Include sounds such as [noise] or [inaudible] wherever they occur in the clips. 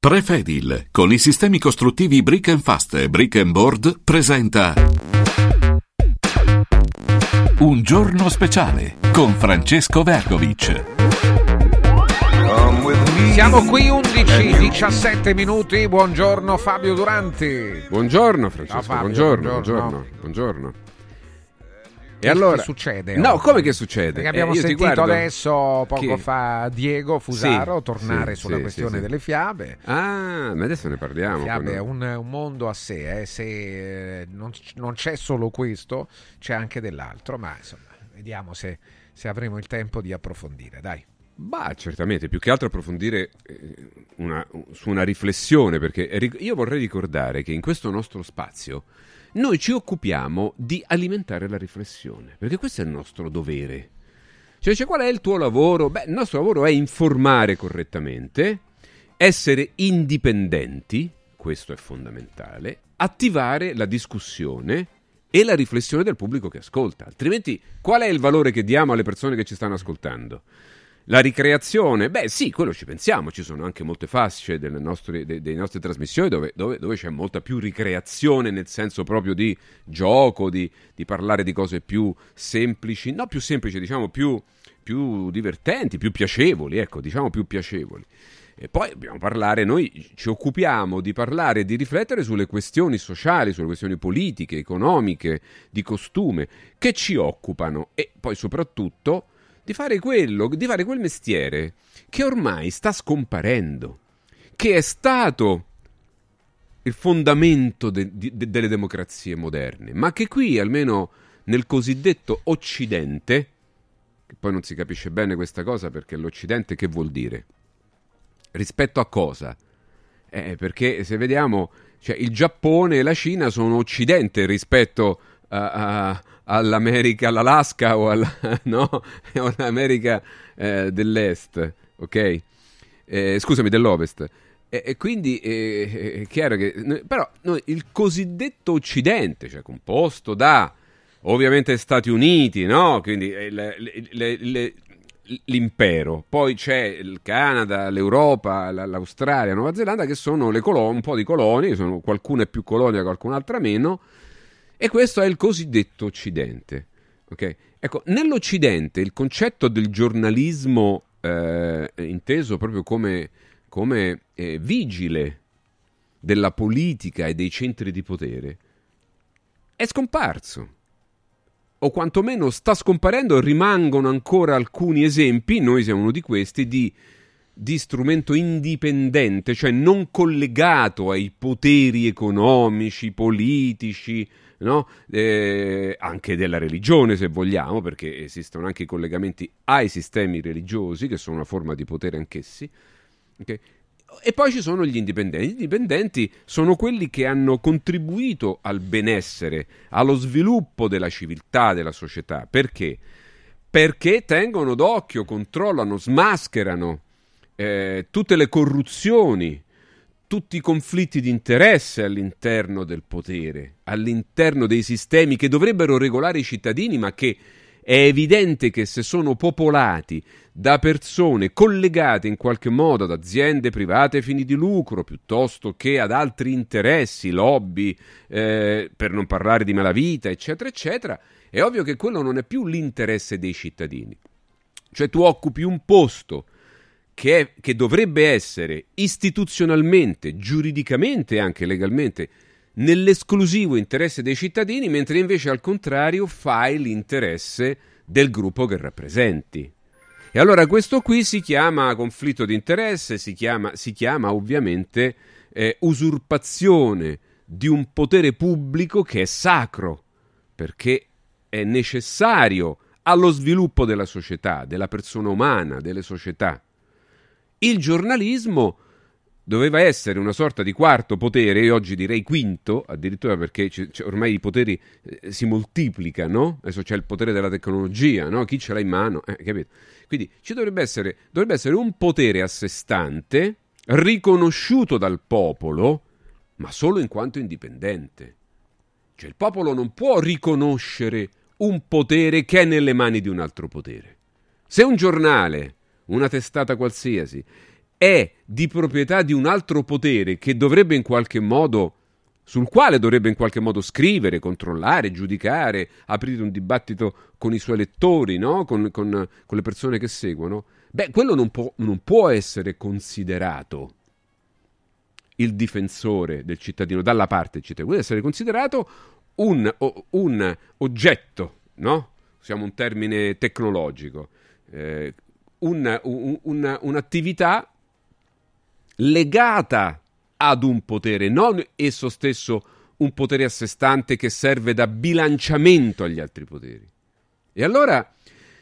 Prefedil, con i sistemi costruttivi Brick and Fast e Brick and Board, presenta Un giorno speciale con Francesco Vergovic. Siamo qui 11-17 minuti. Buongiorno Fabio Duranti. Buongiorno Francesco, Ciao, Fabio, buongiorno, buongiorno. buongiorno, buongiorno. E allora succede? No, oggi? come che succede? Perché abbiamo Eh, io ti sentito guardo- adesso, poco Che- fa, Diego Fusaro Sì, tornare sì, sulla sì, questione delle fiabe. Ah, ma adesso ne parliamo. Fiabe poi è un, un mondo a sé, eh, se eh, non, non c'è solo questo, c'è anche dell'altro, ma insomma, vediamo se, se avremo il tempo di approfondire. Dai. Bah, certamente, più che altro approfondire eh, una- su una riflessione, perché io vorrei ricordare che in questo nostro spazio noi ci occupiamo di alimentare la riflessione, perché questo è il nostro dovere. Cioè, cioè, qual è il tuo lavoro? Beh, il nostro lavoro è informare correttamente, essere indipendenti, questo è fondamentale, attivare la discussione e la riflessione del pubblico che ascolta. Altrimenti, qual è il valore che diamo alle persone che ci stanno ascoltando? La ricreazione? Beh, sì, quello ci pensiamo. Ci sono anche molte fasce delle nostre, de- delle nostre trasmissioni dove, dove- dove c'è molta più ricreazione, nel senso proprio di gioco, di, di parlare di cose più semplici, no più semplici, diciamo più, più divertenti, più piacevoli, ecco, diciamo più piacevoli. E poi dobbiamo parlare, noi ci occupiamo di parlare e di riflettere sulle questioni sociali, sulle questioni politiche, economiche, di costume, che ci occupano e poi soprattutto di fare quello, di fare quel mestiere che ormai sta scomparendo, che è stato il fondamento de- de- delle democrazie moderne, ma che qui, almeno nel cosiddetto Occidente, che poi non si capisce bene questa cosa perché l'Occidente che vuol dire? Rispetto a cosa? Eh, perché se vediamo, cioè, il Giappone e la Cina sono Occidente rispetto a- a- all'America, all'Alaska o, alla, [laughs] no? o all'America eh, dell'Est, ok? Eh, scusami, dell'Ovest. E, e quindi eh, è chiaro che... noi- però noi, il cosiddetto Occidente, cioè composto da ovviamente Stati Uniti, no? Quindi eh, le- le- le- l'impero, poi c'è il Canada, l'Europa, la- l'Australia, la Nuova Zelanda che sono le colo- un po' di colonie, sono qualcuna più colonia, qualcun'altra meno, e questo è il cosiddetto Occidente. ok? Ecco, nell'Occidente il concetto del giornalismo eh, inteso proprio come, come eh, vigile della politica e dei centri di potere è scomparso. O quantomeno sta scomparendo, rimangono ancora alcuni esempi, noi siamo uno di questi, di, di strumento indipendente, cioè non collegato ai poteri economici, politici, no? Eh, anche della religione se vogliamo, perché esistono anche i collegamenti ai sistemi religiosi, che sono una forma di potere anch'essi. ok? E poi ci sono gli indipendenti. Gli indipendenti sono quelli che hanno contribuito al benessere, allo sviluppo della civiltà della società. Perché? Perché tengono d'occhio, controllano, smascherano eh, tutte le corruzioni, tutti i conflitti di interesse all'interno del potere, all'interno dei sistemi che dovrebbero regolare i cittadini, ma che è evidente che se sono popolati da persone collegate in qualche modo ad aziende private fini di lucro piuttosto che ad altri interessi, lobby, eh, per non parlare di malavita, eccetera, eccetera, è ovvio che quello non è più l'interesse dei cittadini. Cioè tu occupi un posto che, è- che dovrebbe essere istituzionalmente, giuridicamente e anche legalmente nell'esclusivo interesse dei cittadini, mentre invece al contrario fai l'interesse del gruppo che rappresenti. E allora questo qui si chiama conflitto di interesse, si chiama, si chiama ovviamente eh, usurpazione di un potere pubblico che è sacro, perché è necessario allo sviluppo della società, della persona umana, delle società. Il giornalismo doveva essere una sorta di quarto potere, e oggi direi quinto, addirittura perché ci- ci- ormai i poteri eh, si moltiplicano, adesso c'è il potere della tecnologia, no? chi ce l'ha in mano, eh, capito? Quindi ci dovrebbe essere, dovrebbe essere un potere a sé stante, riconosciuto dal popolo, ma solo in quanto indipendente. Cioè il popolo non può riconoscere un potere che è nelle mani di un altro potere. Se un giornale, una testata qualsiasi, è di proprietà di un altro potere che dovrebbe in qualche modo sul quale dovrebbe in qualche modo scrivere, controllare, giudicare, aprire un dibattito con i suoi lettori, no? con, con, con, le persone che seguono, beh, quello non può, non può essere considerato il difensore del cittadino, dalla parte del cittadino, deve essere considerato un, un oggetto, no? Usiamo un termine tecnologico, eh, un, un, un'attività legata ad un potere, non esso stesso un potere a sé stante che serve da bilanciamento agli altri poteri. E allora,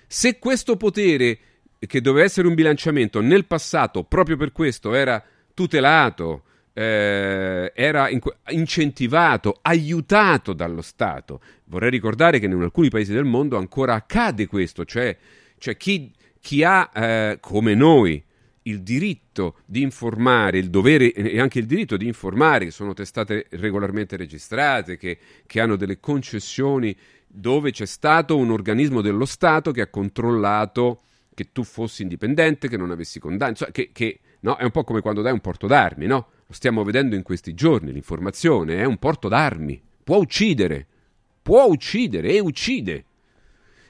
se questo potere, che doveva essere un bilanciamento, nel passato, proprio per questo, era tutelato, eh, era in, incentivato, aiutato dallo Stato. Vorrei ricordare che in alcuni paesi del mondo ancora accade questo, cioè, cioè chi, chi, ha, eh, come noi, il diritto di informare, il dovere e anche il diritto di informare, che sono testate regolarmente registrate, che, che hanno delle concessioni dove c'è stato un organismo dello Stato che ha controllato che tu fossi indipendente, che non avessi condanne, cioè che, che no? è un po' come quando dai un porto d'armi, no? Lo stiamo vedendo in questi giorni, l'informazione è un porto d'armi, può uccidere, può uccidere e uccide.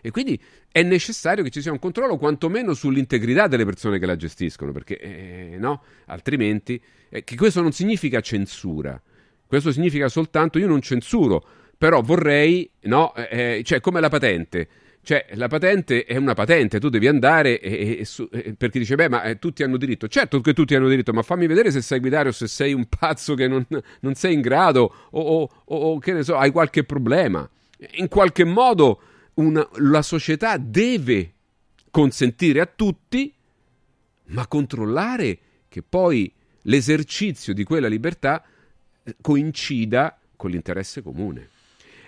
E quindi è necessario che ci sia un controllo quantomeno sull'integrità delle persone che la gestiscono, perché eh, no, altrimenti eh, che questo non significa censura. Questo significa soltanto io non censuro, però vorrei, no, eh, cioè come la patente. Cioè, la patente è una patente, tu devi andare e, e, e, perché dice, beh, ma eh, tutti hanno diritto. Certo che tutti hanno diritto, ma fammi vedere se sai guidare o se sei un pazzo che non, non sei in grado o, o, o, che ne so, hai qualche problema. In qualche modo una, la società deve consentire a tutti, ma controllare che poi l'esercizio di quella libertà eh, coincida con l'interesse comune.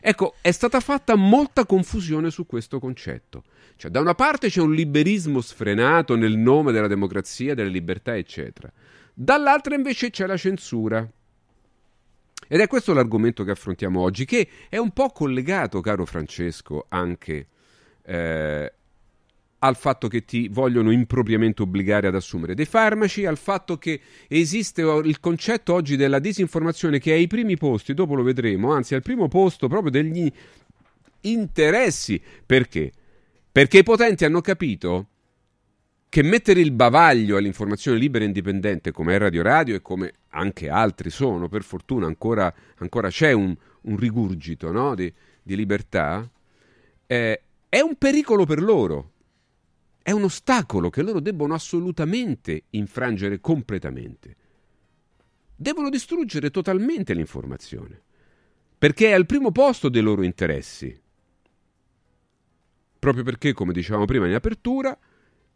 Ecco, è stata fatta molta confusione su questo concetto. Cioè, da una parte c'è un liberismo sfrenato nel nome della democrazia, delle libertà, eccetera. Dall'altra invece c'è la censura. Ed è questo l'argomento che affrontiamo oggi, che è un po' collegato, caro Francesco, anche eh, al fatto che ti vogliono impropriamente obbligare ad assumere dei farmaci, al fatto che esiste il concetto oggi della disinformazione che è ai primi posti, dopo lo vedremo, anzi al primo posto proprio degli interessi. Perché? Perché i potenti hanno capito che mettere il bavaglio all'informazione libera e indipendente come è Radio Radio e come anche altri sono, per fortuna ancora, ancora c'è un, un rigurgito no? di, di, libertà, eh, è un pericolo per loro, è un ostacolo che loro debbono assolutamente infrangere completamente. Devono distruggere totalmente l'informazione, perché è al primo posto dei loro interessi. Proprio perché, come dicevamo prima in apertura,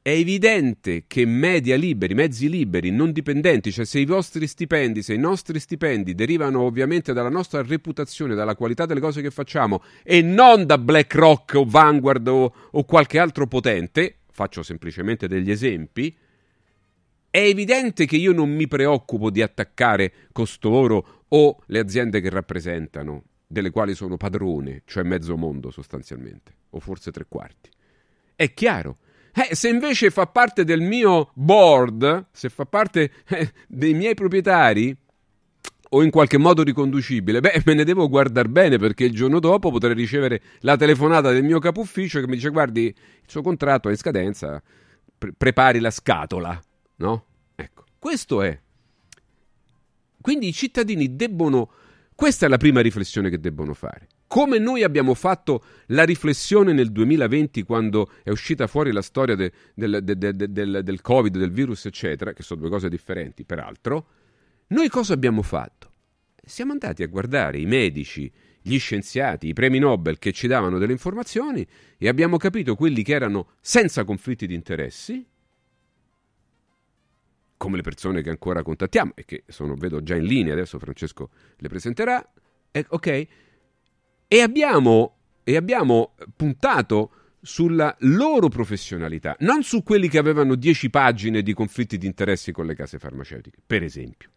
è evidente che media liberi, mezzi liberi, non dipendenti, cioè se i vostri stipendi, se i nostri stipendi derivano ovviamente dalla nostra reputazione, dalla qualità delle cose che facciamo e non da BlackRock o Vanguard o, o qualche altro potente, faccio semplicemente degli esempi, è evidente che io non mi preoccupo di attaccare costoro o le aziende che rappresentano, delle quali sono padrone, cioè mezzo mondo sostanzialmente, o forse tre quarti. È chiaro eh, se invece fa parte del mio board, se fa parte eh, dei miei proprietari, o in qualche modo riconducibile, beh, me ne devo guardare bene perché il giorno dopo potrei ricevere la telefonata del mio capo ufficio che mi dice: Guardi, il suo contratto è in scadenza, pre- prepari la scatola, no? Ecco, questo è. Quindi i cittadini debbono. Questa è la prima riflessione che debbono fare come noi abbiamo fatto la riflessione nel 2020 quando è uscita fuori la storia de, del, de, de, del, del Covid, del virus, eccetera, che sono due cose differenti peraltro, noi cosa abbiamo fatto? Siamo andati a guardare i medici, gli scienziati, i premi Nobel che ci davano delle informazioni e abbiamo capito quelli che erano senza conflitti di interessi, come le persone che ancora contattiamo e che sono, vedo già in linea, adesso Francesco le presenterà, eh, ok? E abbiamo, e abbiamo puntato sulla loro professionalità, non su quelli che avevano 10 pagine di conflitti di interessi con le case farmaceutiche, per esempio.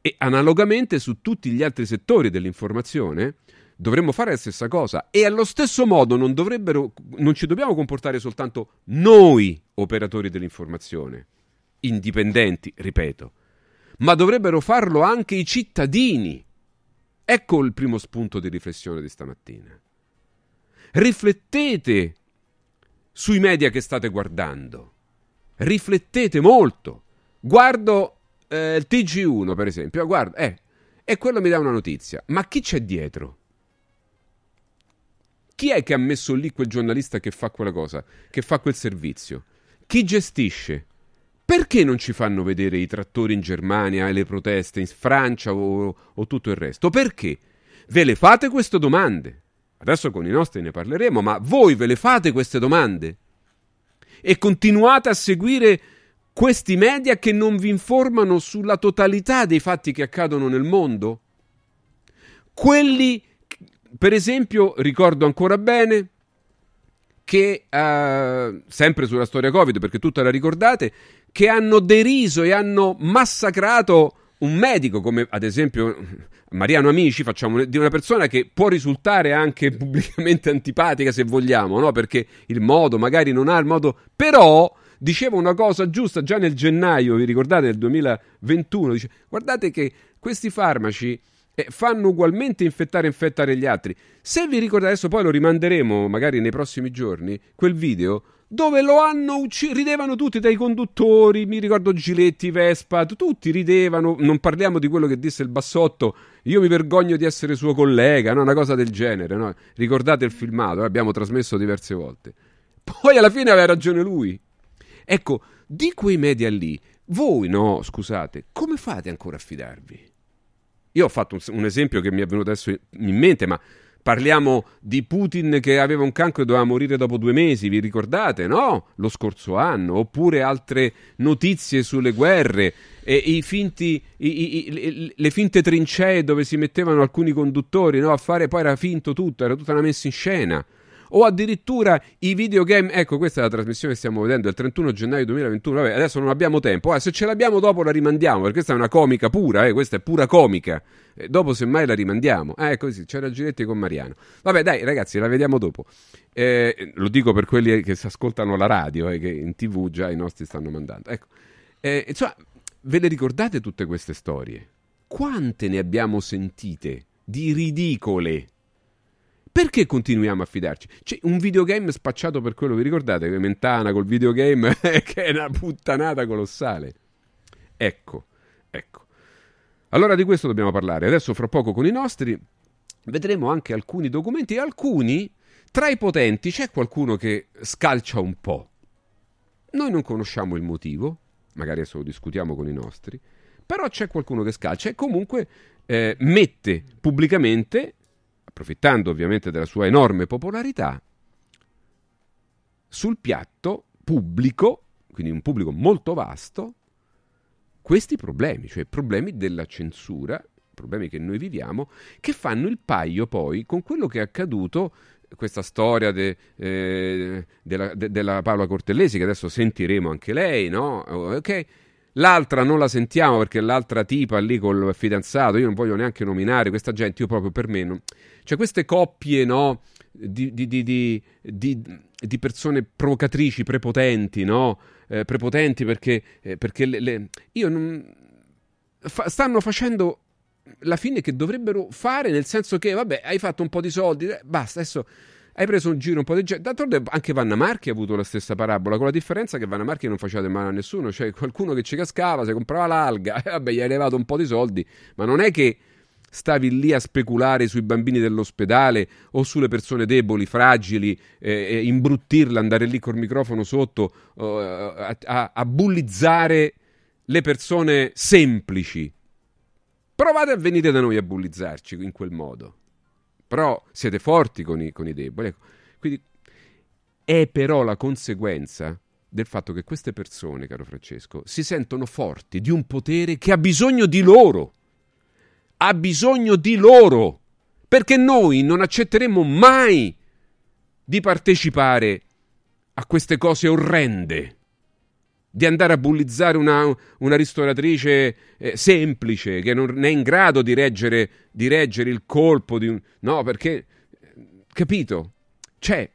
E analogamente su tutti gli altri settori dell'informazione dovremmo fare la stessa cosa e allo stesso modo non, non ci dobbiamo comportare soltanto noi operatori dell'informazione, indipendenti, ripeto, ma dovrebbero farlo anche i cittadini. Ecco il primo spunto di riflessione di stamattina. Riflettete sui media che state guardando. Riflettete molto. Guardo eh, il TG1, per esempio, guarda, eh, e quello mi dà una notizia. Ma chi c'è dietro? Chi è che ha messo lì quel giornalista che fa quella cosa, che fa quel servizio? Chi gestisce? Perché non ci fanno vedere i trattori in Germania e le proteste in Francia o, o tutto il resto? Perché? Ve le fate queste domande? Adesso con i nostri ne parleremo, ma voi ve le fate queste domande? E continuate a seguire questi media che non vi informano sulla totalità dei fatti che accadono nel mondo? Quelli, per esempio, ricordo ancora bene che, uh, sempre sulla storia Covid, perché tutta la ricordate, che hanno deriso e hanno massacrato un medico, come ad esempio Mariano Amici, facciamo di una persona che può risultare anche pubblicamente antipatica se vogliamo, no? perché il modo magari non ha il modo, però diceva una cosa giusta già nel gennaio, vi ricordate, nel 2021, dice guardate che questi farmaci eh, fanno ugualmente infettare e infettare gli altri. Se vi ricordate, adesso poi lo rimanderemo magari nei prossimi giorni, quel video dove lo hanno ucciso, ridevano tutti dai conduttori, mi ricordo Giletti, Vespa, tutti ridevano, non parliamo di quello che disse il bassotto, io mi vergogno di essere suo collega, no? una cosa del genere, no? ricordate il filmato, l'abbiamo trasmesso diverse volte. Poi alla fine aveva ragione lui. Ecco, di quei media lì, voi no, scusate, come fate ancora a fidarvi? Io ho fatto un, un esempio che mi è venuto adesso in mente, ma Parliamo di Putin che aveva un cancro e doveva morire dopo due mesi, vi ricordate, no? Lo scorso anno. Oppure altre notizie sulle guerre, e i finti, i, i, le finte trincee dove si mettevano alcuni conduttori no? a fare, poi era finto tutto, era tutta una messa in scena o addirittura i videogame. Ecco, questa è la trasmissione che stiamo vedendo, il 31 gennaio 2021. Vabbè, adesso non abbiamo tempo. Ah, se ce l'abbiamo dopo la rimandiamo, perché questa è una comica pura, eh, questa è pura comica. Eh, dopo semmai la rimandiamo. Ah, ecco sì, c'era Giletti con Mariano. Vabbè, dai, ragazzi, la vediamo dopo. Eh, lo dico per quelli che si ascoltano la radio e eh, che in tv già i nostri stanno mandando. Ecco, eh, insomma, ve le ricordate tutte queste storie? Quante ne abbiamo sentite di ridicole? Perché continuiamo a fidarci? C'è un videogame spacciato per quello, vi ricordate? Mentana col videogame, [laughs] che è una puttanata colossale. Ecco, ecco. Allora di questo dobbiamo parlare. Adesso fra poco con i nostri vedremo anche alcuni documenti e alcuni, tra i potenti, c'è qualcuno che scalcia un po'. Noi non conosciamo il motivo, magari adesso lo discutiamo con i nostri, però c'è qualcuno che scalcia e comunque eh, mette pubblicamente approfittando ovviamente della sua enorme popolarità, sul piatto pubblico, quindi un pubblico molto vasto, questi problemi, cioè problemi della censura, problemi che noi viviamo, che fanno il paio poi con quello che è accaduto, questa storia de, eh, della, de, della Paola Cortellesi, che adesso sentiremo anche lei, no? Ok L'altra non la sentiamo perché l'altra tipa lì col fidanzato, io non voglio neanche nominare questa gente, io proprio per me. Non... Cioè queste coppie, no? Di, di, di, di persone provocatrici, prepotenti, no? Eh, prepotenti perché, eh, perché le, le... io non... Fa, stanno facendo la fine che dovrebbero fare, nel senso che, vabbè, hai fatto un po' di soldi, eh, basta, adesso hai preso un giro un po' di gente. D'altronde anche Vanna Marchi ha avuto la stessa parabola, con la differenza che Vanna Marchi non faceva del male a nessuno, cioè qualcuno che ci cascava, si comprava l'alga, [laughs] e vabbè, gli hai levato un po' di soldi, ma non è che stavi lì a speculare sui bambini dell'ospedale o sulle persone deboli, fragili, eh, imbruttirla, andare lì col microfono sotto, eh, a, a, a bullizzare le persone semplici. Provate a venire da noi a bullizzarci in quel modo però siete forti con i, con i deboli. Ecco. Quindi è però la conseguenza del fatto che queste persone, caro Francesco, si sentono forti di un potere che ha bisogno di loro. Ha bisogno di loro. Perché noi non accetteremo mai di partecipare a queste cose orrende di andare a bullizzare una, una ristoratrice eh, semplice che non è in grado di reggere, di reggere il colpo di un... No, perché... Capito? C'è.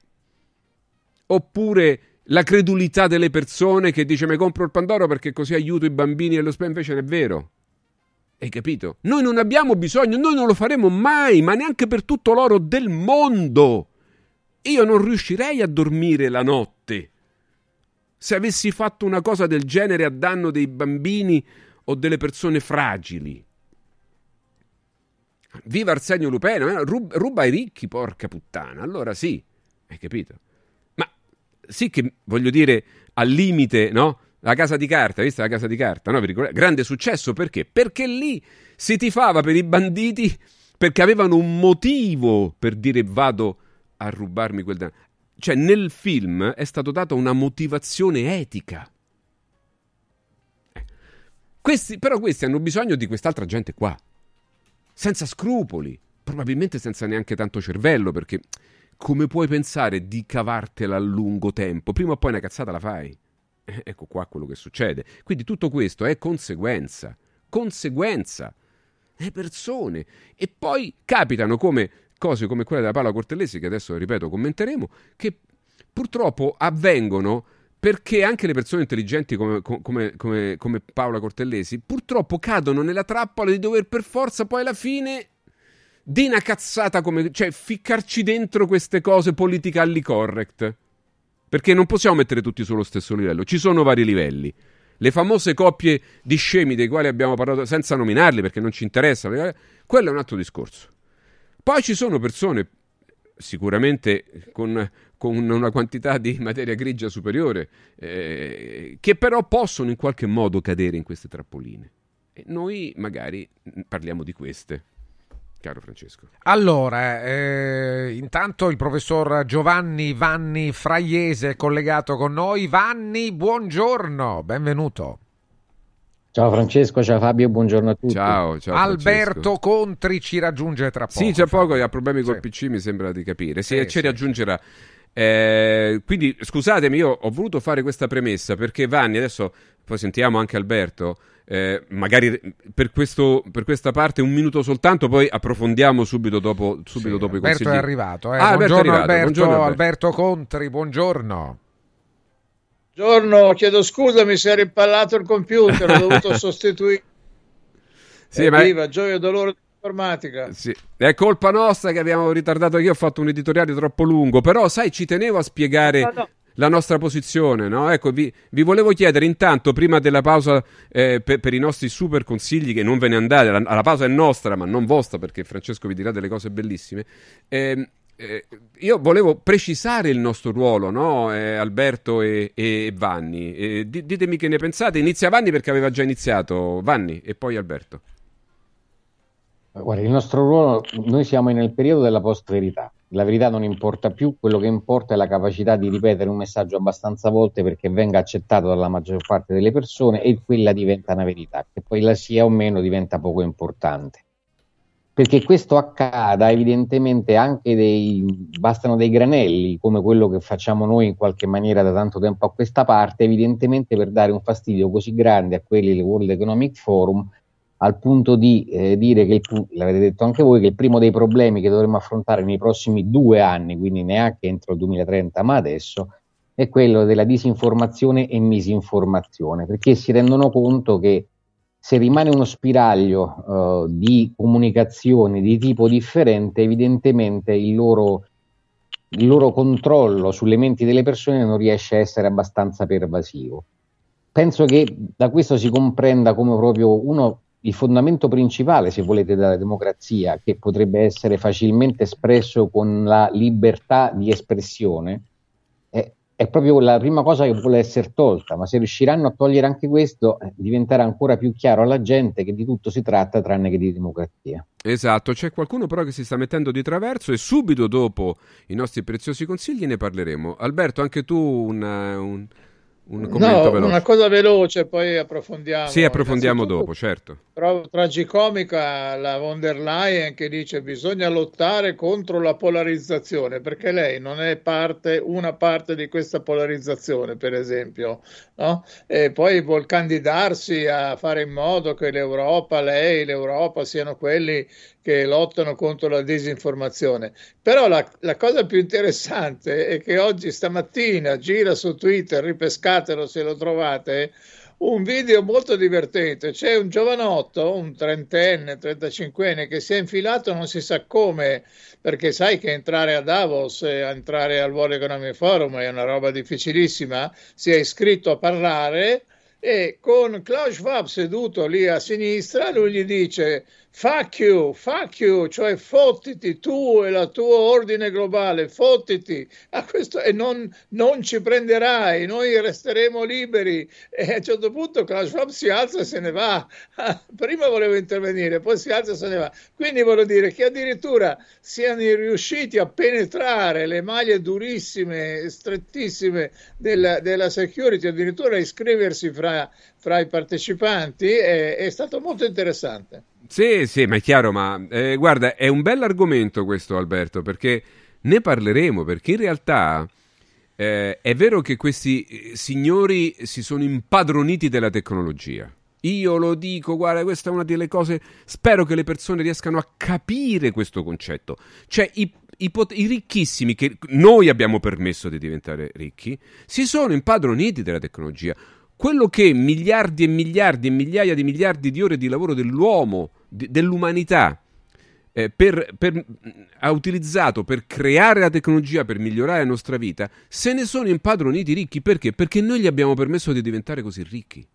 Oppure la credulità delle persone che dice mi compro il Pandoro perché così aiuto i bambini e lo spero, invece non è vero. Hai capito? Noi non abbiamo bisogno, noi non lo faremo mai, ma neanche per tutto l'oro del mondo. Io non riuscirei a dormire la notte se avessi fatto una cosa del genere a danno dei bambini o delle persone fragili. Viva Arsenio Lupeno, eh? ruba ai ricchi, porca puttana. Allora sì, hai capito? Ma sì che voglio dire al limite, no? La casa di carta, vista la casa di carta, no? Grande successo perché? Perché lì si tifava per i banditi perché avevano un motivo per dire vado a rubarmi quel denaro. Cioè, nel film è stato dato una motivazione etica. Questi, però questi hanno bisogno di quest'altra gente qua, senza scrupoli, probabilmente senza neanche tanto cervello, perché come puoi pensare di cavartela a lungo tempo? Prima o poi una cazzata la fai. Eh, ecco qua quello che succede. Quindi tutto questo è conseguenza, conseguenza. Le persone. E poi capitano come cose come quella della Paola Cortellesi, che adesso, ripeto, commenteremo, che purtroppo avvengono perché anche le persone intelligenti come, come, come, come, Paola Cortellesi purtroppo cadono nella trappola di dover per forza poi alla fine di una cazzata come... cioè ficcarci dentro queste cose politically correct. Perché non possiamo mettere tutti sullo stesso livello, ci sono vari livelli. Le famose coppie di scemi dei quali abbiamo parlato senza nominarli perché non ci interessa, quello è un altro discorso. Poi ci sono persone, sicuramente con, con una quantità di materia grigia superiore, eh, che però possono in qualche modo cadere in queste trappoline. E noi magari parliamo di queste caro Francesco? Allora, eh, intanto il professor Giovanni Vanni Fraiese è collegato con noi. Vanni, buongiorno, benvenuto. Ciao Francesco, ciao Fabio, buongiorno a tutti. Ciao, ciao Alberto Contri ci raggiunge tra poco. Sì, c'è poco, ha problemi col sì. PC, mi sembra di capire. Sì, sì ci sì. raggiungerà. Eh, quindi scusatemi, io ho voluto fare questa premessa perché Vanni, adesso poi sentiamo anche Alberto, eh, magari per, questo, per, questa parte un minuto soltanto, poi approfondiamo subito dopo, subito sì, dopo i consigli. Alberto è arrivato. Eh. Ah, buongiorno, Alberto, arrivato. buongiorno Alberto. Alberto Contri, buongiorno. Buongiorno, chiedo scusa, mi si è rimpallato il computer, ho [laughs] dovuto sostituire. Sì, eh, ma... Viva, gioia e dolore informatica. Sì. È colpa nostra che abbiamo ritardato. Io ho fatto un editoriale troppo lungo, però sai, ci tenevo a spiegare. No, no. La nostra posizione, no? Ecco, vi, vi, volevo chiedere intanto, prima della pausa, eh, per, per, i nostri super consigli, che non ve ne andate, la, la, pausa è nostra, ma non vostra, perché Francesco vi dirà delle cose bellissime. Eh, eh, io volevo precisare il nostro ruolo, no? eh, Alberto e, e Vanni. Eh, ditemi che ne pensate. Inizia Vanni perché aveva già iniziato Vanni e poi Alberto. Guarda, il nostro ruolo, noi siamo nel periodo della post-verità. La verità non importa più, quello che importa è la capacità di ripetere un messaggio abbastanza volte perché venga accettato dalla maggior parte delle persone e quella diventa una verità, che poi la sia o meno diventa poco importante. Perché questo accada evidentemente anche dei, bastano dei granelli come quello che facciamo noi in qualche maniera da tanto tempo a questa parte, evidentemente per dare un fastidio così grande a quelli del World Economic Forum al punto di eh, dire che, il, l'avete detto anche voi, che il primo dei problemi che dovremmo affrontare nei prossimi due anni, quindi neanche entro il 2030, ma adesso, è quello della disinformazione e misinformazione, perché si rendono conto che se rimane uno spiraglio uh, di comunicazione di tipo differente, evidentemente il loro, il loro controllo sulle menti delle persone non riesce a essere abbastanza pervasivo. Penso che da questo si comprenda come proprio uno il fondamento principale, se volete, della democrazia, che potrebbe essere facilmente espresso con la libertà di espressione, è proprio la prima cosa che vuole essere tolta, ma se riusciranno a togliere anche questo, eh, diventerà ancora più chiaro alla gente che di tutto si tratta tranne che di democrazia. Esatto, c'è qualcuno però che si sta mettendo di traverso e subito dopo i nostri preziosi consigli ne parleremo. Alberto, anche tu una, un, un commento no, veloce. Una cosa veloce, poi approfondiamo. Sì, approfondiamo dopo, certo. Trovo tragicomica la von der Leyen che dice bisogna lottare contro la polarizzazione, perché lei non è parte, una parte di questa polarizzazione, per esempio, no? E poi vuol candidarsi a fare in modo che l'Europa, lei, l'Europa siano quelli che lottano contro la disinformazione. Però la, la, cosa più interessante è che oggi stamattina gira su Twitter, ripescatelo se lo trovate, un video molto divertente. C'è un giovanotto, un trentenne, trentacinquenne, che si è infilato non si sa come, perché sai che entrare a Davos, entrare al World Economic Forum è una roba difficilissima, si è iscritto a parlare e con Klaus Schwab seduto lì a sinistra, lui gli dice fuck you, fuck you, cioè fottiti tu e il tuo ordine globale, fottiti a questo, e non, non, ci prenderai, noi resteremo liberi. E a un certo punto Klaus Schwab si alza e se ne va. Prima volevo intervenire, poi si alza e se ne va. Quindi voglio dire che addirittura siano riusciti a penetrare le maglie durissime, strettissime della, della security, addirittura a iscriversi fra, fra i partecipanti, è, è stato molto interessante. Sì, sì, ma è chiaro, ma eh, guarda, è un bel argomento questo Alberto, perché ne parleremo, perché in realtà eh, è vero che questi eh, signori si sono impadroniti della tecnologia. Io lo dico, guarda, questa è una delle cose, spero che le persone riescano a capire questo concetto. Cioè, i, i, pot- i ricchissimi che noi abbiamo permesso di diventare ricchi, si sono impadroniti della tecnologia quello che miliardi e miliardi e migliaia di miliardi di ore di lavoro dell'uomo, di, dell'umanità, eh, per, per, ha utilizzato per creare la tecnologia, per migliorare la nostra vita, se ne sono impadroniti ricchi. Perché? Perché noi gli abbiamo permesso di diventare così ricchi.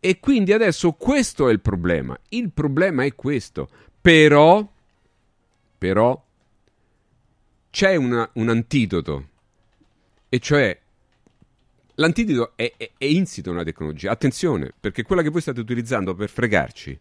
E quindi adesso questo è il problema. Il problema è questo. Però, però, c'è una, un antidoto. E cioè L'antidoto è, è, è insito nella tecnologia. Attenzione, perché quella che voi state utilizzando per fregarci,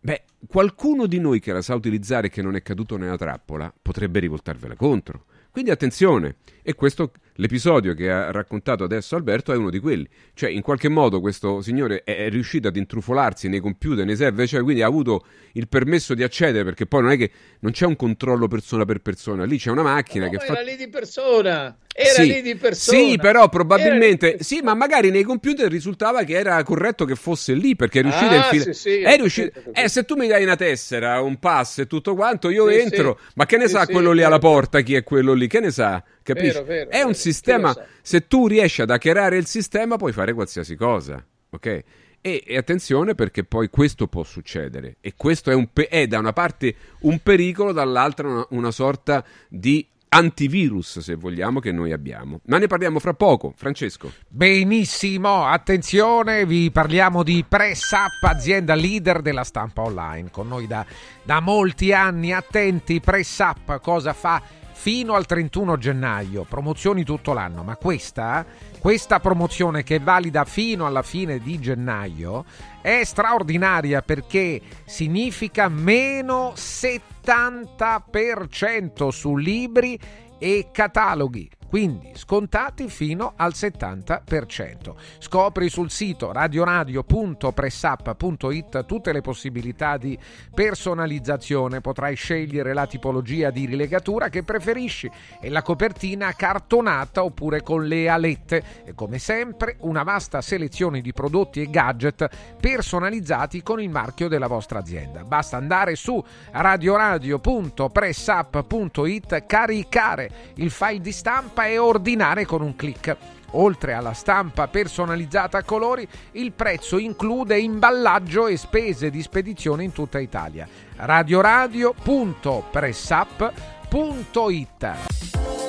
beh, qualcuno di noi che la sa utilizzare e che non è caduto nella trappola potrebbe rivoltarvela contro. Quindi attenzione, e questo l'episodio che ha raccontato adesso Alberto è uno di quelli. Cioè, in qualche modo questo signore è, riuscito ad intrufolarsi nei computer, nei server, cioè quindi ha avuto il permesso di accedere, perché poi non è che non c'è un controllo persona per persona, lì c'è una macchina no, che fa... era lì di persona. Era sì, lì di persona. Sì, però probabilmente sì, ma magari nei computer risultava che era corretto che fosse lì perché è riuscito ah, a infilare. Sì, sì, è riuscito... eh, se tu mi dai una tessera, un pass e tutto quanto, io sì, entro, ma che ne sa quello lì alla porta chi è quello lì? Che ne sa? Capisci? Vero, vero, è un vero, sistema. Se tu riesci ad hackerare il sistema, puoi fare qualsiasi cosa. Ok? E, e, attenzione perché poi questo può succedere. E questo è, un è da una parte un pericolo, dall'altra una, una sorta di antivirus, se vogliamo, che noi abbiamo. Ma ne parliamo fra poco, Francesco. Benissimo, attenzione, vi parliamo di Press Up, azienda leader della stampa online. Con noi da, da molti anni, attenti, Press Up cosa fa? Fino al 31 gennaio, promozioni tutto l'anno, ma questa, questa promozione che è valida fino alla fine di gennaio è straordinaria perché significa meno 70% su libri e cataloghi quindi scontati fino al 70%. Scopri sul sito radioradio.pressup.it tutte le possibilità di personalizzazione, potrai scegliere la tipologia di rilegatura che preferisci e la copertina cartonata oppure con le alette e come sempre una vasta selezione di prodotti e gadget personalizzati con il marchio della vostra azienda. Basta andare su radioradio.pressup.it, caricare il file di stampa e ordinare con un clic. Oltre alla stampa personalizzata a colori, il prezzo include imballaggio e spese di spedizione in tutta Italia. radioradio.pressup.it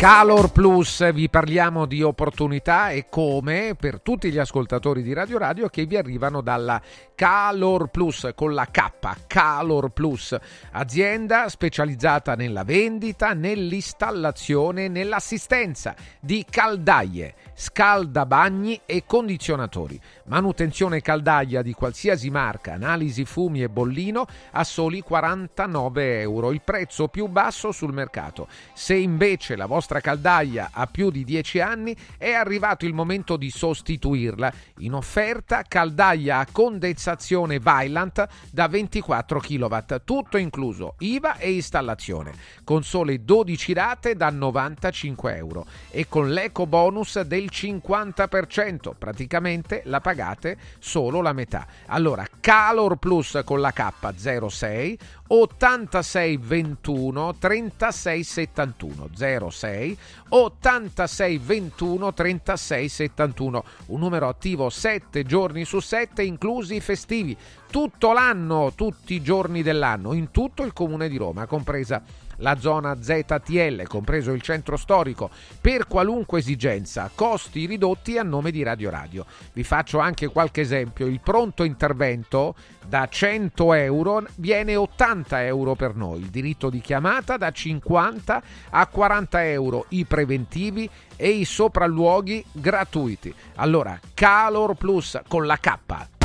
Calor Plus, vi parliamo di opportunità e come per tutti gli ascoltatori di Radio Radio che vi arrivano dalla Calor Plus con la K, Calor Plus, azienda specializzata nella vendita, nell'installazione e nell'assistenza di caldaie scaldabagni e condizionatori. Manutenzione caldaia di qualsiasi marca, analisi fumi e bollino a soli 49 euro, il prezzo più basso sul mercato. Se invece la vostra caldaia ha più di 10 anni è arrivato il momento di sostituirla. In offerta caldaia a condensazione Vylant da 24 kW, tutto incluso IVA e installazione, con sole 12 rate da 95 euro e con l'eco bonus del 50%, praticamente la pagate solo la metà. Allora, Calor Plus con la K06 86 21 36 71 06 86 21 36 71 un numero attivo 7 giorni su 7 inclusi i festivi. Tutto l'anno tutti i giorni dell'anno in tutto il comune di Roma compresa la zona ZTL, compreso il centro storico, per qualunque esigenza, costi ridotti a nome di Radio Radio. Vi faccio anche qualche esempio, il pronto intervento da 100 euro viene 80 euro per noi, il diritto di chiamata da 50 a 40 euro, i preventivi e i sopralluoghi gratuiti. Allora, Calor Plus con la K.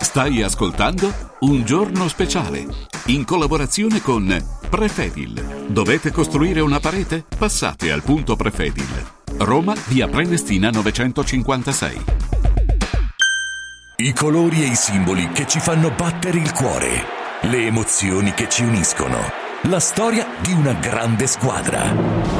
Stai ascoltando Un giorno speciale in collaborazione con Prefedil. Dovete costruire una parete? Passate al punto Prefedil. Roma, via Prenestina 956. I colori e i simboli che ci fanno battere il cuore, le emozioni che ci uniscono, la storia di una grande squadra.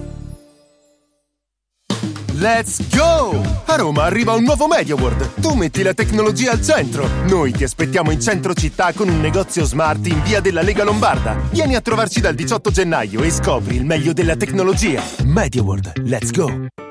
Let's go! A Roma arriva un nuovo MediaWorld. Tu metti la tecnologia al centro. Noi ti aspettiamo in centro città con un negozio smart in via della Lega Lombarda. Vieni a trovarci dal 18 gennaio e scopri il meglio della tecnologia. MediaWorld, let's go!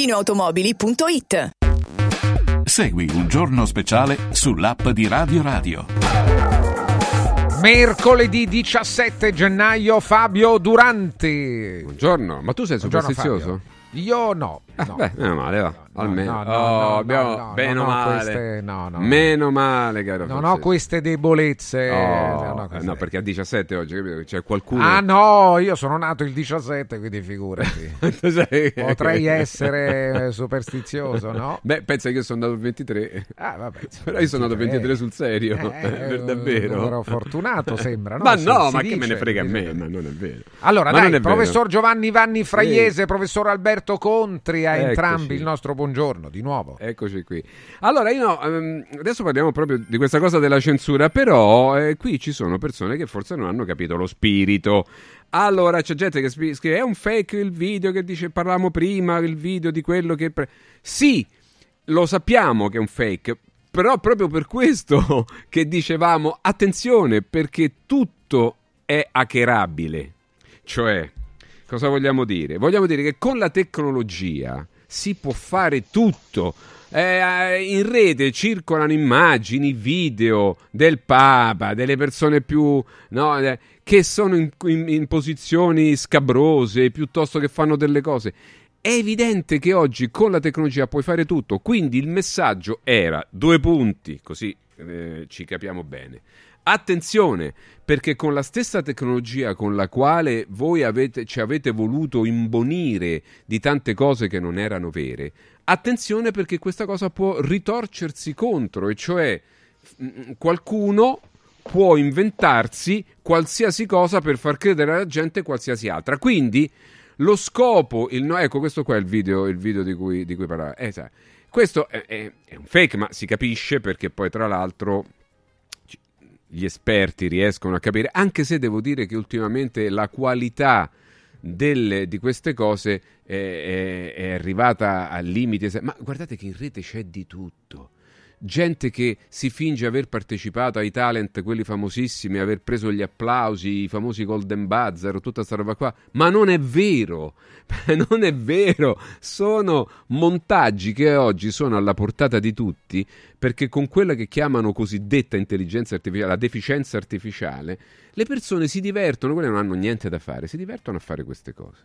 ValentinoAutomobili.it Segui un giorno speciale sull'app di Radio Radio. Mercoledì 17 gennaio Fabio Durante. Buongiorno, ma tu sei Buongiorno, superstizioso? Fabio. Io no. Ah, no. beh, meno male, va. Almeno. no, no, oh, no, abbiamo... no, no, meno male. queste- no, no. Meno male, caro Non Francesco. ho queste debolezze. Oh, non ho queste- no, perché a 17 oggi capito? c'è qualcuno. Ah no, io sono nato il 17, quindi figurati. [laughs] Sei- Potrei essere eh, superstizioso, no? Beh, pensa che io sono andato il 23. Ah, vabbè, [laughs] Però io sono andato il 23 eh, sul serio, eh, [laughs] per davvero. numero fortunato sembra, no? Ma Si- no, si ma che me dice, ne frega a me, dice. ma non è vero. Allora, Ma dai, è vero. professor Giovanni Vanni Fraiese, professor Alberto Contri, a Eccoci. entrambi il nostro buongiorno di nuovo. Eccoci qui. Allora, io no, ehm, adesso parliamo proprio di questa cosa della censura, però eh, qui ci sono persone che forse non hanno capito lo spirito. Allora, c'è gente che scrive: è un fake il video che dice parlavamo prima, il video di quello che. pre-". Sì, lo sappiamo che è un fake, però proprio per questo [laughs] che dicevamo attenzione, perché tutto è hackerabile. Cioè, cosa vogliamo dire? Vogliamo dire che con la tecnologia si può fare tutto. Eh, in rete circolano immagini, video del Papa, delle persone più no, eh, che sono in, in- in posizioni scabrose piuttosto che fanno delle cose. È evidente che oggi con la tecnologia puoi fare tutto, quindi il messaggio era due punti, così eh, ci capiamo bene. Attenzione, perché con la stessa tecnologia con la quale voi avete, ci avete voluto imbonire di tante cose che non erano vere, attenzione perché questa cosa può ritorcersi contro, e cioè mm, qualcuno può inventarsi qualsiasi cosa per far credere alla gente qualsiasi altra. Quindi lo scopo, il no- ecco questo qua è il video, il video di cui, di cui parlava. Eh, questo è, è- è un fake, ma si capisce perché poi tra l'altro gli esperti riescono a capire, anche se devo dire che ultimamente la qualità delle- di queste cose è, è- è arrivata al limite. Ma guardate che in rete c'è di tutto. Gente che si finge aver partecipato ai talent, quelli famosissimi, aver preso gli applausi, i famosi Golden Buzzer, tutta questa roba qua. Ma non è vero, [laughs] non è vero. Sono montaggi che oggi sono alla portata di tutti perché con quella che chiamano cosiddetta intelligenza artificiale, la deficienza artificiale, le persone si divertono, quelle non hanno niente da fare, si divertono a fare queste cose.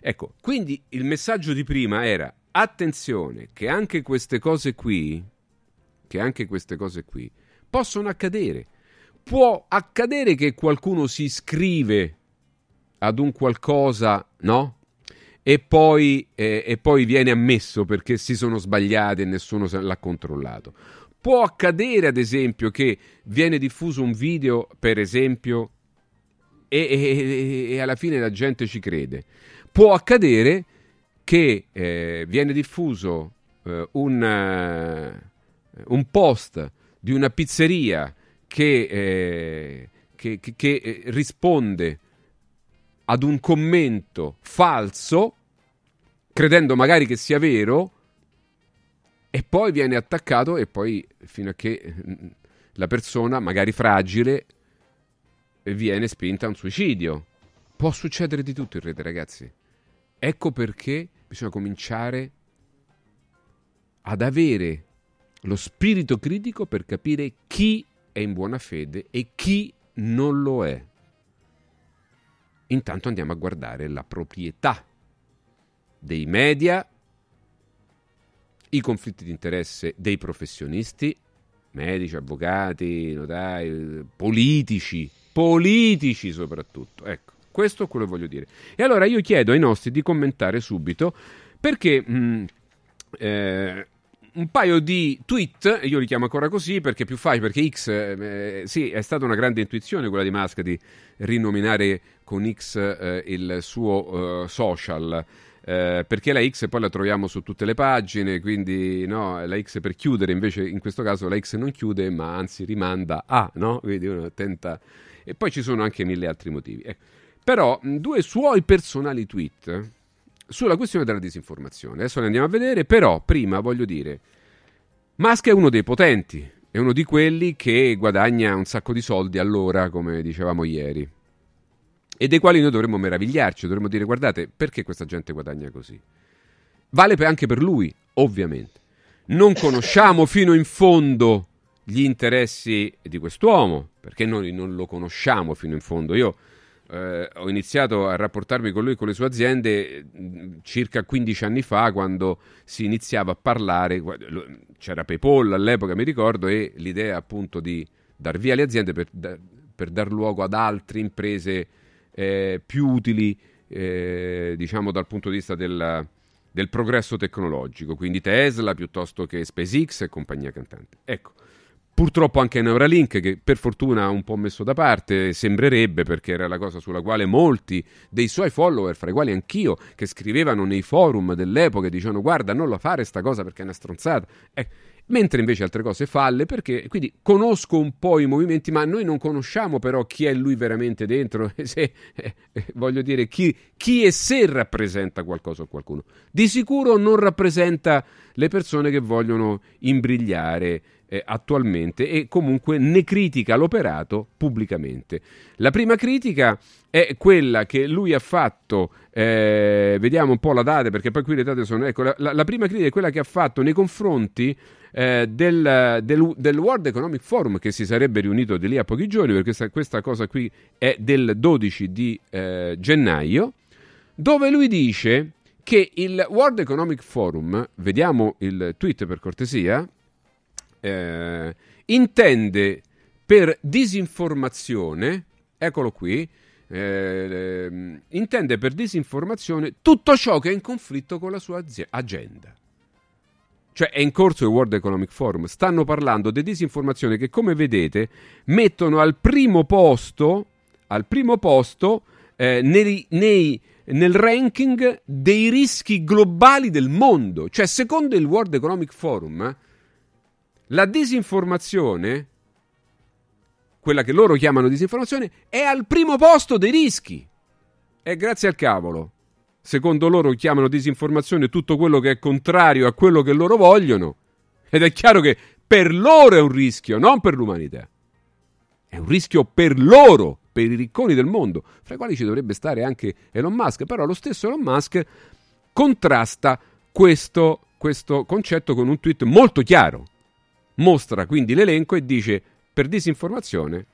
Ecco, quindi il messaggio di prima era attenzione che anche queste cose qui, che anche queste cose qui possono accadere. Può accadere che qualcuno si iscrive ad un qualcosa, no? E poi, eh, e poi viene ammesso perché si sono sbagliati e nessuno l'ha controllato. Può accadere, ad esempio, che viene diffuso un video, per esempio, e, e- e alla fine la gente ci crede. Può accadere che eh, viene diffuso eh, un, un post di una pizzeria che, eh, che- che- che, eh, risponde ad un commento falso credendo magari che sia vero, e poi viene attaccato e poi fino a che mm, la persona, magari fragile, viene spinta a un suicidio. Può succedere di tutto in rete, ragazzi. Ecco perché bisogna cominciare ad avere lo spirito critico per capire chi è in buona fede e chi non lo è. Intanto andiamo a guardare la proprietà dei media, i conflitti di interesse dei professionisti, medici, avvocati, notai, politici, politici soprattutto. Ecco, questo è quello che voglio dire. E allora io chiedo ai nostri di commentare subito perché mh, eh, un paio di tweet, io li chiamo ancora così perché più facile, perché X, eh, sì, è stata una grande intuizione quella di Musk di rinominare con X eh, il suo uh, social. Eh, perché la X poi la troviamo su tutte le pagine, quindi no, la X per chiudere, invece in questo caso la X non chiude, ma anzi rimanda a, no? Quindi uno tenta... E poi ci sono anche mille altri motivi. Eh. Però due suoi personali tweet sulla questione della disinformazione. Adesso ne andiamo a vedere, però prima voglio dire, Musk è uno dei potenti, è uno di quelli che guadagna un sacco di soldi all'ora, come dicevamo ieri, e dei quali noi dovremmo meravigliarci, dovremmo dire guardate, perché questa gente guadagna così? Vale anche per lui, ovviamente. Non conosciamo fino in fondo gli interessi di quest'uomo, perché noi non lo conosciamo fino in fondo. Io eh, ho iniziato a rapportarmi con lui e con le sue aziende mh, circa 15 anni fa quando si iniziava a parlare, c'era PayPal all'epoca mi ricordo e l'idea appunto di dar via le aziende per, da, per dar luogo ad altre imprese eh, più utili eh, diciamo dal punto di vista del, del progresso tecnologico, quindi Tesla piuttosto che SpaceX e compagnia cantante. Ecco, Purtroppo anche Neuralink, che per fortuna ha un po' messo da parte, sembrerebbe perché era la cosa sulla quale molti dei suoi follower, fra i quali anch'io, che scrivevano nei forum dell'epoca dicevano guarda non la fare sta cosa perché è una stronzata. Eh, mentre invece altre cose falle perché quindi conosco un po' i movimenti ma noi non conosciamo però chi è lui veramente dentro [laughs] se, eh, eh, voglio dire chi, chi e se rappresenta qualcosa o qualcuno di sicuro non rappresenta le persone che vogliono imbrigliare eh, attualmente e comunque ne critica l'operato pubblicamente. La prima critica è quella che lui ha fatto, eh, vediamo un po' la data perché poi qui le date sono, ecco, la, la, prima critica è quella che ha fatto nei confronti eh, del, del, del, World Economic Forum che si sarebbe riunito di lì a pochi giorni, perché questa, questa cosa qui è del 12 di eh, gennaio, dove lui dice che il World Economic Forum, vediamo il tweet per cortesia, eh, intende per disinformazione, eccolo qui, eh, intende per disinformazione tutto ciò che è in conflitto con la sua agenda. Cioè è in corso il World Economic Forum, stanno parlando di disinformazione che come vedete mettono al primo posto, al primo posto eh, nei, nei, nel ranking dei rischi globali del mondo. Cioè secondo il World Economic Forum la disinformazione, quella che loro chiamano disinformazione, è al primo posto dei rischi. E grazie al cavolo. Secondo loro chiamano disinformazione tutto quello che è contrario a quello che loro vogliono. Ed è chiaro che per loro è un rischio, non per l'umanità. È un rischio per loro, per i ricconi del mondo, fra i quali ci dovrebbe stare anche Elon Musk. Però lo stesso Elon Musk contrasta questo, questo concetto con un tweet molto chiaro mostra quindi l'elenco e dice per disinformazione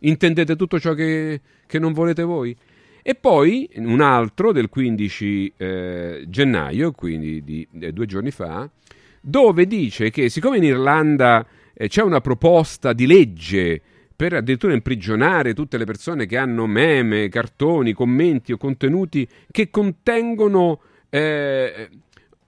intendete tutto ciò che, che non volete voi? E poi un altro del 15 eh, gennaio, quindi di eh, due giorni fa, dove dice che siccome in Irlanda eh, c'è una proposta di legge per addirittura imprigionare tutte le persone che hanno meme, cartoni, commenti o contenuti che contengono, eh,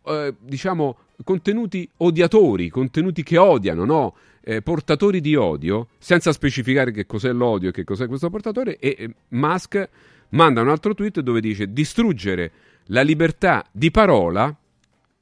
eh, diciamo, contenuti odiatori, contenuti che odiano, no? eh, portatori di odio, senza specificare che cos'è l'odio e che cos'è questo portatore, e Musk manda un altro tweet dove dice distruggere la libertà di parola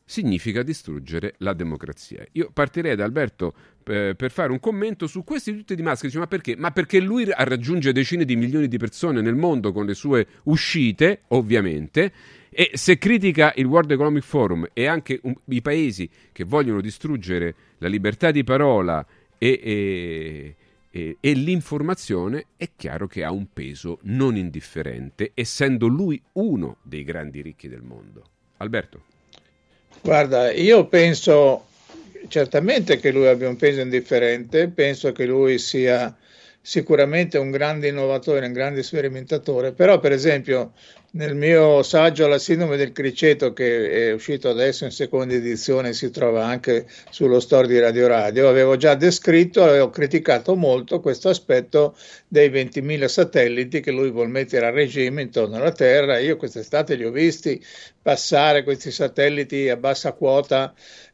significa distruggere la democrazia. Io partirei da Alberto eh, per fare un commento su questi tutti di Musk. Dice, ma perché? Ma perché lui raggiunge decine di milioni di persone nel mondo con le sue uscite, ovviamente. E se critica il World Economic Forum e anche un, i paesi che vogliono distruggere la libertà di parola e, e, e, e, l'informazione, è chiaro che ha un peso non indifferente, essendo lui uno dei grandi ricchi del mondo. Alberto. Guarda, io penso certamente che lui abbia un peso indifferente, penso che lui sia sicuramente un grande innovatore, un grande sperimentatore, però per esempio nel mio saggio La sindrome del criceto che è uscito adesso in seconda edizione, si trova anche sullo store di Radio Radio, avevo già descritto, avevo criticato molto questo aspetto dei 20.000 satelliti che lui vuole mettere a regime intorno alla Terra. Io quest'estate li ho visti passare questi satelliti a bassa quota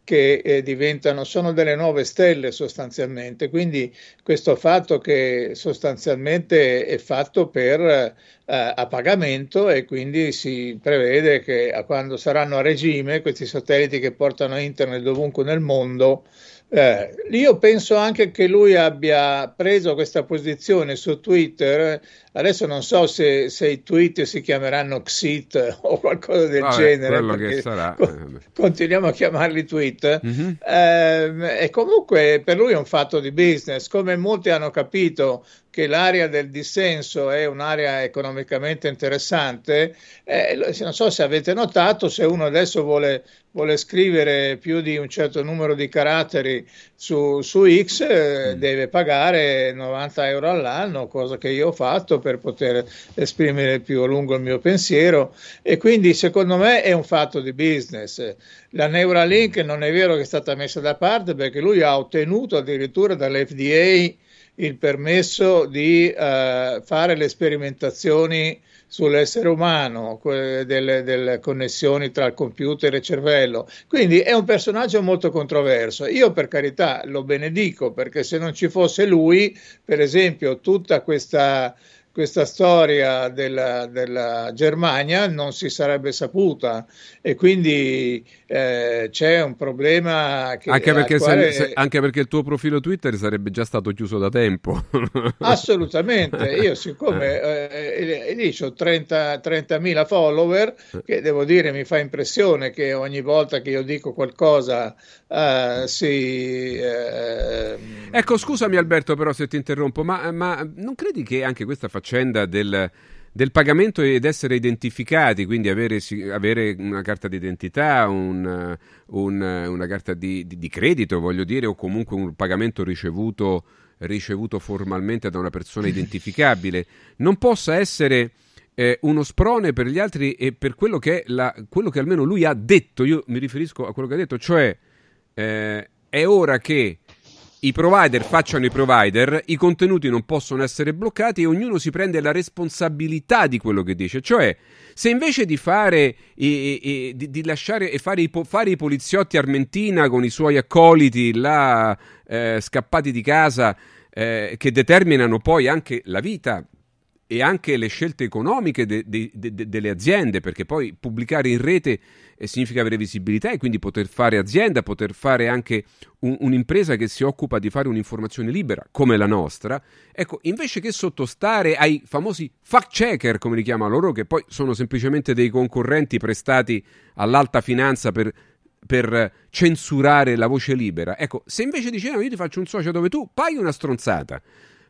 che eh, diventano, sono delle nuove stelle sostanzialmente, quindi questo fatto che sostanzialmente è fatto per, eh, a pagamento e quindi si prevede che quando saranno a regime questi satelliti che portano internet dovunque nel mondo eh, io penso anche che lui abbia preso questa posizione su Twitter. Adesso non so se, se i tweet si chiameranno Xit o qualcosa del Vabbè, genere. Con, continuiamo a chiamarli tweet. Mm-hmm. Eh, e comunque per lui è un fatto di business. Come molti hanno capito che l'area del dissenso è un'area economicamente interessante, eh, non so se avete notato, se uno adesso vuole, vuole scrivere più di un certo numero di caratteri su, su X, eh, mm. deve pagare 90 euro all'anno, cosa che io ho fatto per poter esprimere più a lungo il mio pensiero e quindi secondo me è un fatto di business. La Neuralink non è vero che è stata messa da parte perché lui ha ottenuto addirittura dall'FDA il permesso di uh, fare le sperimentazioni sull'essere umano, delle, delle, connessioni tra il computer e cervello. Quindi è un personaggio molto controverso. Io per carità lo benedico perché se non ci fosse lui, per esempio, tutta questa questa storia della, della, Germania non si sarebbe saputa e quindi eh, c'è un problema che, anche perché, quale... se, anche perché, il tuo profilo Twitter sarebbe già stato chiuso da tempo. [laughs] Assolutamente. Io siccome eh, lì ho 30, 30.000 follower che devo dire mi fa impressione che ogni volta che io dico qualcosa uh, si uh, ecco scusami Alberto però se ti interrompo ma, ma non credi che anche questa faccenda faccenda del, del pagamento ed essere identificati, quindi avere, avere una carta d'identità, un, un, una carta di, di, di, credito, voglio dire, o comunque un pagamento ricevuto, ricevuto formalmente da una persona identificabile, non possa essere eh, uno sprone per gli altri e per quello che, la, quello che almeno lui ha detto, io mi riferisco a quello che ha detto, cioè eh, è ora che i provider facciano i provider, i contenuti non possono essere bloccati e ognuno si prende la responsabilità di quello che dice. Cioè, se invece di fare e, e, di, di, lasciare e fare i, fare i, poliziotti armentina con i suoi accoliti là eh, scappati di casa eh, che determinano poi anche la vita e anche le scelte economiche de, de, de, delle aziende, perché poi pubblicare in rete eh, significa avere visibilità e quindi poter fare azienda, poter fare anche un, un'impresa che si occupa di fare un'informazione libera, come la nostra. Ecco, invece che sottostare ai famosi fact checker, come li chiama loro, che poi sono semplicemente dei concorrenti prestati all'alta finanza per per censurare la voce libera. Ecco, se invece dici no, io ti faccio un socio dove tu paghi una stronzata,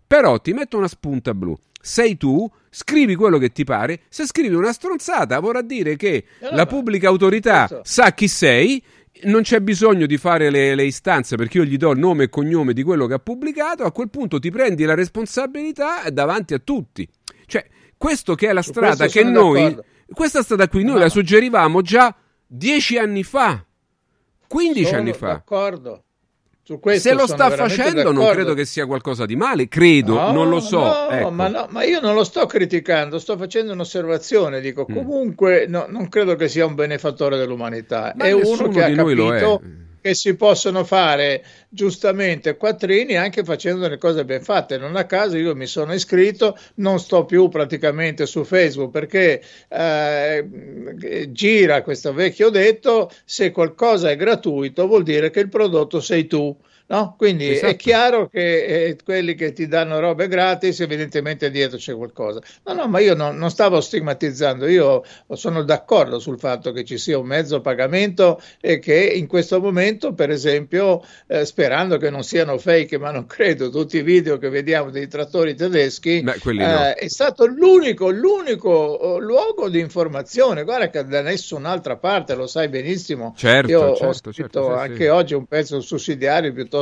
però ti metto una spunta blu, sei tu, scrivi quello che ti pare. Se scrivi una stronzata, vorrà dire che allora, la pubblica autorità questo. sa chi sei. Non c'è bisogno di fare le, le, istanze perché io gli do il nome e cognome di quello che ha pubblicato. A quel punto ti prendi la responsabilità davanti a tutti. Cioè, questo che è la strada che noi, d'accordo. questa strada qui, noi no. la suggerivamo già dieci anni fa, 15 sono anni fa. D'accordo. Se lo sta facendo d'accordo. non credo che sia qualcosa di male, credo, no, non lo so. No, ecco. ma, no, ma, io non lo sto criticando, sto facendo un'osservazione, dico mm. comunque non credo che sia un benefattore dell'umanità, ma è uno che ha capito. Che si possono fare giustamente quattrini anche facendo delle cose ben fatte. Non a caso io mi sono iscritto, non sto più praticamente su Facebook perché eh, gira questo vecchio detto, se qualcosa è gratuito vuol dire che il prodotto sei tu No? Quindi Esatto. è chiaro che eh, quelli che ti danno robe gratis, evidentemente dietro c'è qualcosa. No, no, ma io non, non stavo stigmatizzando, io sono d'accordo sul fatto che ci sia un mezzo pagamento e che in questo momento, per esempio, eh, sperando che non siano fake, ma non credo, tutti i video che vediamo dei trattori tedeschi, Beh, no. eh, è stato l'unico, l'unico eh, luogo di informazione. Guarda che da nessun'altra parte, lo sai benissimo. Certo, Io ho certo, scritto certo, sì, anche sì. oggi un pezzo sussidiario piuttosto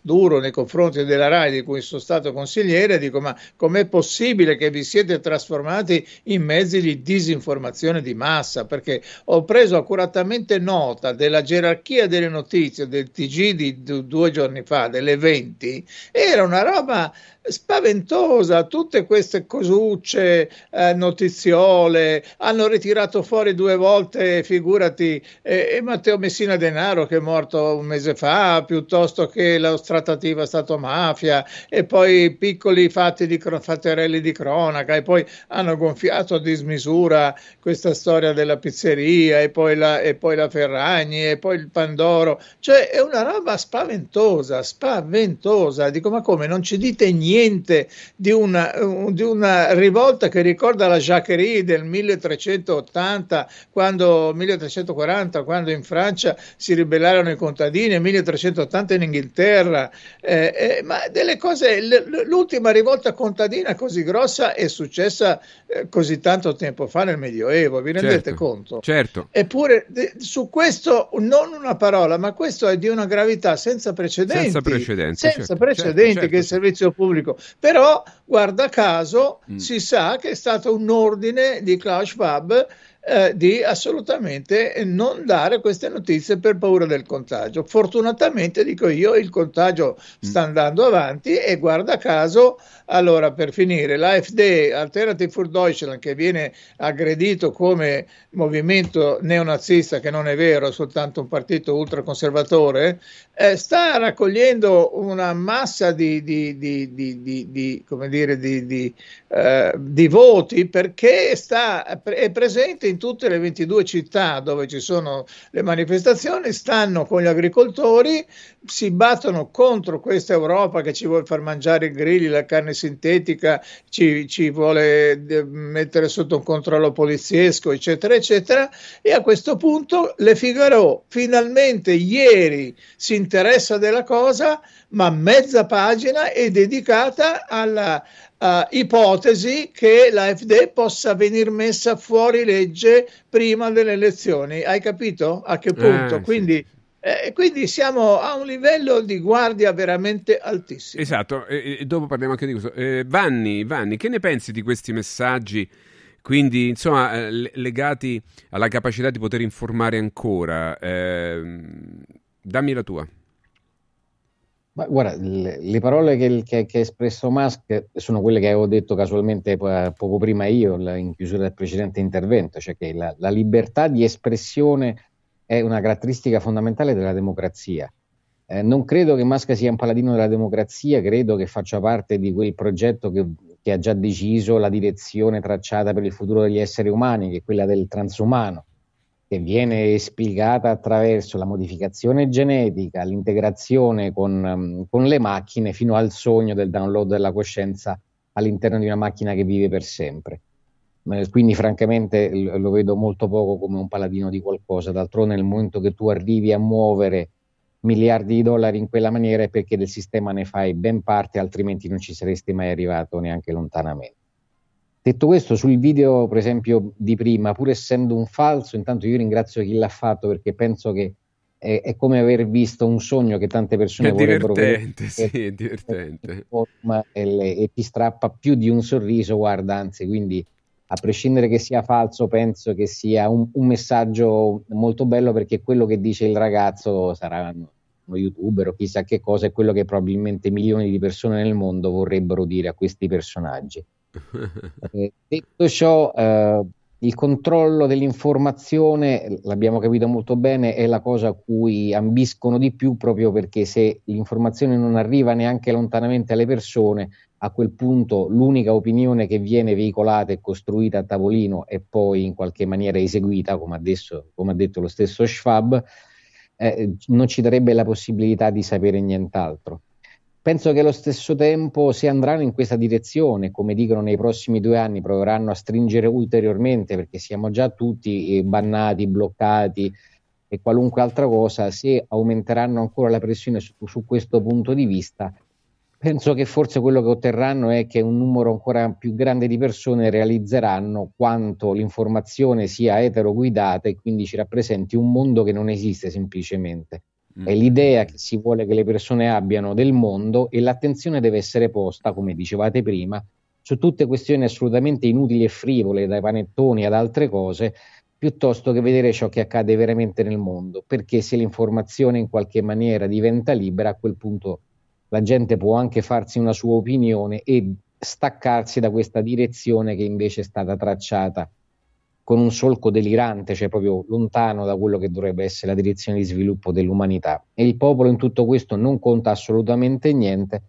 duro nei confronti della RAI di cui sono stato consigliere. Dico, ma com'è possibile che vi siete trasformati in mezzi di disinformazione di massa? Perché ho preso accuratamente nota della gerarchia delle notizie del TG di du- due giorni fa, delle 20, era una roba spaventosa, tutte queste cosucce, eh, notiziole, hanno ritirato fuori due volte, figurati, eh, e Matteo Messina Denaro che è morto un mese fa, piuttosto che la trattativa Stato-mafia, e poi piccoli fatti di fatterelli di cronaca, e poi hanno gonfiato a dismisura questa storia della pizzeria, e poi la, e poi la Ferragni, e poi il Pandoro, cioè è una roba spaventosa, spaventosa, dico ma come? Non ci dite niente? Di una, di una rivolta che ricorda la Jacquerie del 1380, quando, 1340, quando in Francia si ribellarono i contadini, e 1380 in Inghilterra, eh, eh, ma delle cose, l'ultima rivolta contadina così grossa è successa eh, così tanto tempo fa nel Medioevo, vi rendete Certo, conto? Certo. Eppure su questo non una parola, ma questo è di una gravità senza precedenti. Senza precedenti, senza certo, precedenti certo, certo, che il servizio pubblico. Però, guarda caso, Mm. si sa che è stato un ordine di Klaus Schwab eh, di assolutamente non dare queste notizie per paura del contagio. Fortunatamente, dico io, il contagio sta andando avanti e guarda caso, allora per finire, l'AfD, Alternative für Deutschland, che viene aggredito come movimento neonazista, che non è vero, è soltanto un partito ultraconservatore, eh, sta raccogliendo una massa di, di, di, di- come dire, di, di, eh, di voti perché sta, è presente in tutte le 22 città dove ci sono le manifestazioni, stanno con gli agricoltori, si battono contro questa Europa che ci vuole far mangiare i grilli, la carne sintetica, ci, ci vuole eh, mettere sotto un controllo poliziesco, eccetera, eccetera. E a questo punto Le Figaro finalmente ieri si interessa della cosa, ma mezza pagina è dedicata alla eh, ipotesi che l'AfD possa venir messa fuori legge prima delle elezioni. Hai capito a che punto? Eh, sì. Quindi, eh, quindi siamo a un livello di guardia veramente altissimo. Esatto, e, e dopo parliamo anche di questo. Eh, Vanni, Vanni, che ne pensi di questi messaggi? Quindi, insomma, eh, le- legati alla capacità di poter informare ancora. Ehm, dammi la tua. Ma guarda, le, le parole che, che- che ha espresso Musk sono quelle che avevo detto casualmente po- poco prima io in chiusura del precedente intervento, cioè che la, la libertà di espressione è una caratteristica fondamentale della democrazia. Eh, non credo che Musk sia un paladino della democrazia, credo che faccia parte di quel progetto che, che ha già deciso la direzione tracciata per il futuro degli esseri umani, che è quella del transumano che viene spiegata attraverso la modificazione genetica, l'integrazione con, ehm, con le macchine fino al sogno del download della coscienza all'interno di una macchina che vive per sempre. Eh, Quindi, francamente, lo vedo molto poco come un paladino di qualcosa. D'altronde, nel momento che tu arrivi a muovere miliardi di dollari in quella maniera è perché del sistema ne fai ben parte, altrimenti non ci saresti mai arrivato neanche lontanamente. Detto questo, sul video, per esempio, di prima, pur essendo un falso, intanto io ringrazio chi l'ha fatto perché penso che è, è come aver visto un sogno che tante persone È vorrebbero divertente, vedere sì, è divertente. forma e, le- e ti strappa più di un sorriso, guarda, anzi, quindi a prescindere che sia falso, penso che sia un, un messaggio molto bello perché quello che dice il ragazzo sarà uno youtuber o chissà che cosa, è quello che probabilmente milioni di persone nel mondo vorrebbero dire a questi personaggi. [laughs] Eh, detto ciò, eh, il controllo dell'informazione, l'abbiamo capito molto bene, è la cosa a cui ambiscono di più proprio perché se l'informazione non arriva neanche lontanamente alle persone, a quel punto l'unica opinione che viene veicolata e costruita a tavolino e poi in qualche maniera eseguita, come, adesso, come ha detto lo stesso Schwab, eh, non ci darebbe la possibilità di sapere nient'altro. Penso che allo stesso tempo, se andranno in questa direzione, come dicono nei prossimi due anni, proveranno a stringere ulteriormente, perché siamo già tutti eh, bannati, bloccati e qualunque altra cosa, se aumenteranno ancora la pressione su, su questo punto di vista, penso che forse quello che otterranno è che un numero ancora più grande di persone realizzeranno quanto l'informazione sia eteroguidata e quindi ci rappresenti un mondo che non esiste semplicemente. Mm. È l'idea che si vuole che le persone abbiano del mondo e l'attenzione deve essere posta, come dicevate prima, su tutte questioni assolutamente inutili e frivole, dai panettoni ad altre cose, piuttosto che vedere ciò che accade veramente nel mondo, perché se l'informazione in qualche maniera diventa libera, a quel punto la gente può anche farsi una sua opinione e staccarsi da questa direzione che invece è stata tracciata con un solco delirante, cioè proprio lontano da quello che dovrebbe essere la direzione di sviluppo dell'umanità. E il popolo in tutto questo non conta assolutamente niente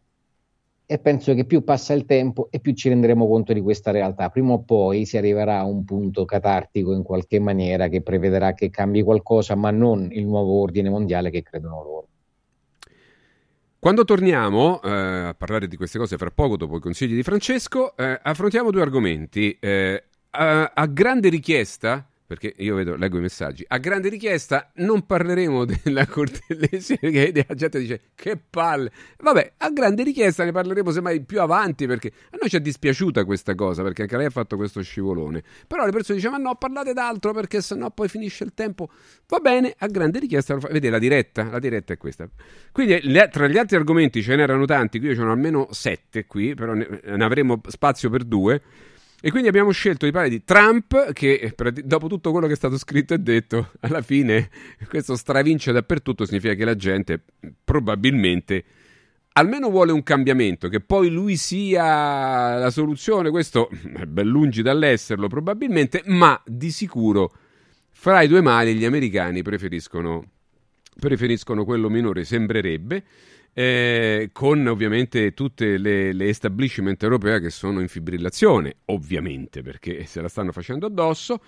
e penso che più passa il tempo e più ci renderemo conto di questa realtà. Prima o poi si arriverà a un punto catartico in qualche maniera che prevederà che cambi qualcosa, ma non il nuovo ordine mondiale che credono loro. Quando torniamo eh, a parlare di queste cose fra poco, dopo i consigli di Francesco, eh, affrontiamo due argomenti. Eh, a, a grande richiesta perché io vedo, leggo i messaggi. A grande richiesta non parleremo [laughs] della Cortellesi perché la gente dice che palle. Vabbè, a grande richiesta ne parleremo semmai più avanti perché a noi ci è dispiaciuta questa cosa perché anche lei ha fatto questo scivolone. Però le persone dicono ma no, parlate d'altro perché sennò poi finisce il tempo. Va bene, a grande richiesta. Vedete, la diretta, la diretta è questa. Quindi tra gli altri argomenti ce n'erano tanti, qui ce ne sono almeno sette qui, però ne avremo spazio per due. E quindi abbiamo scelto di parlare di Trump, che dopo tutto quello che è stato scritto e detto, [laughs] alla fine questo stravince dappertutto, significa che la gente probabilmente almeno vuole un cambiamento, che poi lui sia la soluzione, questo è ben lungi dall'esserlo probabilmente, ma di sicuro fra i due mali gli americani preferiscono, preferiscono quello minore, sembrerebbe eh, con ovviamente tutte le, le establishment europee che sono in fibrillazione, ovviamente perché se la stanno facendo addosso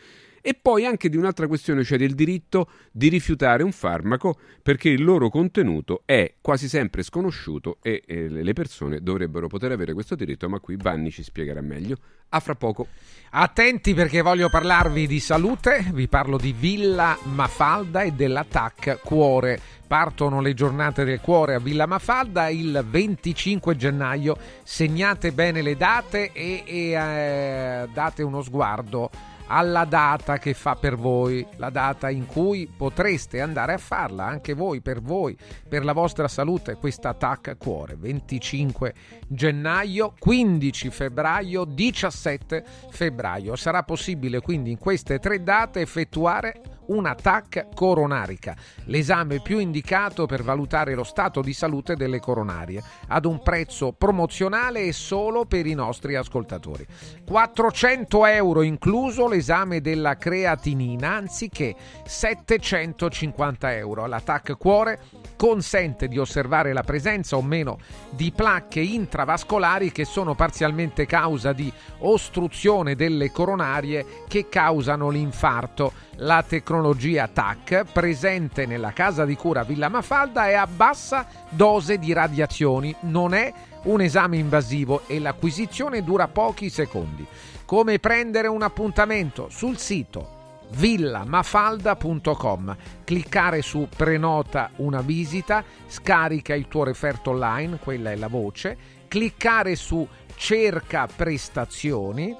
e poi anche di un'altra questione, cioè del diritto di rifiutare un farmaco perché il loro contenuto è quasi sempre sconosciuto e eh, le persone dovrebbero poter avere questo diritto, ma qui Vanni ci spiegherà meglio. A fra poco. Attenti perché voglio parlarvi di salute, vi parlo di Villa Mafalda e dell'attack cuore. Partono le giornate del cuore a Villa Mafalda il 25 gennaio. Segnate bene le date e, e eh, date uno sguardo alla data che fa per voi, la data in cui potreste andare a farla, anche voi, per voi, per la vostra salute, questa TAC cuore. 25 gennaio, 15 febbraio, 17 febbraio. Sarà possibile quindi in queste tre date effettuare una TAC coronarica, l'esame più indicato per valutare lo stato di salute delle coronarie, ad un prezzo promozionale e solo per i nostri ascoltatori. 400 euro incluso l'esame della creatinina anziché 750 euro. La TAC cuore consente di osservare la presenza o meno di placche intravascolari che sono parzialmente causa di ostruzione delle coronarie che causano l'infarto. La tecnologia TAC presente nella casa di cura Villa Mafalda è a bassa dose di radiazioni, non è un esame invasivo e l'acquisizione dura pochi secondi. Come prendere un appuntamento sul sito villamafalda.com. Cliccare su prenota una visita, scarica il tuo referto online, quella è la voce, cliccare su cerca prestazioni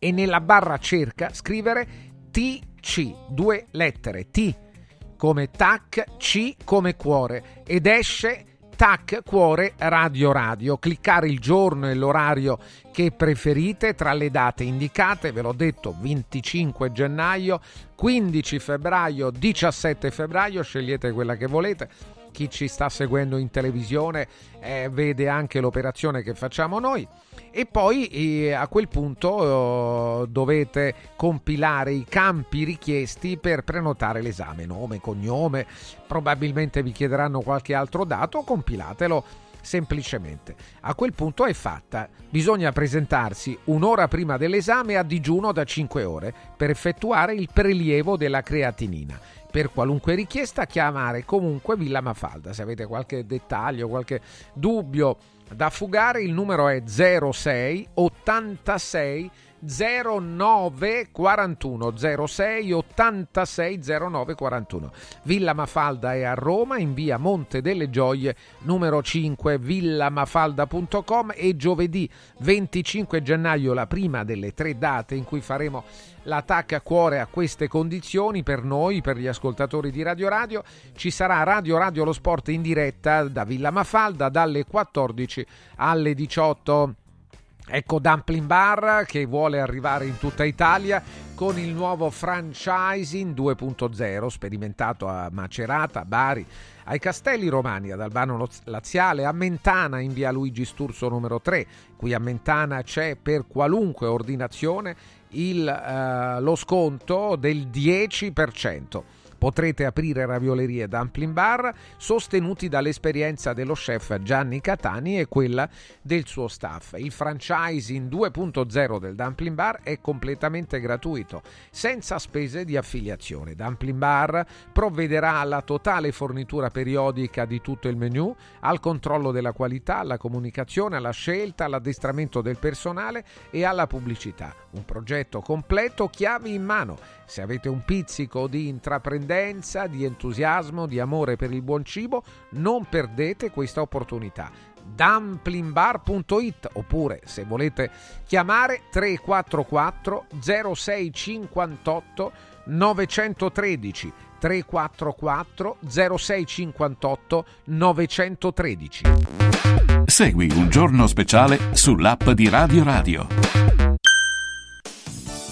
e nella barra cerca scrivere TC, due lettere T come tac, C come cuore ed esce tac cuore radio radio. Cliccare il giorno e l'orario che preferite tra le date indicate ve l'ho detto 25 gennaio 15 febbraio 17 febbraio scegliete quella che volete. Chi ci sta seguendo in televisione eh, vede anche l'operazione che facciamo noi e poi eh, a quel punto eh, dovete compilare i campi richiesti per prenotare l'esame, nome, cognome, probabilmente vi chiederanno qualche altro dato, compilatelo semplicemente. A quel punto è fatta. Bisogna presentarsi un'ora prima dell'esame a digiuno da 5 ore per effettuare il prelievo della creatinina per qualunque richiesta chiamare comunque Villa Mafalda. Se avete qualche dettaglio, qualche dubbio da fugare, il numero è 06 86 09 41 06 86 09 41 Villa Mafalda è a Roma in via Monte delle Gioie numero 5 villamafalda.com e giovedì 25 gennaio la prima delle tre date in cui faremo l'attacco a cuore a queste condizioni per noi, per gli ascoltatori di Radio Radio. Ci sarà Radio Radio lo sport in diretta da Villa Mafalda dalle 14 alle 18 Ecco Dumpling Bar che vuole arrivare in tutta Italia con il nuovo franchising 2.0 sperimentato a Macerata, Bari, ai Castelli Romani, ad Albano Laziale, a Mentana in via Luigi Sturzo numero 3. Qui a Mentana c'è per qualunque ordinazione il, eh, lo sconto del 10%. Potrete aprire raviolerie e dumpling bar sostenuti dall'esperienza dello chef Gianni Catani e quella del suo staff. Il franchising 2.0 del dumpling bar è completamente gratuito, senza spese di affiliazione. Dumpling bar provvederà alla totale fornitura periodica di tutto il menu, al controllo della qualità, alla comunicazione, alla scelta, all'addestramento del personale e alla pubblicità. Un progetto completo, chiavi in mano. Se avete un pizzico di intraprendenza, di entusiasmo, di amore per il buon cibo, non perdete questa opportunità. dumplingbar.it oppure se volete chiamare 344 0658 913 344 0658 913 Segui un giorno speciale sull'app di Radio Radio.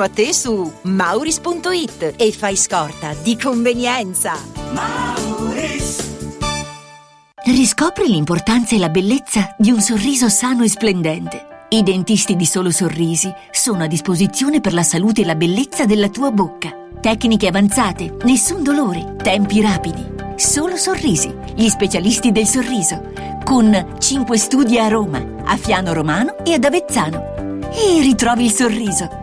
a te su mauris.it e fai scorta di convenienza. Mauris. Riscopri l'importanza e la bellezza di un sorriso sano e splendente. I dentisti di Solo Sorrisi sono a disposizione per la salute e la bellezza della tua bocca. Tecniche avanzate, nessun dolore, tempi rapidi. Solo Sorrisi, gli specialisti del sorriso, con 5 studi a Roma, a Fiano Romano e ad Avezzano. E ritrovi il sorriso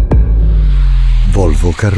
Volvo Car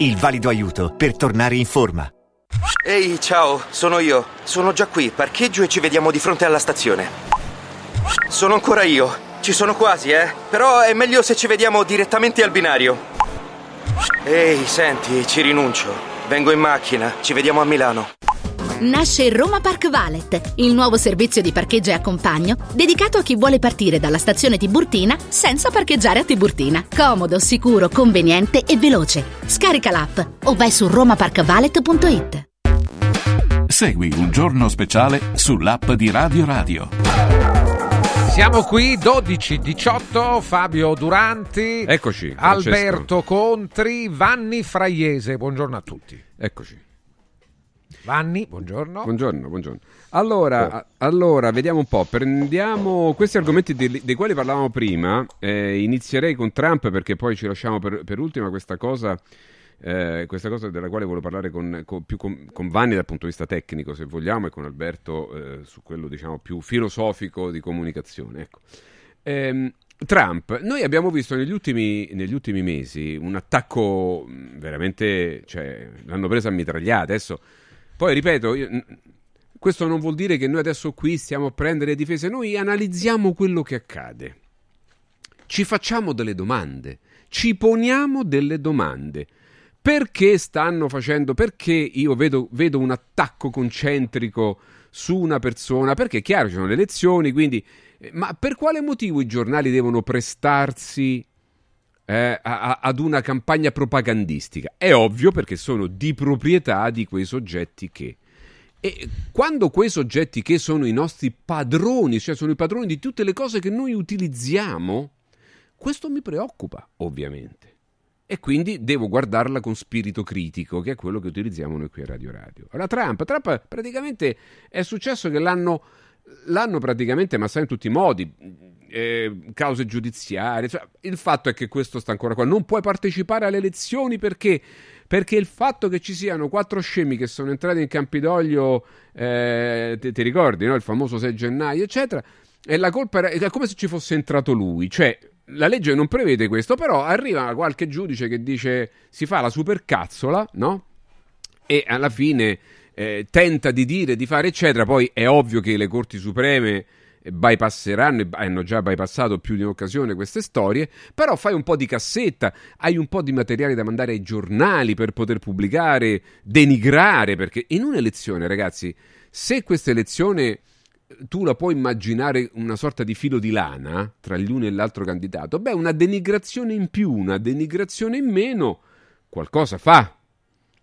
il valido aiuto per tornare in forma. Ehi, ciao, sono io. Sono già qui, parcheggio e ci vediamo di fronte alla stazione. Sono ancora io. Ci sono quasi, eh? Però è meglio se ci vediamo direttamente al binario. Ehi, senti, ci rinuncio. Vengo in macchina, ci vediamo a Milano. Nasce Roma Park Valet, il nuovo servizio di parcheggio e accompagno dedicato a chi vuole partire dalla stazione Tiburtina senza parcheggiare a Tiburtina. Comodo, sicuro, conveniente e veloce. Scarica l'app o vai su romaparkvalet.it. Segui un giorno speciale sull'app di Radio Radio. Siamo qui 12-18, Fabio Duranti, Eccoci, Alberto Contri, Vanni Fraiese. Buongiorno a tutti. Eccoci. Vanni, buongiorno. Buongiorno, buongiorno. Allora, Oh. allora, vediamo un po'. Prendiamo questi argomenti dei, dei quali parlavamo prima. Eh, inizierei con Trump perché poi ci lasciamo per, per ultima questa cosa, eh, questa cosa della quale volevo parlare con, con- più con, con Vanni dal punto di vista tecnico, se vogliamo, e con Alberto eh, su quello diciamo più filosofico di comunicazione. Ecco. Ehm, Trump, noi abbiamo visto negli ultimi, negli ultimi mesi un attacco veramente, cioè, l'hanno preso a mitragliate. Adesso, poi ripeto, io- questo non vuol dire che noi adesso qui stiamo a prendere difese, noi analizziamo quello che accade, ci facciamo delle domande, ci poniamo delle domande. Perché stanno facendo? Perché io vedo, vedo un attacco concentrico su una persona? Perché è chiaro, ci sono le elezioni, quindi... eh, Ma per quale motivo i giornali devono prestarsi eh, a- ad una campagna propagandistica? È ovvio perché sono di proprietà di quei soggetti che... E quando quei soggetti che sono i nostri padroni, cioè sono i padroni di tutte le cose che noi utilizziamo, questo mi preoccupa, ovviamente. E quindi devo guardarla con spirito critico, che è quello che utilizziamo noi qui a Radio Radio. Allora, Trump, Trump praticamente è successo che l'hanno, l'hanno praticamente massato in tutti i modi, eh, cause giudiziarie. cioè, il fatto è che questo sta ancora qua. Non puoi partecipare alle elezioni perché? Perché il fatto che ci siano quattro scemi che sono entrati in Campidoglio, eh, ti ricordi, no? il famoso 6 gennaio, eccetera, e la colpa era è come se ci fosse entrato lui. Cioè, la legge non prevede questo, però arriva qualche giudice che dice si fa la supercazzola, no? E alla fine eh, tenta di dire, di fare, eccetera. Poi è ovvio che le Corti Supreme eh, bypasseranno, hanno già bypassato più di un'occasione queste storie, però fai un po' di cassetta, hai un po' di materiale da mandare ai giornali per poter pubblicare, denigrare, perché in un'elezione, ragazzi, se questa elezione tu la puoi immaginare una sorta di filo di lana tra l'uno e l'altro candidato, beh, una denigrazione in più, una denigrazione in meno, qualcosa fa,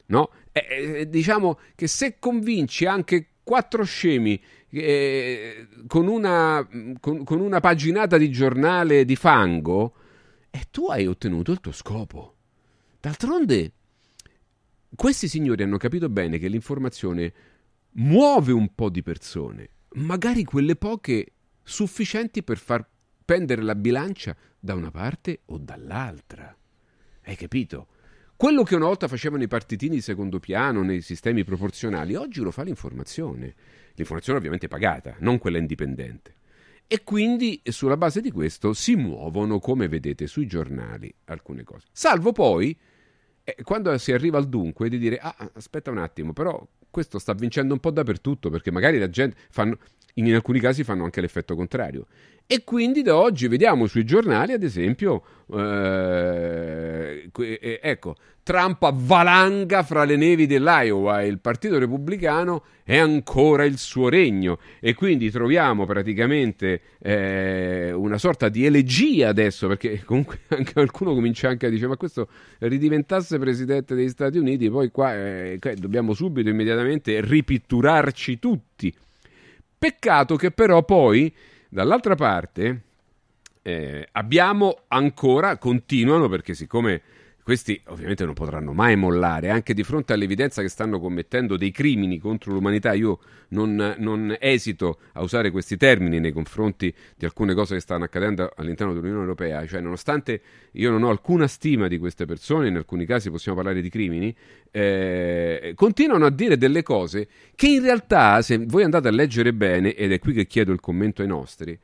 no? Eh, eh, diciamo che se convinci anche quattro scemi eh, con, una, con, con una paginata di giornale di fango, e tu hai ottenuto il tuo scopo. D'altronde, questi signori hanno capito bene che l'informazione muove un po' di persone, magari quelle poche sufficienti per far pendere la bilancia da una parte o dall'altra. Hai capito? Quello che una volta facevano i partitini di secondo piano nei sistemi proporzionali, oggi lo fa l'informazione. L'informazione ovviamente pagata, non quella indipendente. E quindi sulla base di questo si muovono, come vedete sui giornali, alcune cose. Salvo poi, eh, quando si arriva al dunque, di dire, ah, aspetta un attimo, però questo sta vincendo un po' dappertutto, perché magari la gente fanno, in alcuni casi fanno anche l'effetto contrario. E quindi da oggi vediamo sui giornali, ad esempio, eh, eh, ecco, Trump avvalanga fra le nevi dell'Iowa e il Partito Repubblicano è ancora il suo regno. E quindi troviamo praticamente eh, una sorta di elegia adesso, perché [laughs] comunque anche qualcuno comincia anche a dire, ma questo ridiventasse Presidente degli Stati Uniti, poi qua eh, dobbiamo subito, immediatamente, ripitturarci tutti. Peccato che però poi Dall'altra parte eh, abbiamo ancora, continuano perché siccome questi ovviamente non potranno mai mollare, anche di fronte all'evidenza che stanno commettendo dei crimini contro l'umanità, io non, non, esito a usare questi termini nei confronti di alcune cose che stanno accadendo all'interno dell'Unione Europea, cioè nonostante io non ho alcuna stima di queste persone, in alcuni casi possiamo parlare di crimini, eh, continuano a dire delle cose che in realtà, se voi andate a leggere bene, ed è qui che chiedo il commento ai nostri,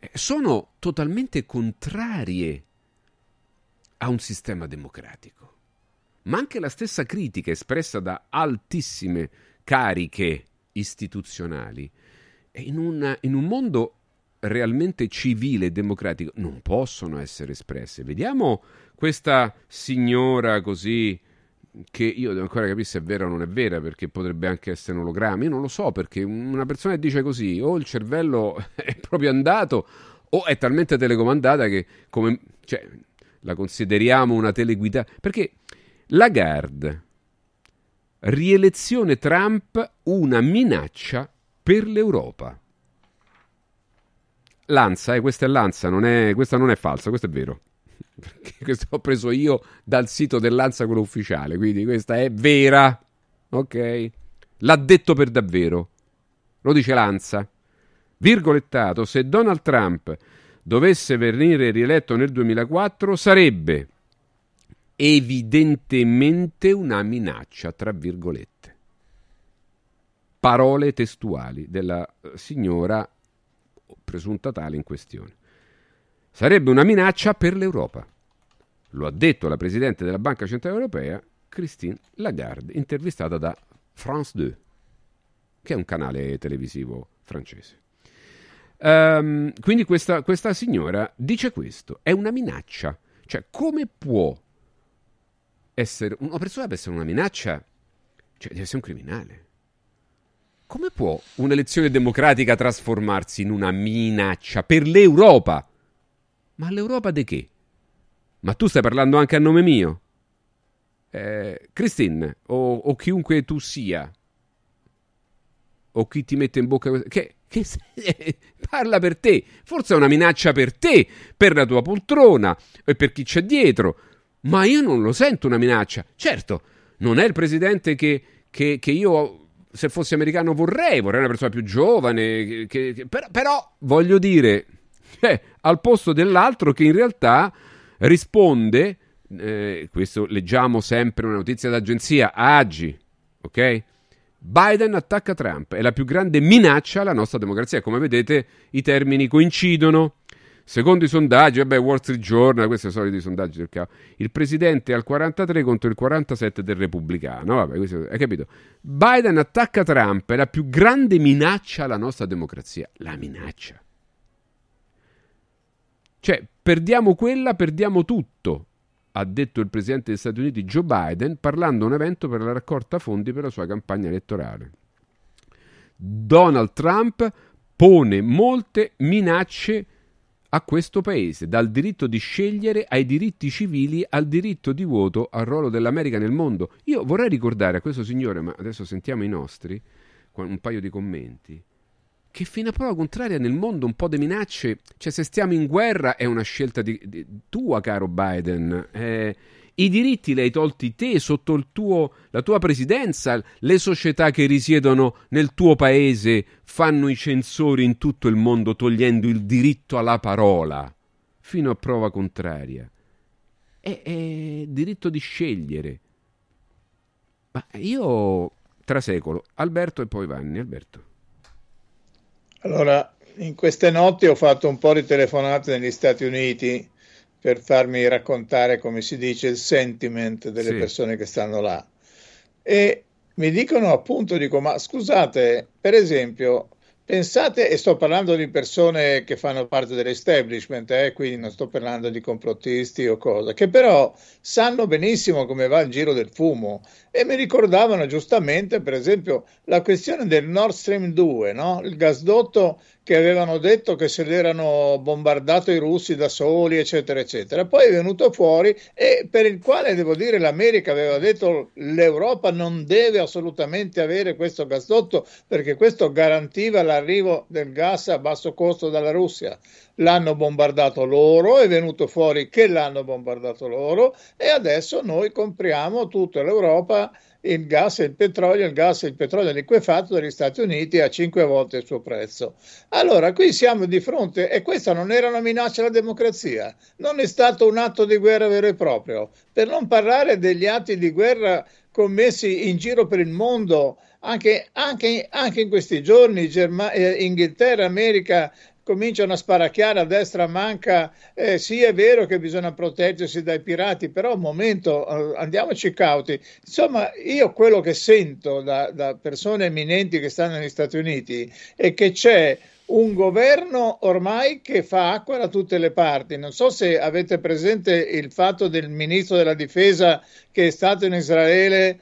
eh, sono totalmente contrarie a un sistema democratico. Ma anche la stessa critica espressa da altissime cariche istituzionali in un, in un mondo realmente civile e democratico non possono essere espresse. Vediamo questa signora così che io devo ancora capire se è vera o non è vera, perché potrebbe anche essere un ologramma. Io non lo so, perché una persona dice così, o il cervello [laughs] è proprio andato, o è talmente telecomandata che come... Cioè, la consideriamo una teleguida? Perché Lagarde, rielezione Trump, una minaccia per l'Europa. Lanza, eh, questa è Lanza, non è, questa non è falsa, questo è vero. [laughs] Perché questo ho preso io dal sito dell'Anza, quello ufficiale, quindi questa è vera. Ok? L'ha detto per davvero. Lo dice Lanza. Virgolettato, se Donald Trump dovesse venire rieletto nel 2004 sarebbe evidentemente una minaccia, tra virgolette. Parole testuali della eh, signora presunta tale in questione. Sarebbe una minaccia per l'Europa. Lo ha detto la Presidente della Banca Centrale Europea, Christine Lagarde, intervistata da France 2, che è un canale televisivo francese. Um, quindi questa, questa signora dice questo, è una minaccia. Cioè, come può essere una persona deve essere una minaccia? Cioè, deve essere un criminale. Come può un'elezione democratica trasformarsi in una minaccia per l'Europa? Ma l'Europa di che? Ma tu stai parlando anche a nome mio? Eh, Christine, o, o chiunque tu sia, o chi ti mette in bocca... Che, che parla per te. Forse è una minaccia per te, per la tua poltrona e per chi c'è dietro. Ma io non lo sento una minaccia. Certo, non è il presidente che, che, che io, se fossi americano, vorrei. Vorrei una persona più giovane. Che, che, però, però, voglio dire, eh, al posto dell'altro che in realtà risponde. Eh, questo leggiamo sempre una notizia d'agenzia, Agi, ok? Biden attacca Trump, è la più grande minaccia alla nostra democrazia. Come vedete i termini coincidono. Secondo i sondaggi, vabbè, Wall Street Journal, questi sono i soliti sondaggi del capo, il presidente al 43 contro il 47 del repubblicano. Vabbè, questo, hai capito? Biden attacca Trump, è la più grande minaccia alla nostra democrazia. La minaccia. Cioè, perdiamo quella, perdiamo tutto ha detto il presidente degli Stati Uniti Joe Biden parlando a un evento per la raccolta fondi per la sua campagna elettorale. Donald Trump pone molte minacce a questo paese, dal diritto di scegliere ai diritti civili al diritto di voto al ruolo dell'America nel mondo. Io vorrei ricordare a questo signore, ma adesso sentiamo i nostri, un paio di commenti che fino a prova contraria nel mondo un po' di minacce, cioè se stiamo in guerra è una scelta di, di, tua, caro Biden. Eh, I diritti li hai tolti te sotto tuo, la tua presidenza. Le società che risiedono nel tuo paese fanno i censori in tutto il mondo togliendo il diritto alla parola fino a prova contraria. È, è diritto di scegliere. Ma io trasecolo Alberto e poi Vanni. Alberto. Allora, in queste notti ho fatto un po' di telefonate negli Stati Uniti per farmi raccontare, come si dice, il sentiment delle sì. persone che stanno là. E mi dicono appunto, dico, ma scusate, per esempio, Pensate, e sto parlando di persone che fanno parte dell'establishment, eh, quindi non sto parlando di complottisti o cosa, che però sanno benissimo come va il giro del fumo e mi ricordavano giustamente, per esempio, la questione del Nord Stream 2, no? il gasdotto che avevano detto che se l'erano bombardato i russi da soli, eccetera, eccetera. Poi è venuto fuori e per il quale devo dire l'America aveva detto l'Europa non deve assolutamente avere questo gasdotto perché questo garantiva l'arrivo del gas a basso costo dalla Russia. L'hanno bombardato loro, è venuto fuori che l'hanno bombardato loro e adesso noi compriamo tutta l'Europa il gas e il petrolio, il gas e il petrolio liquefatto dagli Stati Uniti a cinque volte il suo prezzo. Allora, qui siamo di fronte, e questa non era una minaccia alla democrazia, non è stato un atto di guerra vero e proprio, per non parlare degli atti di guerra commessi in giro per il mondo, anche, anche, anche in questi giorni, Germa- eh, Inghilterra, America cominciano a sparacchiare a destra manca, eh, sì è vero che bisogna proteggersi dai pirati, però un momento, eh, andiamoci cauti. Insomma, io quello che sento da, da persone eminenti che stanno negli Stati Uniti è che c'è un governo ormai che fa acqua da tutte le parti. Non so se avete presente il fatto del ministro della difesa che è stato in Israele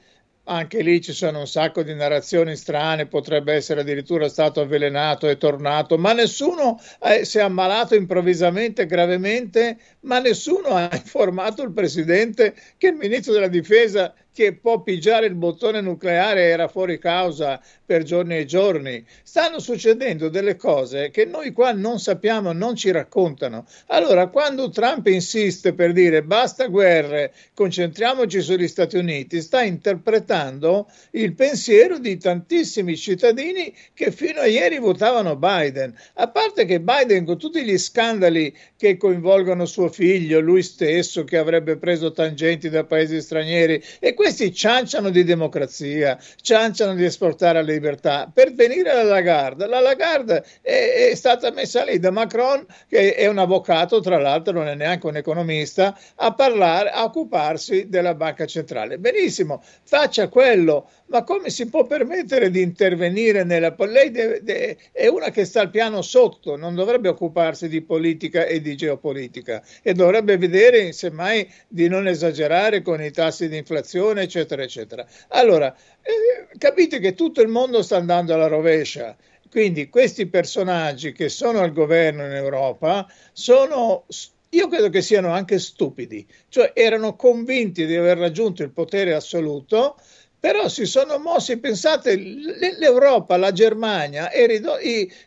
anche lì ci sono un sacco di narrazioni strane, potrebbe essere addirittura stato avvelenato e tornato, ma nessuno eh, si è ammalato improvvisamente, gravemente, ma nessuno ha [laughs] informato il presidente che il ministro della difesa che può pigiare il bottone nucleare era fuori causa per giorni e giorni. Stanno succedendo delle cose che noi qua non sappiamo, non ci raccontano. Allora, quando Trump insiste per dire basta guerre, concentriamoci sugli Stati Uniti, sta interpretando il pensiero di tantissimi cittadini che fino a ieri votavano Biden. A parte che Biden, con tutti gli scandali che coinvolgono suo figlio, lui stesso che avrebbe preso tangenti da paesi stranieri e questi cianciano di democrazia, cianciano di esportare la libertà. Per venire alla Lagarde, la Lagarde è, è, stata messa lì da Macron, che è un avvocato, tra l'altro non è neanche un economista, a parlare, a occuparsi della banca centrale. Benissimo, faccia quello, ma come si può permettere di intervenire nella lei deve, deve, è una che sta al piano sotto, non dovrebbe occuparsi di politica e di geopolitica e dovrebbe vedere semmai di non esagerare con i tassi di inflazione eccetera, eccetera. Allora, eh, capite che tutto il mondo sta andando alla rovescia. Quindi questi personaggi che sono al governo in Europa sono io credo che siano anche stupidi, cioè erano convinti di aver raggiunto il potere assoluto, però si sono mossi, pensate, l'Europa, la Germania, e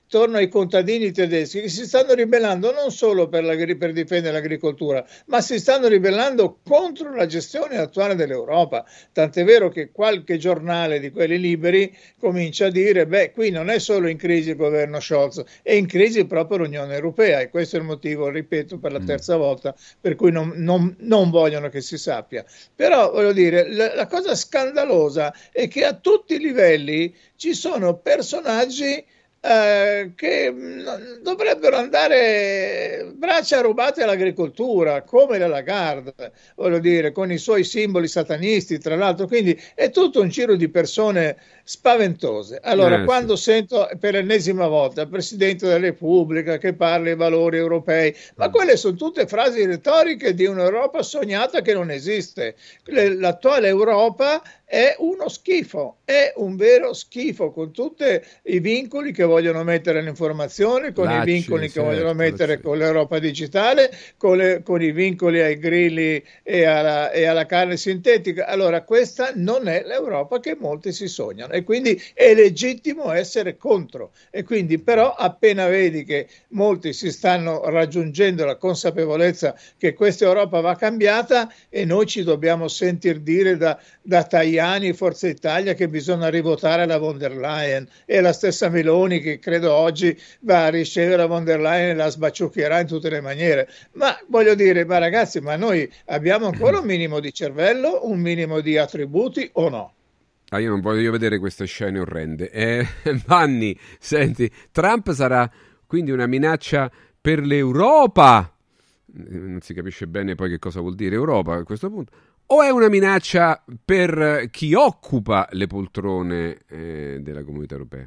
torno ai contadini tedeschi che si stanno ribellando non solo per, la, per, difendere l'agricoltura, ma si stanno ribellando contro la gestione attuale dell'Europa. Tant'è vero che qualche giornale di quelli liberi comincia a dire: beh, qui non è solo in crisi il governo Scholz, è in crisi proprio l'Unione Europea. E questo è il motivo, ripeto per la mm. terza volta, per cui non, non, non vogliono che si sappia. Però voglio dire, la, la cosa scandalosa è che a tutti i livelli ci sono personaggi eh, che mm, dovrebbero andare braccia rubate all'agricoltura, come la Lagarde, voglio dire, con i suoi simboli satanisti, tra l'altro, quindi è tutto un giro di persone spaventose. Allora, eh, quando sì. sento per l'ennesima volta il Presidente della Repubblica che parla dei valori europei, ma mm. quelle sono tutte frasi retoriche di un'Europa sognata che non esiste. L'attuale Europa è uno schifo, è un vero schifo con tutti i vincoli che vogliono mettere l'informazione, con Lacci, i vincoli che certo, vogliono mettere con l'Europa l'Europa digitale con, le, con i vincoli ai grilli e alla, e alla, carne sintetica. Allora questa non è l'Europa che molti si sognano e quindi è legittimo essere contro. E quindi però appena vedi che molti si stanno raggiungendo la consapevolezza che questa Europa va cambiata e noi ci dobbiamo sentir dire da, da Tajani, Forza Italia, che bisogna rivotare la von der Leyen e la stessa Meloni che credo oggi va a ricevere la von der Leyen e la sbaciucchierà in tutte le maniere. Ma voglio dire, ma ragazzi, ma noi abbiamo ancora un minimo di cervello, un minimo di attributi o no? Ah, io non voglio vedere queste scene orrende. Eh, [laughs] Vanni, senti, Trump sarà quindi una minaccia per l'Europa. Non si capisce bene poi che cosa vuol dire Europa a questo punto. O è una minaccia per chi occupa le poltrone eh, della comunità europea?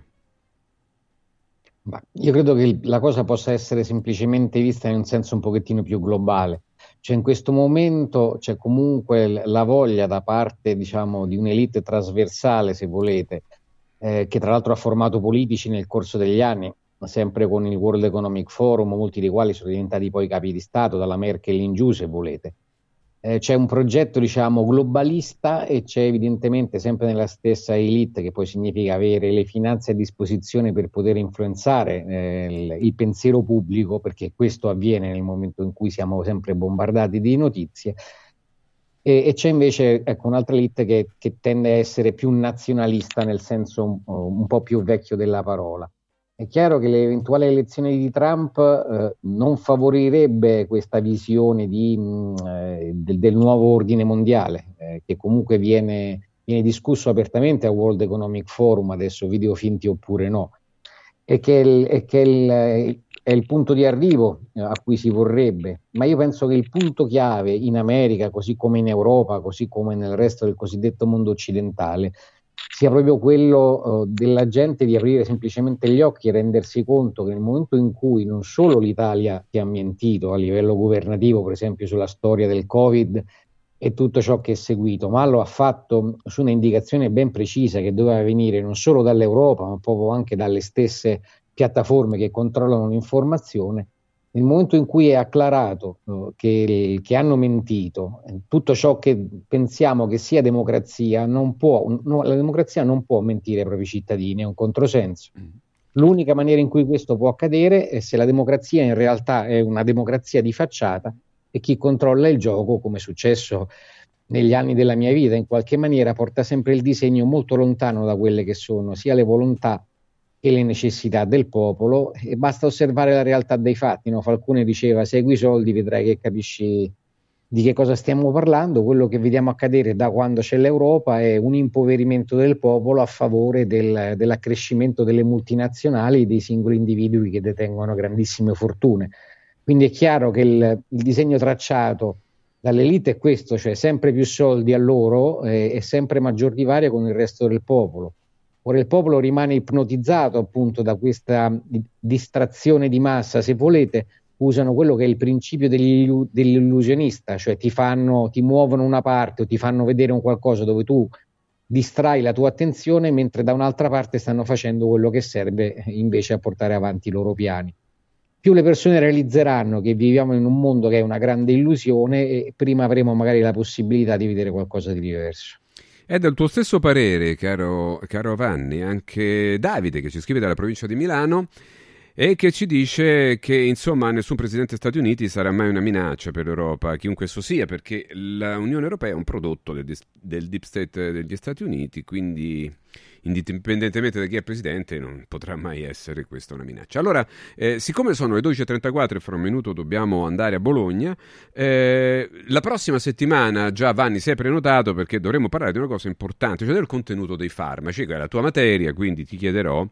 Io credo che la cosa possa essere semplicemente vista in un senso un pochettino più globale. Cioè in questo momento c'è comunque la voglia da parte diciamo, di un'elite trasversale, se volete, eh, che tra l'altro ha formato politici nel corso degli anni, sempre con il World Economic Forum, molti dei quali sono diventati poi capi di Stato, dalla Merkel in giù, se volete eh, c'è un progetto diciamo globalista e c'è evidentemente sempre nella stessa elite che poi significa avere le finanze a disposizione per poter influenzare eh, il, il, pensiero pubblico perché questo avviene nel momento in cui siamo sempre bombardati di notizie. E, e c'è invece ecco, un'altra elite che, che, tende a essere più nazionalista nel senso un, un po' più vecchio della parola è chiaro che l'eventuale elezione di Trump eh, non favorirebbe questa visione di, mh, mm, eh, del, del, nuovo ordine mondiale, eh, che comunque viene, viene, discusso apertamente al World Economic Forum, adesso video finti oppure no, e che, il, e che il, è il punto di arrivo eh, a cui si vorrebbe. Ma io penso che il punto chiave in America, così come in Europa, così come nel resto del cosiddetto mondo occidentale, sia proprio quello uh, della gente di aprire semplicemente gli occhi e rendersi conto che nel momento in cui non solo l'Italia ti ha mentito a livello governativo, per esempio sulla storia del Covid e tutto ciò che è seguito, ma lo ha fatto su un'indicazione ben precisa che doveva venire non solo dall'Europa, ma proprio anche dalle stesse piattaforme che controllano l'informazione, nel momento in cui è acclarato uh, che, che, hanno mentito, eh, tutto ciò che pensiamo che sia democrazia, non può, no, la democrazia non può mentire ai propri cittadini, è un controsenso. Mm. L'unica maniera in cui questo può accadere è se la democrazia in realtà è una democrazia di facciata e chi controlla il gioco, come è successo negli anni della mia vita, in qualche maniera porta sempre il disegno molto lontano da quelle che sono sia le volontà e le necessità del popolo e basta osservare la realtà dei fatti. No? Falcone diceva segui i soldi, vedrai che capisci di che cosa stiamo parlando. Quello che vediamo accadere da quando c'è l'Europa è un impoverimento del popolo a favore del, dell'accrescimento delle multinazionali e dei singoli individui che detengono grandissime fortune. Quindi è chiaro che il, il disegno tracciato dall'elite è questo, cioè sempre più soldi a loro eh, e sempre maggior divario con il resto del popolo. Ora il popolo rimane ipnotizzato appunto da questa distrazione di massa, se volete, usano quello che è il principio dell'illusionista, cioè ti, fanno, ti muovono una parte o ti fanno vedere un qualcosa dove tu distrai la tua attenzione, mentre da un'altra parte stanno facendo quello che serve invece a portare avanti i loro piani. Più le persone realizzeranno che viviamo in un mondo che è una grande illusione, e prima avremo magari la possibilità di vedere qualcosa di diverso. È del tuo stesso parere, caro, caro Vanni, anche Davide che ci scrive dalla provincia di Milano e che ci dice che insomma nessun presidente degli Stati Uniti sarà mai una minaccia per l'Europa, chiunque esso sia, perché l'Unione Europea è un prodotto del, del deep state degli Stati Uniti, quindi indipendentemente da chi è presidente, non potrà mai essere questa una minaccia. Allora, eh, siccome sono le 12.34 e fra un minuto dobbiamo andare a Bologna, eh, la prossima settimana, già Vanni, sei prenotato perché dovremo parlare di una cosa importante, cioè del contenuto dei farmaci, che è la tua materia, quindi ti chiederò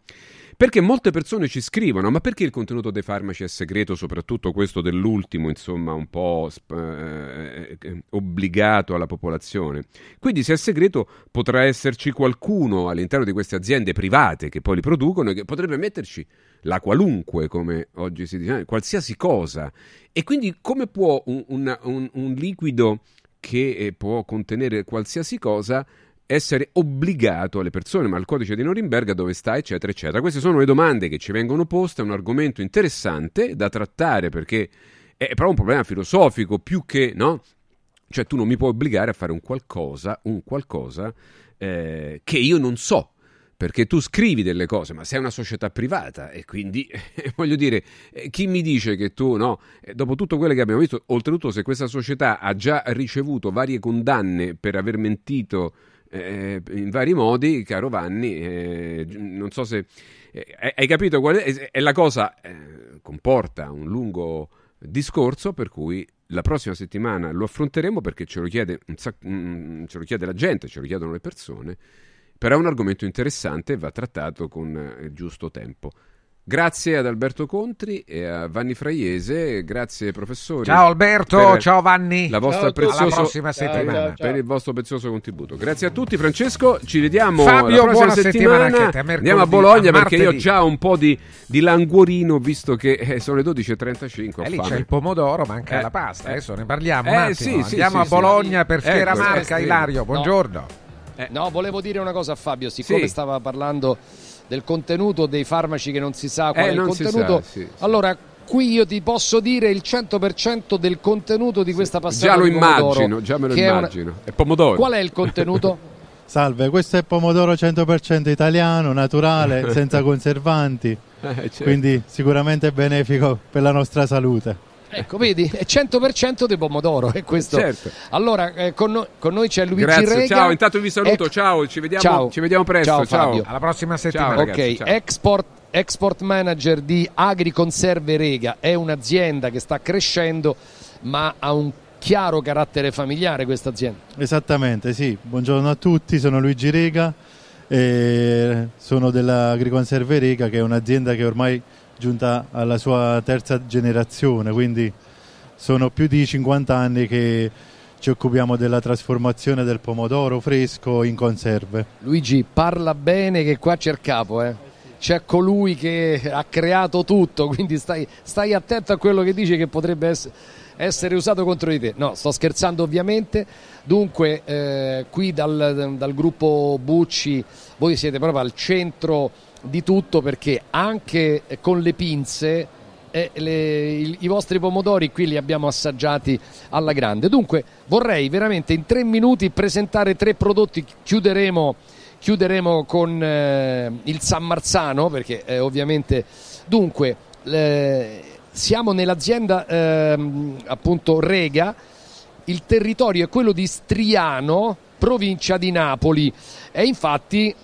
perché molte persone ci scrivono, ma perché il contenuto dei farmaci è segreto, soprattutto questo dell'ultimo, insomma, un po' eh, eh, obbligato alla popolazione? Quindi se è segreto potrà esserci qualcuno all'interno di queste aziende private che poi li producono e che potrebbe metterci la qualunque, come oggi si dice, qualsiasi cosa. E quindi come può un, un, un, un liquido che eh, può contenere qualsiasi cosa essere obbligato alle persone, ma il codice di Norimberga dove sta, eccetera, eccetera. Queste sono le domande che ci vengono poste, è un argomento interessante da trattare perché è proprio un problema filosofico più che, no? Cioè tu non mi puoi obbligare a fare un qualcosa, un qualcosa eh, che io non so perché tu scrivi delle cose, ma sei una società privata e quindi [laughs] voglio dire, eh, chi mi dice che tu, no, eh, dopo tutto quello che abbiamo visto, oltretutto se questa società ha già ricevuto varie condanne per aver mentito eh, in vari modi, caro Vanni, eh, non so se eh, hai capito qual è, e la cosa eh, comporta un lungo discorso per cui la prossima settimana lo affronteremo perché ce lo chiede, sac- mm, ce lo chiede la gente, ce lo chiedono le persone però è un argomento interessante e va trattato con il giusto tempo. Grazie ad Alberto Contri e a Vanni Fraiese, grazie professori. Ciao Alberto, ciao Vanni. La vostra ciao prezioso, alla prossima settimana. Ciao, ciao, per il vostro prezioso contributo. Grazie a tutti Francesco, ci vediamo Fabio, la prossima buona settimana. settimana anche a te, Andiamo a Bologna a perché io ho già un po' di, di languorino visto che eh, sono le 12.35. ho E lì fame. c'è il pomodoro, manca Eh, la pasta. eh. Adesso ne parliamo. Eh, sì, sì, Andiamo sì, a Bologna sì. per Fiera Ecco, Marca. eh, Ilario, no. buongiorno. No, volevo dire una cosa a Fabio, siccome Sì. stava parlando del contenuto dei farmaci che non si sa qual Eh, è il contenuto, sa, sì, sì. allora qui io ti posso dire il 100% del contenuto di questa passata Già lo immagino, già me lo che è una- immagino. È pomodoro. Qual è il contenuto? [laughs] Salve, questo è pomodoro 100% italiano, naturale, [laughs] senza conservanti, Eh, certo. quindi sicuramente benefico per la nostra salute. Ecco, vedi, è 100% di pomodoro, è questo. Certo. Allora, eh, con, no- con noi c'è Luigi Grazie, Rega. ciao, intanto vi saluto, Ec- ciao, ci vediamo, Ciao. ci vediamo presto, Ciao, ciao. Fabio. Alla prossima settimana. Ciao, ragazzi, ok, ciao. export, export manager di Agriconserve Rega è un'azienda che sta crescendo, ma ha un chiaro carattere familiare questa azienda. Esattamente, sì. Buongiorno a tutti, sono Luigi Rega e sono dell'Agriconserve Rega che è un'azienda che ormai giunta alla sua terza generazione, quindi sono più di 50 anni che ci occupiamo della trasformazione del pomodoro fresco in conserve. Luigi, parla bene che qua c'è il capo, eh. C'è colui che ha creato tutto, [laughs] quindi stai, stai attento a quello che dici che potrebbe ess- essere usato contro di te. No, sto scherzando ovviamente. Dunque, eh, qui dal, dal gruppo Bucci voi siete proprio al centro di tutto perché anche con le pinze eh, le- il- i vostri pomodori qui li abbiamo assaggiati alla grande. Dunque vorrei veramente in tre minuti presentare tre prodotti, chiuderemo, chiuderemo con eh, il San Marzano perché eh, ovviamente dunque eh, siamo nell'azienda ehm, appunto Rega, il territorio è quello di Striano, provincia di Napoli. E infatti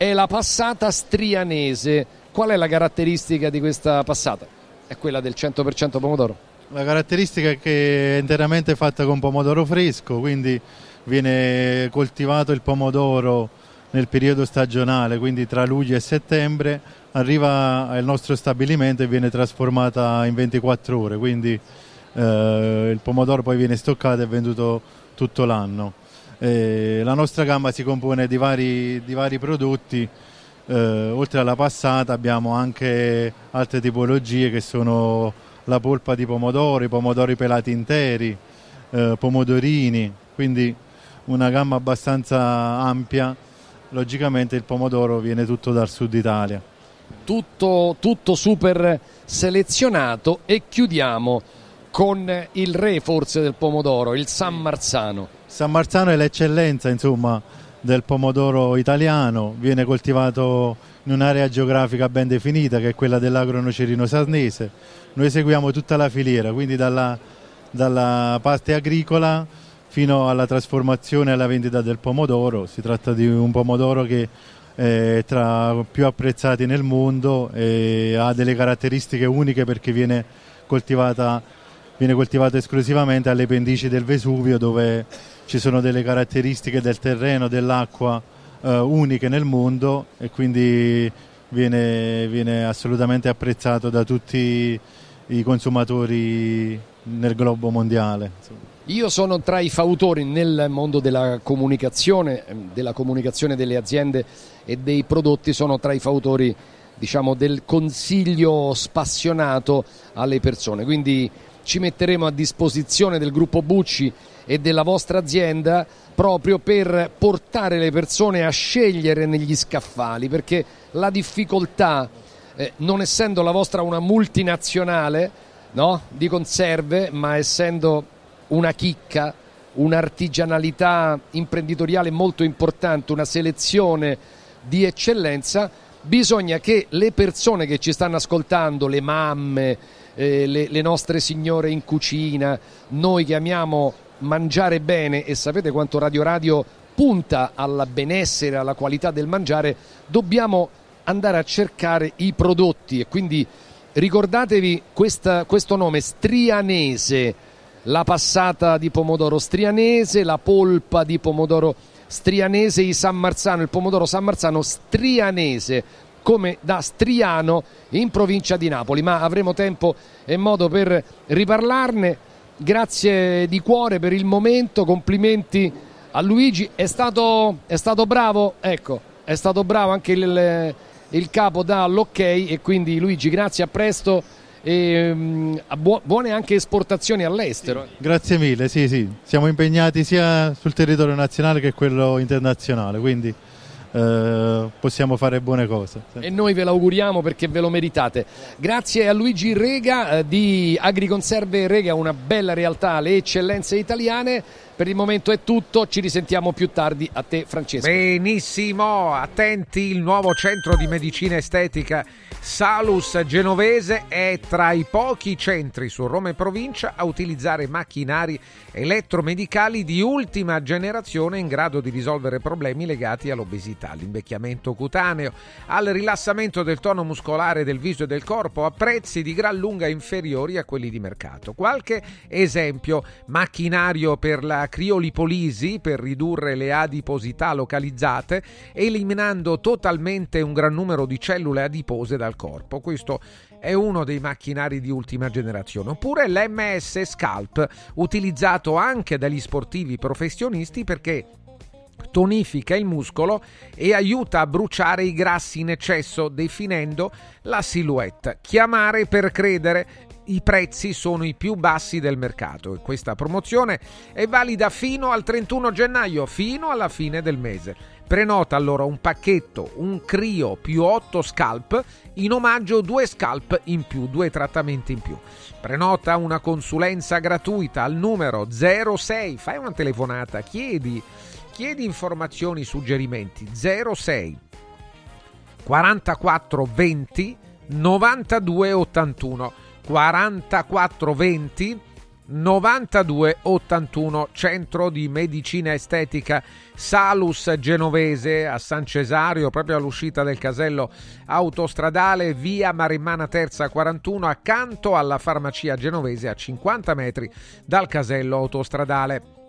è la passata strianese. Qual è la caratteristica di questa passata? È quella del 100% pomodoro. La caratteristica è che è interamente fatta con pomodoro fresco, quindi viene coltivato il pomodoro nel periodo stagionale, quindi tra luglio e settembre, arriva al nostro stabilimento e viene trasformata in 24 ore, quindi eh, il pomodoro poi viene stoccato e venduto tutto l'anno. Eh, la nostra gamma si compone di vari, di vari prodotti, eh, oltre alla passata abbiamo anche altre tipologie che sono la polpa di pomodoro, i pomodori pelati interi, eh, pomodorini, quindi una gamma abbastanza ampia. Logicamente il pomodoro viene tutto dal sud Italia. Tutto, tutto super selezionato e chiudiamo con il re forse del pomodoro, il San Marzano. San Marzano è l'eccellenza insomma, del pomodoro italiano, viene coltivato in un'area geografica ben definita che è quella dell'agronocerino sarnese. Noi seguiamo tutta la filiera, quindi dalla, dalla parte agricola fino alla trasformazione e alla vendita del pomodoro. Si tratta di un pomodoro che è tra più apprezzati nel mondo e ha delle caratteristiche uniche perché viene coltivata viene coltivato esclusivamente alle pendici del Vesuvio dove ci sono delle caratteristiche del terreno, dell'acqua eh, uniche nel mondo e quindi viene, viene assolutamente apprezzato da tutti i consumatori nel globo mondiale. Io sono tra i fautori nel mondo della comunicazione, ehm, della comunicazione delle aziende e dei prodotti, sono tra i fautori diciamo, del consiglio spassionato alle persone. Quindi ci metteremo a disposizione del gruppo Bucci e della vostra azienda proprio per portare le persone a scegliere negli scaffali, perché la difficoltà, eh, non essendo la vostra una multinazionale, no? di conserve, ma essendo una chicca, un'artigianalità imprenditoriale molto importante, una selezione di eccellenza, bisogna che le persone che ci stanno ascoltando, le mamme, eh, le, le nostre signore in cucina, noi che amiamo mangiare bene e sapete quanto Radio Radio punta al benessere, alla qualità del mangiare, dobbiamo andare a cercare i prodotti. E quindi ricordatevi questa, questo nome strianese, la passata di pomodoro strianese, la polpa di pomodoro strianese, i San Marzano, il pomodoro San Marzano strianese come da Striano in provincia di Napoli, ma avremo tempo e modo per riparlarne. Grazie di cuore per il momento, complimenti a Luigi, è stato, è stato bravo, ecco, è stato bravo anche il, il capo dà l'ok e quindi Luigi grazie, a presto e um, buone anche esportazioni all'estero. Grazie mille, sì sì, siamo impegnati sia sul territorio nazionale che quello internazionale, quindi eh, possiamo fare buone cose. E noi ve l'auguriamo perché ve lo meritate. Grazie a Luigi Rega eh, di Agriconserve Rega, una bella realtà, le eccellenze italiane. Per il momento è tutto, ci risentiamo più tardi. A te Francesco. Benissimo, attenti, il nuovo centro di medicina estetica Salus Genovese è tra i pochi centri su Roma e provincia a utilizzare macchinari elettromedicali di ultima generazione in grado di risolvere problemi legati all'obesità, all'invecchiamento cutaneo, al rilassamento del tono muscolare del viso e del corpo a prezzi di gran lunga inferiori a quelli di mercato. Qualche esempio, macchinario per la criolipolisi per ridurre le adiposità localizzate, eliminando totalmente un gran numero di cellule adipose dal corpo. Questo è uno dei macchinari di ultima generazione. Oppure l'MS Scalp, utilizzato anche dagli sportivi professionisti perché tonifica il muscolo e aiuta a bruciare i grassi in eccesso, definendo la silhouette. Chiamare per credere i prezzi sono i più bassi del mercato e questa promozione è valida fino al 31 gennaio, fino alla fine del mese. Prenota allora un pacchetto, un Crio più 8 scalp, in omaggio due scalp in più, due trattamenti in più. Prenota una consulenza gratuita al numero 06, fai una telefonata, chiedi, chiedi informazioni, suggerimenti 06 44 20 92 81 4420 92 81 Centro di Medicina Estetica Salus Genovese a San Cesario proprio all'uscita del casello autostradale via Marimmana Terza 41 accanto alla farmacia genovese a 50 metri dal casello autostradale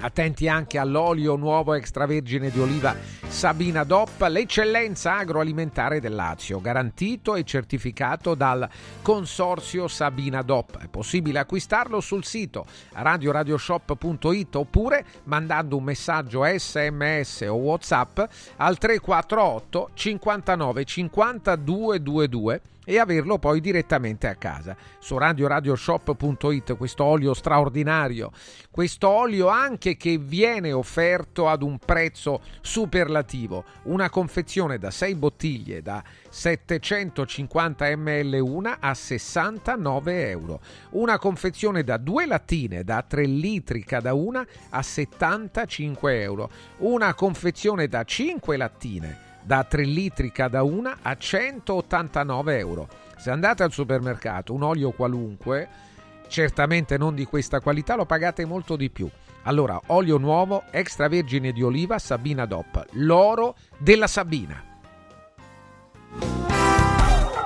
Attenti anche all'olio nuovo extravergine di oliva Sabina DOP, l'eccellenza agroalimentare del Lazio, garantito e certificato dal consorzio Sabina DOP. È possibile acquistarlo sul sito radioradioshop.it oppure mandando un messaggio sms o whatsapp al 348 59 50 222 e averlo poi direttamente a casa. Su radioradioshop.it questo olio straordinario, questo olio anche che viene offerto ad un prezzo superlativo, una confezione da 6 bottiglie da 750 ml una a 69 euro, una confezione da 2 lattine da 3 litri cada una a 75 euro, una confezione da 5 lattine da 3 litri cada una a 189 euro. Se andate al supermercato, un olio qualunque, certamente non di questa qualità, lo pagate molto di più. Allora, olio nuovo, extravergine di oliva, Sabina DOP, l'oro della Sabina.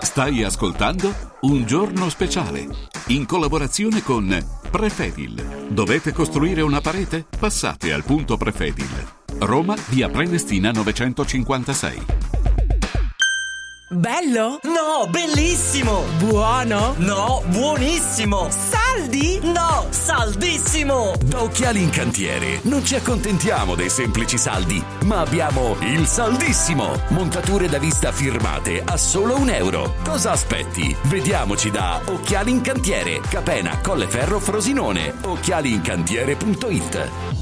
Stai ascoltando Un giorno speciale in collaborazione con Prefedil. Dovete costruire una parete? Passate al punto Prefedil. Roma, via Prenestina 956. Bello? No, bellissimo! Buono? No, buonissimo! Saldi? No, saldissimo! Da Occhiali in Cantiere non ci accontentiamo dei semplici saldi, ma abbiamo il saldissimo! Montature da vista firmate a solo un euro. Cosa aspetti? Vediamoci da Occhiali in Cantiere, Capena, Colleferro, Frosinone. Occhialiincantiere.it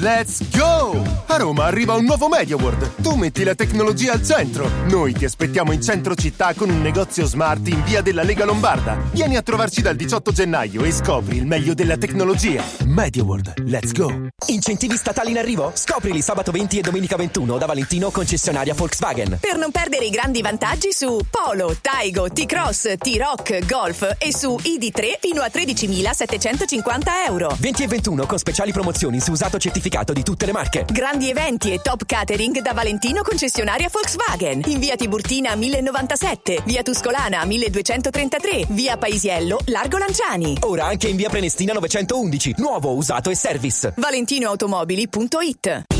Let's go! A Roma arriva un nuovo MediaWorld. Tu metti la tecnologia al centro. Noi ti aspettiamo in centro città con un negozio smart in via della Lega Lombarda. Vieni a trovarci dal 18 gennaio e scopri il meglio della tecnologia. MediaWorld, let's go! Incentivi statali in arrivo? Scoprili sabato 20 e domenica 21 da Valentino concessionaria Volkswagen. Per non perdere i grandi vantaggi su Polo, Taigo, T-Cross, T-Rock, Golf e su ID3 fino a 13.750 euro. 20 e 21 con speciali promozioni su usato certificato di tutte le marche. Grandi eventi e top catering da Valentino concessionaria Volkswagen. In via Tiburtina 1097, via Tuscolana 1233, via Paisiello, Largo Lanciani. Ora anche in via Prenestina 911, nuovo, usato e service. ValentinoAutomobili.it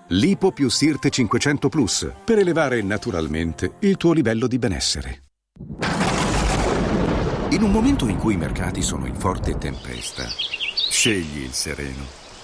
Lipo più Sirte 500 Plus per elevare naturalmente il tuo livello di benessere. In un momento in cui i mercati sono in forte tempesta, scegli il sereno.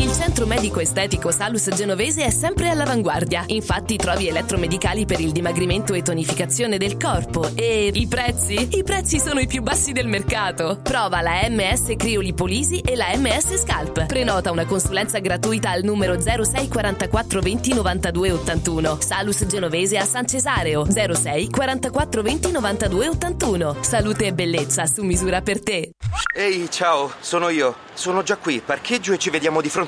Il centro medico estetico Salus Genovese è sempre all'avanguardia. Infatti trovi elettromedicali per il dimagrimento e tonificazione del corpo. E i prezzi? I prezzi sono i più bassi del mercato. Prova la MS Criolipolisi e la MS Scalp. Prenota una consulenza gratuita al numero 06 44 20 92 81. Salus Genovese a San Cesareo 06 44 20 92 81. Salute e bellezza su misura per te. Ehi, ciao, sono io. Sono già qui, parcheggio e ci vediamo di fronte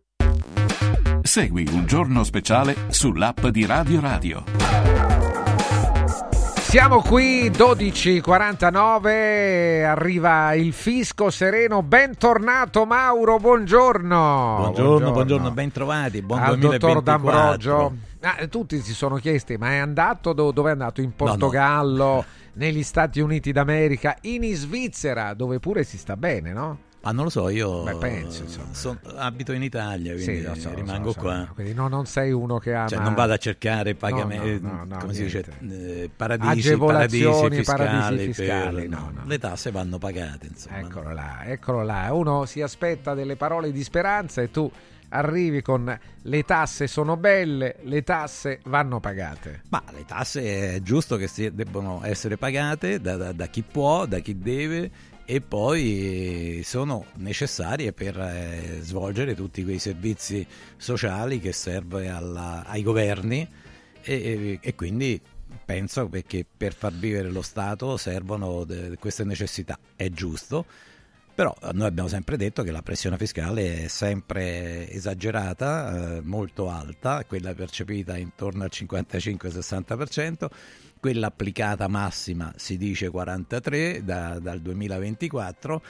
Segui un giorno speciale sull'app di Radio Radio. Siamo qui 12.49, arriva il fisco sereno, bentornato Mauro, buongiorno. Buongiorno, buongiorno, ben trovati, buon Al 2024. dottor D'Ambrogio. Ah, tutti si sono chiesti, ma è andato do- dove è andato? In Portogallo, negli Stati Uniti d'America, in Svizzera, dove pure si sta bene, no? Ma non lo so, io Beh, penso, son- abito in Italia, quindi Sì, so, rimango so. qua. Quindi no, non sei uno che ama... Cioè, non vado a cercare pagamenti, no, no, no, come si dice, eh, paradisi, paradisi fiscali, paradisi per- fiscali, no, no, no. le tasse vanno pagate. Insomma? Eccolo là, eccolo là. Uno si aspetta delle parole di speranza e tu arrivi con le tasse sono belle, le tasse vanno pagate. Ma le tasse è giusto che si- debbano essere pagate da, da- da chi può, da chi deve e poi sono necessarie per eh, svolgere tutti quei servizi sociali che serve alla- ai governi e, e- e quindi penso perché per far vivere lo Stato servono de- queste necessità. È giusto. Però eh, noi abbiamo sempre detto che la pressione fiscale è sempre esagerata, eh, molto alta, quella percepita intorno al 55-60%, quella applicata massima si dice 43 da- dal 2024,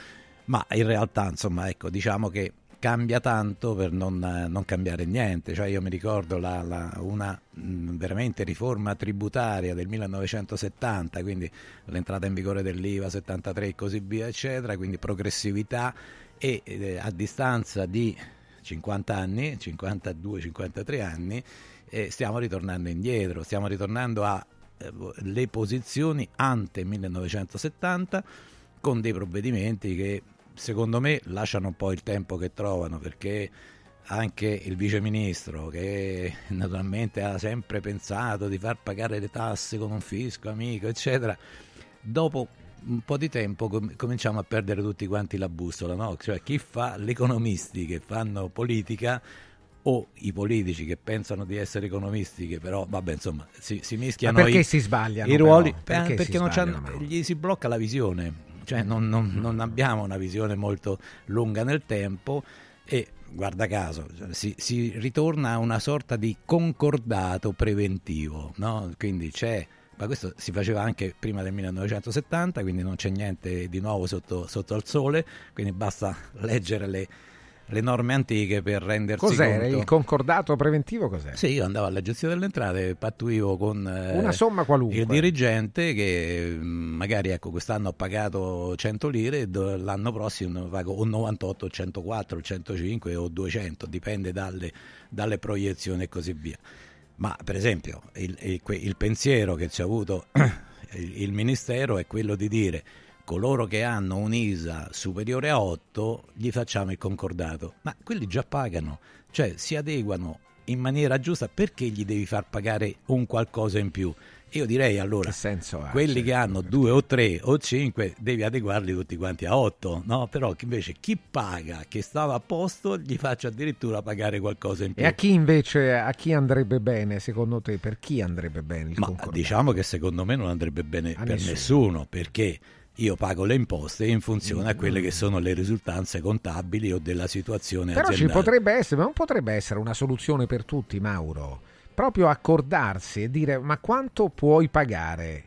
ma in realtà insomma ecco diciamo che cambia tanto per non, non cambiare niente, cioè io mi ricordo la- la- una mh, veramente riforma tributaria del 1970, quindi l'entrata in vigore dell'IVA 73 e così via eccetera, quindi progressività e eh, a distanza di 50 anni, 52-53 anni, eh, stiamo ritornando indietro, stiamo ritornando alle posizioni ante 1970 con dei provvedimenti che secondo me lasciano un po' il tempo che trovano perché anche il viceministro che naturalmente ha sempre pensato di far pagare le tasse con un fisco amico eccetera dopo un po' di tempo com- cominciamo a perdere tutti quanti la bussola no? cioè chi fa gli economisti che fanno politica o i politici che pensano di essere economisti che però vabbè insomma si, si mischiano Ma perché i, si sbagliano, i ruoli però? Perché perché, sbagliano, gli si blocca la visione cioè non, non- non abbiamo una visione molto lunga nel tempo e guarda caso si, si ritorna a una sorta di concordato preventivo no? quindi c'è ma questo si faceva anche prima del 1970 quindi non c'è niente di nuovo sotto, sotto al sole quindi basta leggere le, le norme antiche per rendersi Cos'era conto il concordato preventivo? Cos'era? sì, io andavo all'agenzia delle entrate, pattuivo con eh, Una somma qualunque. il dirigente che mh, magari ecco, quest'anno ho pagato 100 lire e l'anno prossimo pago o 98, o 104, o 105 o 200, dipende dalle, dalle proiezioni e così via. Ma per esempio il, il- il pensiero che ci ha avuto [clears throat] il, il Ministero è quello di dire coloro che hanno un'ISA superiore a 8 gli facciamo il concordato, ma quelli già pagano, cioè si adeguano in maniera giusta perché gli devi far pagare un qualcosa in più? Io direi allora, quelli che hanno due o tre o cinque devi adeguarli tutti quanti a 8, no? Però che invece chi paga, che stava a posto, gli faccio addirittura pagare qualcosa in più. E a chi invece, a chi andrebbe bene, secondo te? Per chi andrebbe bene il Ma concordato? diciamo che secondo me non andrebbe bene A per nessuno. nessuno. perché io pago le imposte in funzione a quelle che sono le risultanze contabili o della situazione Però ci aziendale. potrebbe essere, ma non potrebbe essere una soluzione per tutti, Mauro. Proprio accordarsi e dire ma quanto puoi pagare?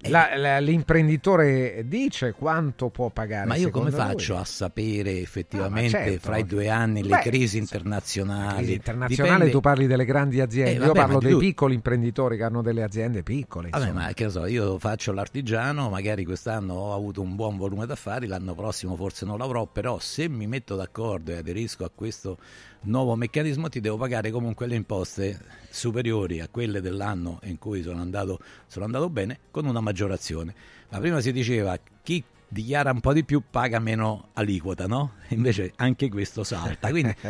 Eh. La- la- l'imprenditore dice quanto può pagare. Ma io come faccio lui? a sapere effettivamente Ah, ma certo. fra i due anni le Beh, crisi internazionali? crisi internazionale Dipende- tu parli delle grandi aziende, Eh, io vabbè, parlo ma di dei lui- piccoli imprenditori che hanno delle aziende piccole. Vabbè, ma che so, io faccio l'artigiano, magari quest'anno ho avuto un buon volume d'affari, l'anno prossimo forse non l'avrò, però se mi metto d'accordo e aderisco a questo nuovo meccanismo ti devo pagare comunque le imposte superiori a quelle dell'anno in cui sono andato, sono andato bene con una maggiorazione. Ma prima si diceva chi dichiara un po' di più paga meno aliquota, no? [laughs] Invece anche questo salta. Quindi [laughs]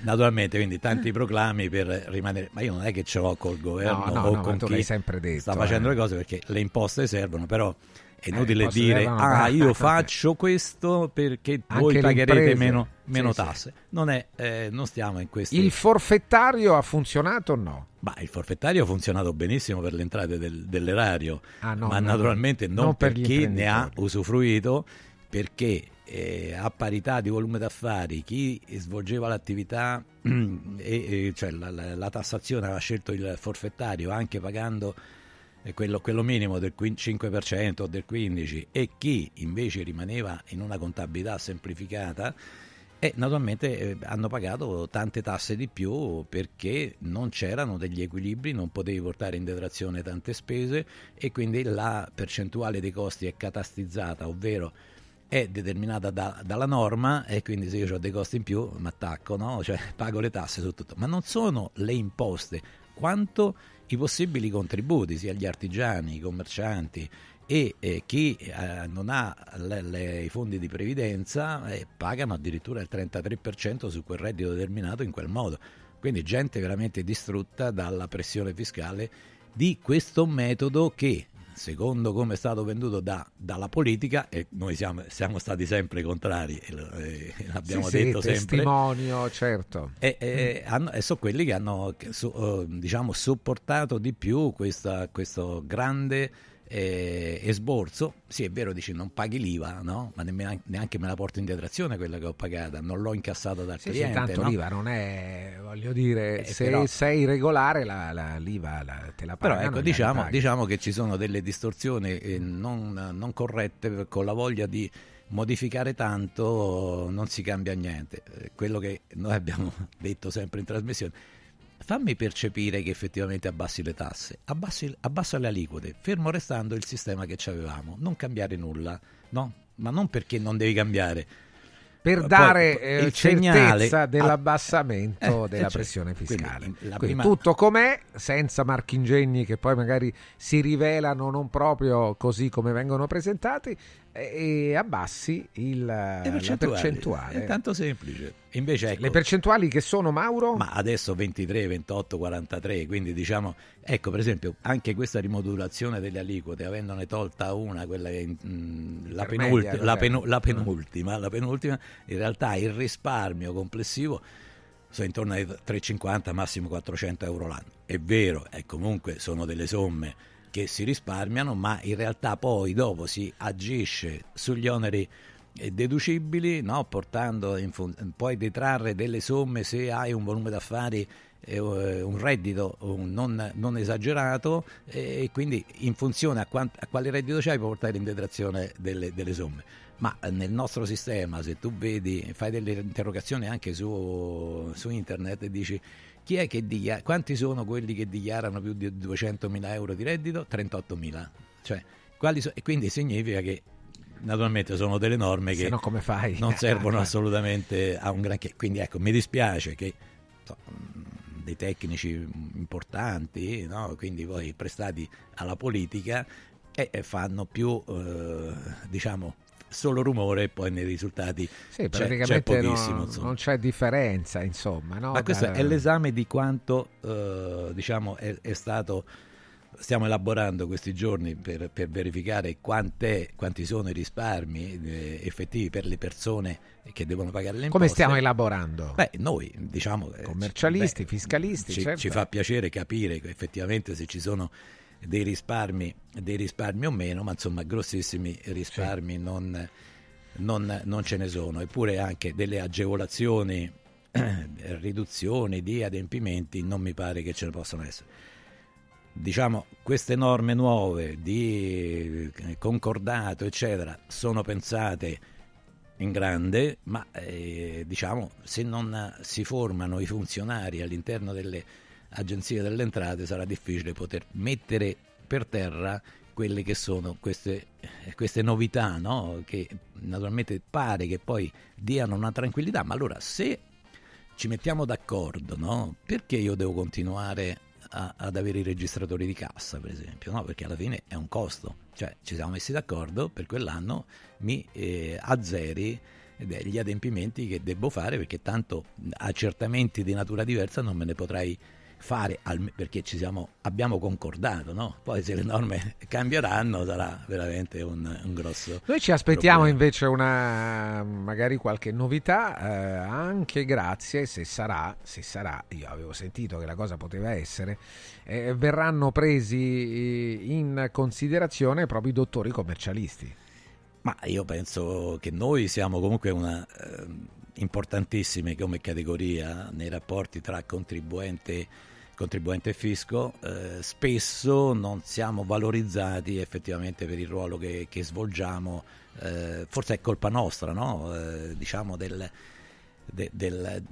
Naturalmente, quindi tanti proclami per rimanere, ma io non è che ce l'ho col governo No, no, o no, con chi detto, sta facendo eh. le cose perché le imposte servono, però è Eh, inutile le imposte dire ah io [laughs] faccio questo perché Anche voi pagherete imprese. meno, meno Sì, sì. tasse. Non, è, eh, non stiamo in questo. Il forfettario ha funzionato o no? Ma il forfettario ha funzionato benissimo per le entrate del- dell'erario, Ah, no, ma no, naturalmente non, non per per, chi ne ha usufruito, perché eh, a parità di volume d'affari chi svolgeva l'attività, [clears throat] e, e, cioè la, la- la tassazione aveva scelto il forfettario anche pagando eh, quello, quello minimo del quin- 5% o del 15% e chi invece rimaneva in una contabilità semplificata e naturalmente eh, hanno pagato tante tasse di più perché non c'erano degli equilibri, non potevi portare in detrazione tante spese e quindi la percentuale dei costi è catastizzata, ovvero è determinata da- dalla norma e quindi se io ho dei costi in più mi attacco, no? cioè [laughs] pago le tasse su tutto, ma non sono le imposte quanto i possibili contributi sia gli artigiani, i commercianti e eh, chi eh, non ha le- le- i fondi di previdenza eh, pagano addirittura il 33% su quel reddito determinato in quel modo. Quindi gente veramente distrutta dalla pressione fiscale di questo metodo che, secondo come è stato venduto da- dalla politica, e noi siamo, siamo stati sempre contrari, e lo- e [laughs] l'abbiamo Sì, sì, detto sempre, testimonio, certo. e, e- hanno- e sono quelli che hanno eh, diciamo, sopportato di più questa- questo grande eh, esborso. Sì, è vero, dici non paghi l'IVA, no? ma nemmeno- neanche me la porto in detrazione quella che ho pagata, non l'ho incassata dal Sì, sì, cliente. tanto no? l'IVA non è, voglio dire, Eh, se però- sei regolare la, la- l'IVA la- te la Però pagano. ecco, diciamo, diciamo che ci sono delle distorsioni eh, non, non corrette con la voglia di modificare tanto non si cambia niente. Eh, Quello che noi abbiamo [laughs] detto sempre in trasmissione, fammi percepire che effettivamente abbassi le tasse, abbassi, abbassa le aliquote, fermo restando il sistema che avevamo, non cambiare nulla, no? Ma non perché non devi cambiare. per Poi, dare eh, il segnale certezza dell'abbassamento Eh, della eh, certo. pressione Quindi, fiscale. in- la Quindi prima- tutto com'è, senza marchingegni che poi magari si rivelano non proprio così come vengono presentati, e, abbassi il- la percentuali. percentuale. È tanto semplice. Invece, ecco, Le percentuali che sono, Mauro? Ma adesso 23, 28, 43, quindi diciamo, ecco per esempio anche questa rimodulazione delle aliquote, avendone tolta una, quella che mm, la, penulti- la, penu- la penultima, la penultima, in realtà il risparmio complessivo sono intorno ai 350, massimo 400 euro l'anno. È vero, e comunque sono delle somme che si risparmiano, ma in realtà poi dopo si agisce sugli oneri eh, deducibili, no? portando fun- puoi detrarre delle somme se hai un volume d'affari eh, eh, un reddito non, non esagerato e quindi in funzione a, quant- a quale reddito c'hai puoi portare in detrazione delle, delle somme ma eh, nel nostro sistema se tu vedi fai delle interrogazioni anche su, su internet e dici chi è che dichiara, quanti sono quelli che dichiarano più di 200.000 euro di reddito? 38.000 cioè, quali so- e quindi significa che naturalmente sono delle norme che no come fai? non servono [laughs] assolutamente a un granché. Quindi ecco, mi dispiace che so, dei tecnici importanti, no? quindi poi prestati alla politica, e, e fanno più, eh, diciamo, solo rumore e poi nei risultati Sì, c'è, c'è pochissimo. no- insomma. non c'è differenza, insomma. No? Ma questo Da- è l'esame di quanto eh, diciamo, è, è stato. Stiamo elaborando questi giorni per, per verificare quant'è, quanti sono i risparmi eh, effettivi per le persone che devono pagare le imposte. Come stiamo elaborando? Beh, noi diciamo. eh, Commercialisti, beh, fiscalisti, ci, certo. ci fa piacere capire effettivamente se ci sono dei risparmi, dei risparmi o meno, ma insomma grossissimi risparmi non, non- non ce ne sono. Eppure anche delle agevolazioni, riduzioni di adempimenti non mi pare che ce ne possano essere. Diciamo, queste norme nuove di eh, concordato, eccetera, sono pensate in grande, ma eh, diciamo, se non si formano i funzionari all'interno delle agenzie delle entrate sarà difficile poter mettere per terra quelle che sono queste, queste novità, no? che naturalmente pare che poi diano una tranquillità, ma allora se ci mettiamo d'accordo, no? perché io devo continuare a- ad avere i registratori di cassa, per esempio? No? Perché alla fine è un costo, cioè ci siamo messi d'accordo per quell'anno mi eh, azzeri degli adempimenti che devo fare perché tanto accertamenti di natura diversa non me ne potrai al- perché ci siamo, abbiamo concordato, no? Poi se le norme cambieranno sarà veramente un, un grosso Noi ci aspettiamo problema. invece una magari qualche novità, eh, anche grazie, se sarà, se sarà, io avevo sentito che la cosa poteva essere, eh, verranno presi in considerazione proprio i dottori commercialisti. Ma io penso che noi siamo comunque una eh, importantissime come categoria nei rapporti tra contribuente, contribuente fisco. eh, spesso non siamo valorizzati effettivamente per il ruolo che, che svolgiamo. eh, forse è colpa nostra, no? Eh, diciamo del, de- del,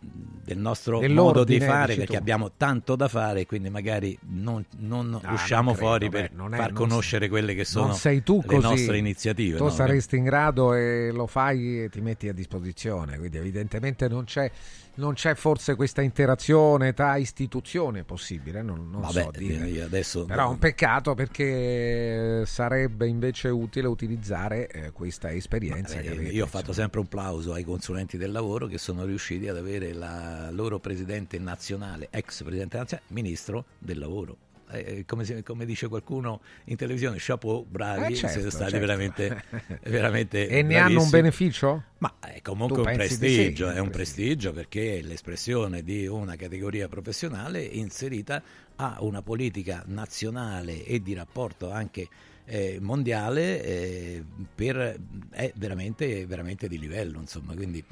del nostro modo di fare tu. perché abbiamo tanto da fare e quindi magari non, non Ah, usciamo non credo, fuori beh, per non è- far conoscere quelle che sono tu le così. nostre iniziative. Tu no? saresti in grado e lo fai e ti metti a disposizione, quindi evidentemente non c'è, non c'è forse questa interazione tra istituzioni, possibile, non, non Vabbè, so dire. adesso Però è un peccato perché sarebbe invece utile utilizzare eh, questa esperienza. che Eh, avete, io ho fatto sempre un plauso ai consulenti del lavoro che sono riusciti ad avere la loro presidente nazionale, ex presidente nazionale, ministro del lavoro. Eh, come, si- come dice qualcuno in televisione, chapeau, bravi, Eh, certo, siete stati certo. veramente, [laughs] veramente E ne hanno un beneficio? Ma è comunque un prestigio, sì? è un prestigio perché è l'espressione di una categoria professionale inserita a una politica nazionale e di rapporto anche eh, mondiale eh, per, è veramente, veramente di livello, insomma, quindi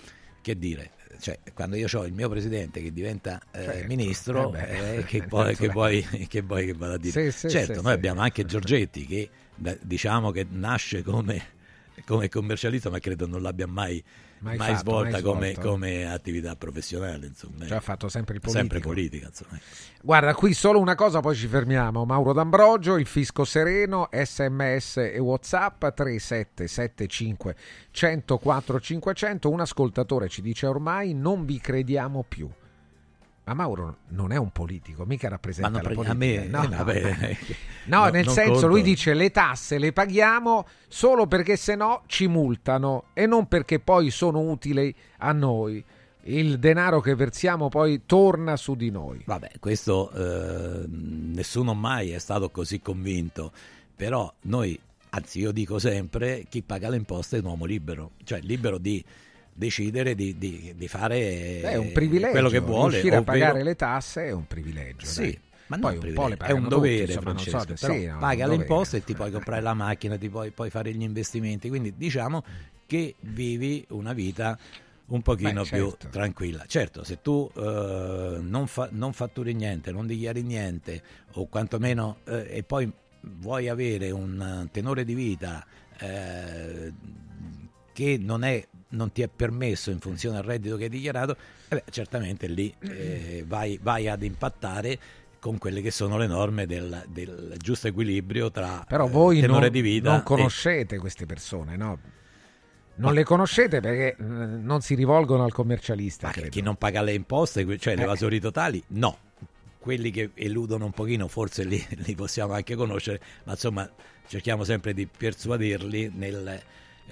che dire, cioè, quando io ho il mio presidente che diventa eh, Certo, ministro, eh beh, eh, che, poi, che, poi, [laughs] che poi che vada a dire? Sì, sì, certo, sì, noi abbiamo anche Giorgetti che diciamo che nasce come, come commercialista, ma credo non l'abbia mai, Mai mai, fatto, svolta mai come, come attività professionale. Insomma, Cioè, ha fatto sempre il Sempre politica, insomma. Guarda, qui solo una cosa, poi ci fermiamo. Mauro D'Ambrogio, il fisco sereno, sms e whatsapp 3775 104 500. Un ascoltatore ci dice ormai non vi crediamo più. Ma Mauro non è un politico, mica rappresenta la pre- a politica. me- no, eh, vabbè, [laughs] No, no, nel senso, conto. lui dice le tasse le paghiamo solo perché se no ci multano e non perché poi sono utili a noi. Il denaro che versiamo poi torna su di noi. Vabbè, questo eh, nessuno mai è stato così convinto, però noi, anzi io dico sempre, chi paga le imposte è un uomo libero, cioè libero di decidere di, di- di fare Beh, è un privilegio. quello che vuole. Riuscire a ovvero- pagare le tasse è un privilegio. Sì, dai. ma poi un po' le è un tutti, dovere, insomma, non so, Francesco, sì, no, paga le imposte e ti puoi comprare la macchina, ti puoi, puoi fare gli investimenti, quindi diciamo che vivi una vita un pochino Beh, più certo. tranquilla. Certo, se tu eh, non, fa- non fatturi niente, non dichiari niente, o quantomeno eh, e poi vuoi avere un tenore di vita eh, che non, è, non ti è permesso in funzione al reddito che hai dichiarato, eh beh, certamente lì eh, vai, vai ad impattare con quelle che sono le norme del, del giusto equilibrio tra Però eh, voi tenore non, di vita non e- conoscete queste persone, no? Non le conoscete perché eh, non si rivolgono al commercialista. Ma chi non paga le imposte, cioè le Eh. evasori totali, no. Quelli che eludono un pochino forse li, [laughs] li possiamo anche conoscere, ma insomma cerchiamo sempre di persuaderli nel,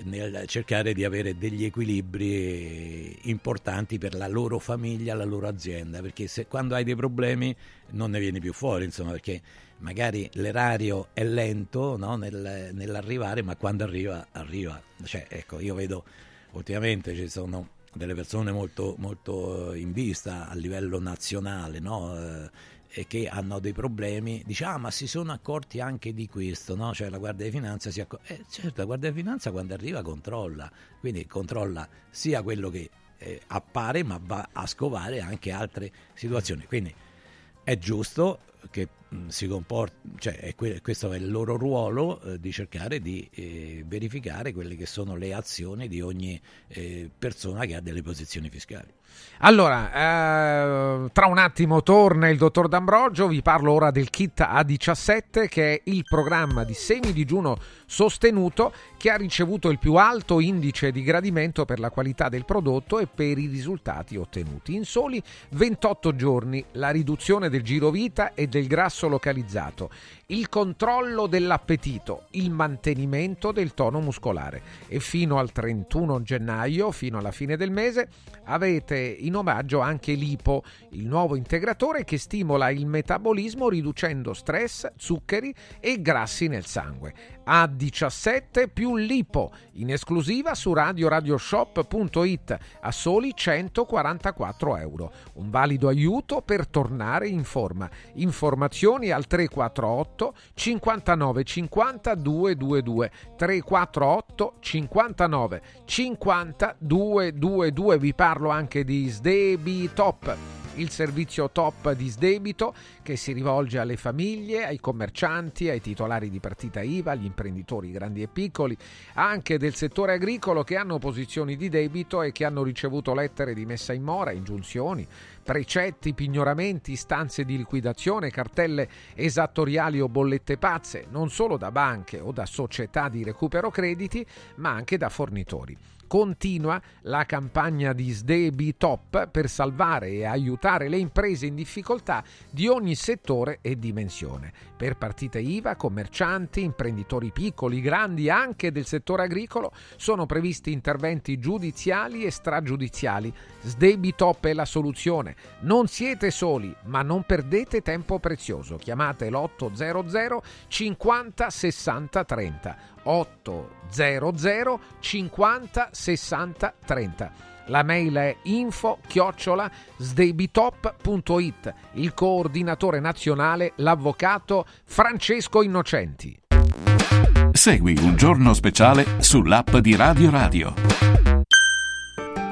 nel cercare di avere degli equilibri importanti per la loro famiglia, la loro azienda, perché se quando hai dei problemi non ne vieni più fuori, insomma, perché magari l'erario è lento no, nel- nell'arrivare, ma quando arriva, arriva. Cioè, ecco, io vedo ultimamente ci sono delle persone molto, molto eh, in vista a livello nazionale, no? Che hanno dei problemi, dice ah ma si sono accorti anche di questo, no? cioè la Guardia di Finanza si accorge, eh, certo la Guardia di Finanza quando arriva controlla, quindi controlla sia quello che eh, appare ma va a scovare anche altre situazioni, quindi è giusto che mh, si comporti, cioè è que- questo è il loro ruolo eh, di cercare di eh, verificare quelle che sono le azioni di ogni eh, persona che ha delle posizioni fiscali. Allora, eh, tra un attimo torna il dottor D'Ambrogio, vi parlo ora del kit A17 che è il programma di semi-digiuno sostenuto che ha ricevuto il più alto indice di gradimento per la qualità del prodotto e per i risultati ottenuti. In soli 28 giorni la riduzione del girovita e del grasso localizzato, il controllo dell'appetito, il mantenimento del tono muscolare e fino al 31 gennaio, fino alla fine del mese, avete in omaggio anche l'IPO, il nuovo integratore che stimola il metabolismo riducendo stress, zuccheri e grassi nel sangue. A17 più l'IPO, in esclusiva su radioradioshop.it a soli 144 euro. Un valido aiuto per tornare in forma. Informazioni al 348 59 50 222 348 59 50 222 vi parlo anche di Sdebi Top il servizio top di sdebito che si rivolge alle famiglie, ai commercianti, ai titolari di partita IVA, agli imprenditori grandi e piccoli, anche del settore agricolo che hanno posizioni di debito e che hanno ricevuto lettere di messa in mora, ingiunzioni, precetti, pignoramenti, istanze di liquidazione, cartelle esattoriali o bollette pazze, non solo da banche o da società di recupero crediti, ma anche da fornitori continua la campagna di Sdebi Top per salvare e aiutare le imprese in difficoltà di ogni settore e dimensione. Per partite IVA, commercianti, imprenditori piccoli, grandi, anche del settore agricolo, sono previsti interventi giudiziali e stragiudiziali. Sdebi Top è la soluzione. Non siete soli, ma non perdete tempo prezioso. Chiamate l'800 50 60 30. 800 50 60 30. La mail è info chiocciola sdebitop.it. Il coordinatore nazionale, l'avvocato Francesco Innocenti. Segui un giorno speciale sull'app di Radio Radio.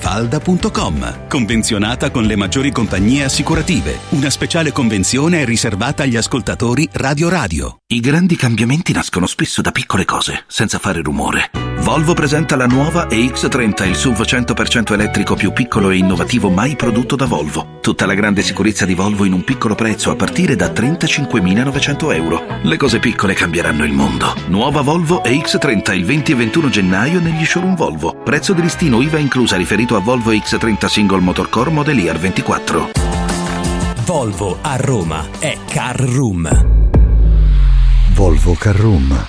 falda.com. Convenzionata con le maggiori compagnie assicurative. Una speciale convenzione è riservata agli ascoltatori Radio Radio. I grandi cambiamenti nascono spesso da piccole cose, senza fare rumore. Volvo presenta la nuova EX30, il SUV 100% elettrico più piccolo e innovativo mai prodotto da Volvo. Tutta la grande sicurezza di Volvo in un piccolo prezzo a partire da 35.900 euro. Le cose piccole cambieranno il mondo. Nuova Volvo EX30 il 20 e 21 gennaio negli showroom Volvo. Prezzo di listino IVA inclusa riferito a Volvo X30 Single Motor Core Model Year 24. Volvo a Roma è Car Room. Volvo Car Room.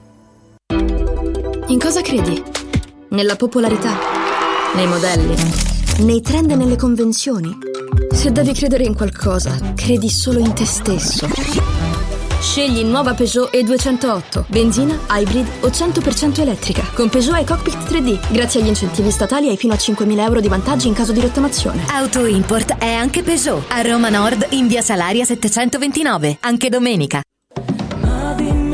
In cosa credi? Nella popolarità? Nei modelli? Nei trend e nelle convenzioni? Se devi credere in qualcosa, credi solo in te stesso. Scegli nuova Peugeot E208, benzina, hybrid o 100% elettrica. Con Peugeot e Cockpit 3D, grazie agli incentivi statali hai fino a 5.000 euro di vantaggi in caso di rottamazione. Auto Import è anche Peugeot. A Roma Nord in via Salaria 729, anche domenica.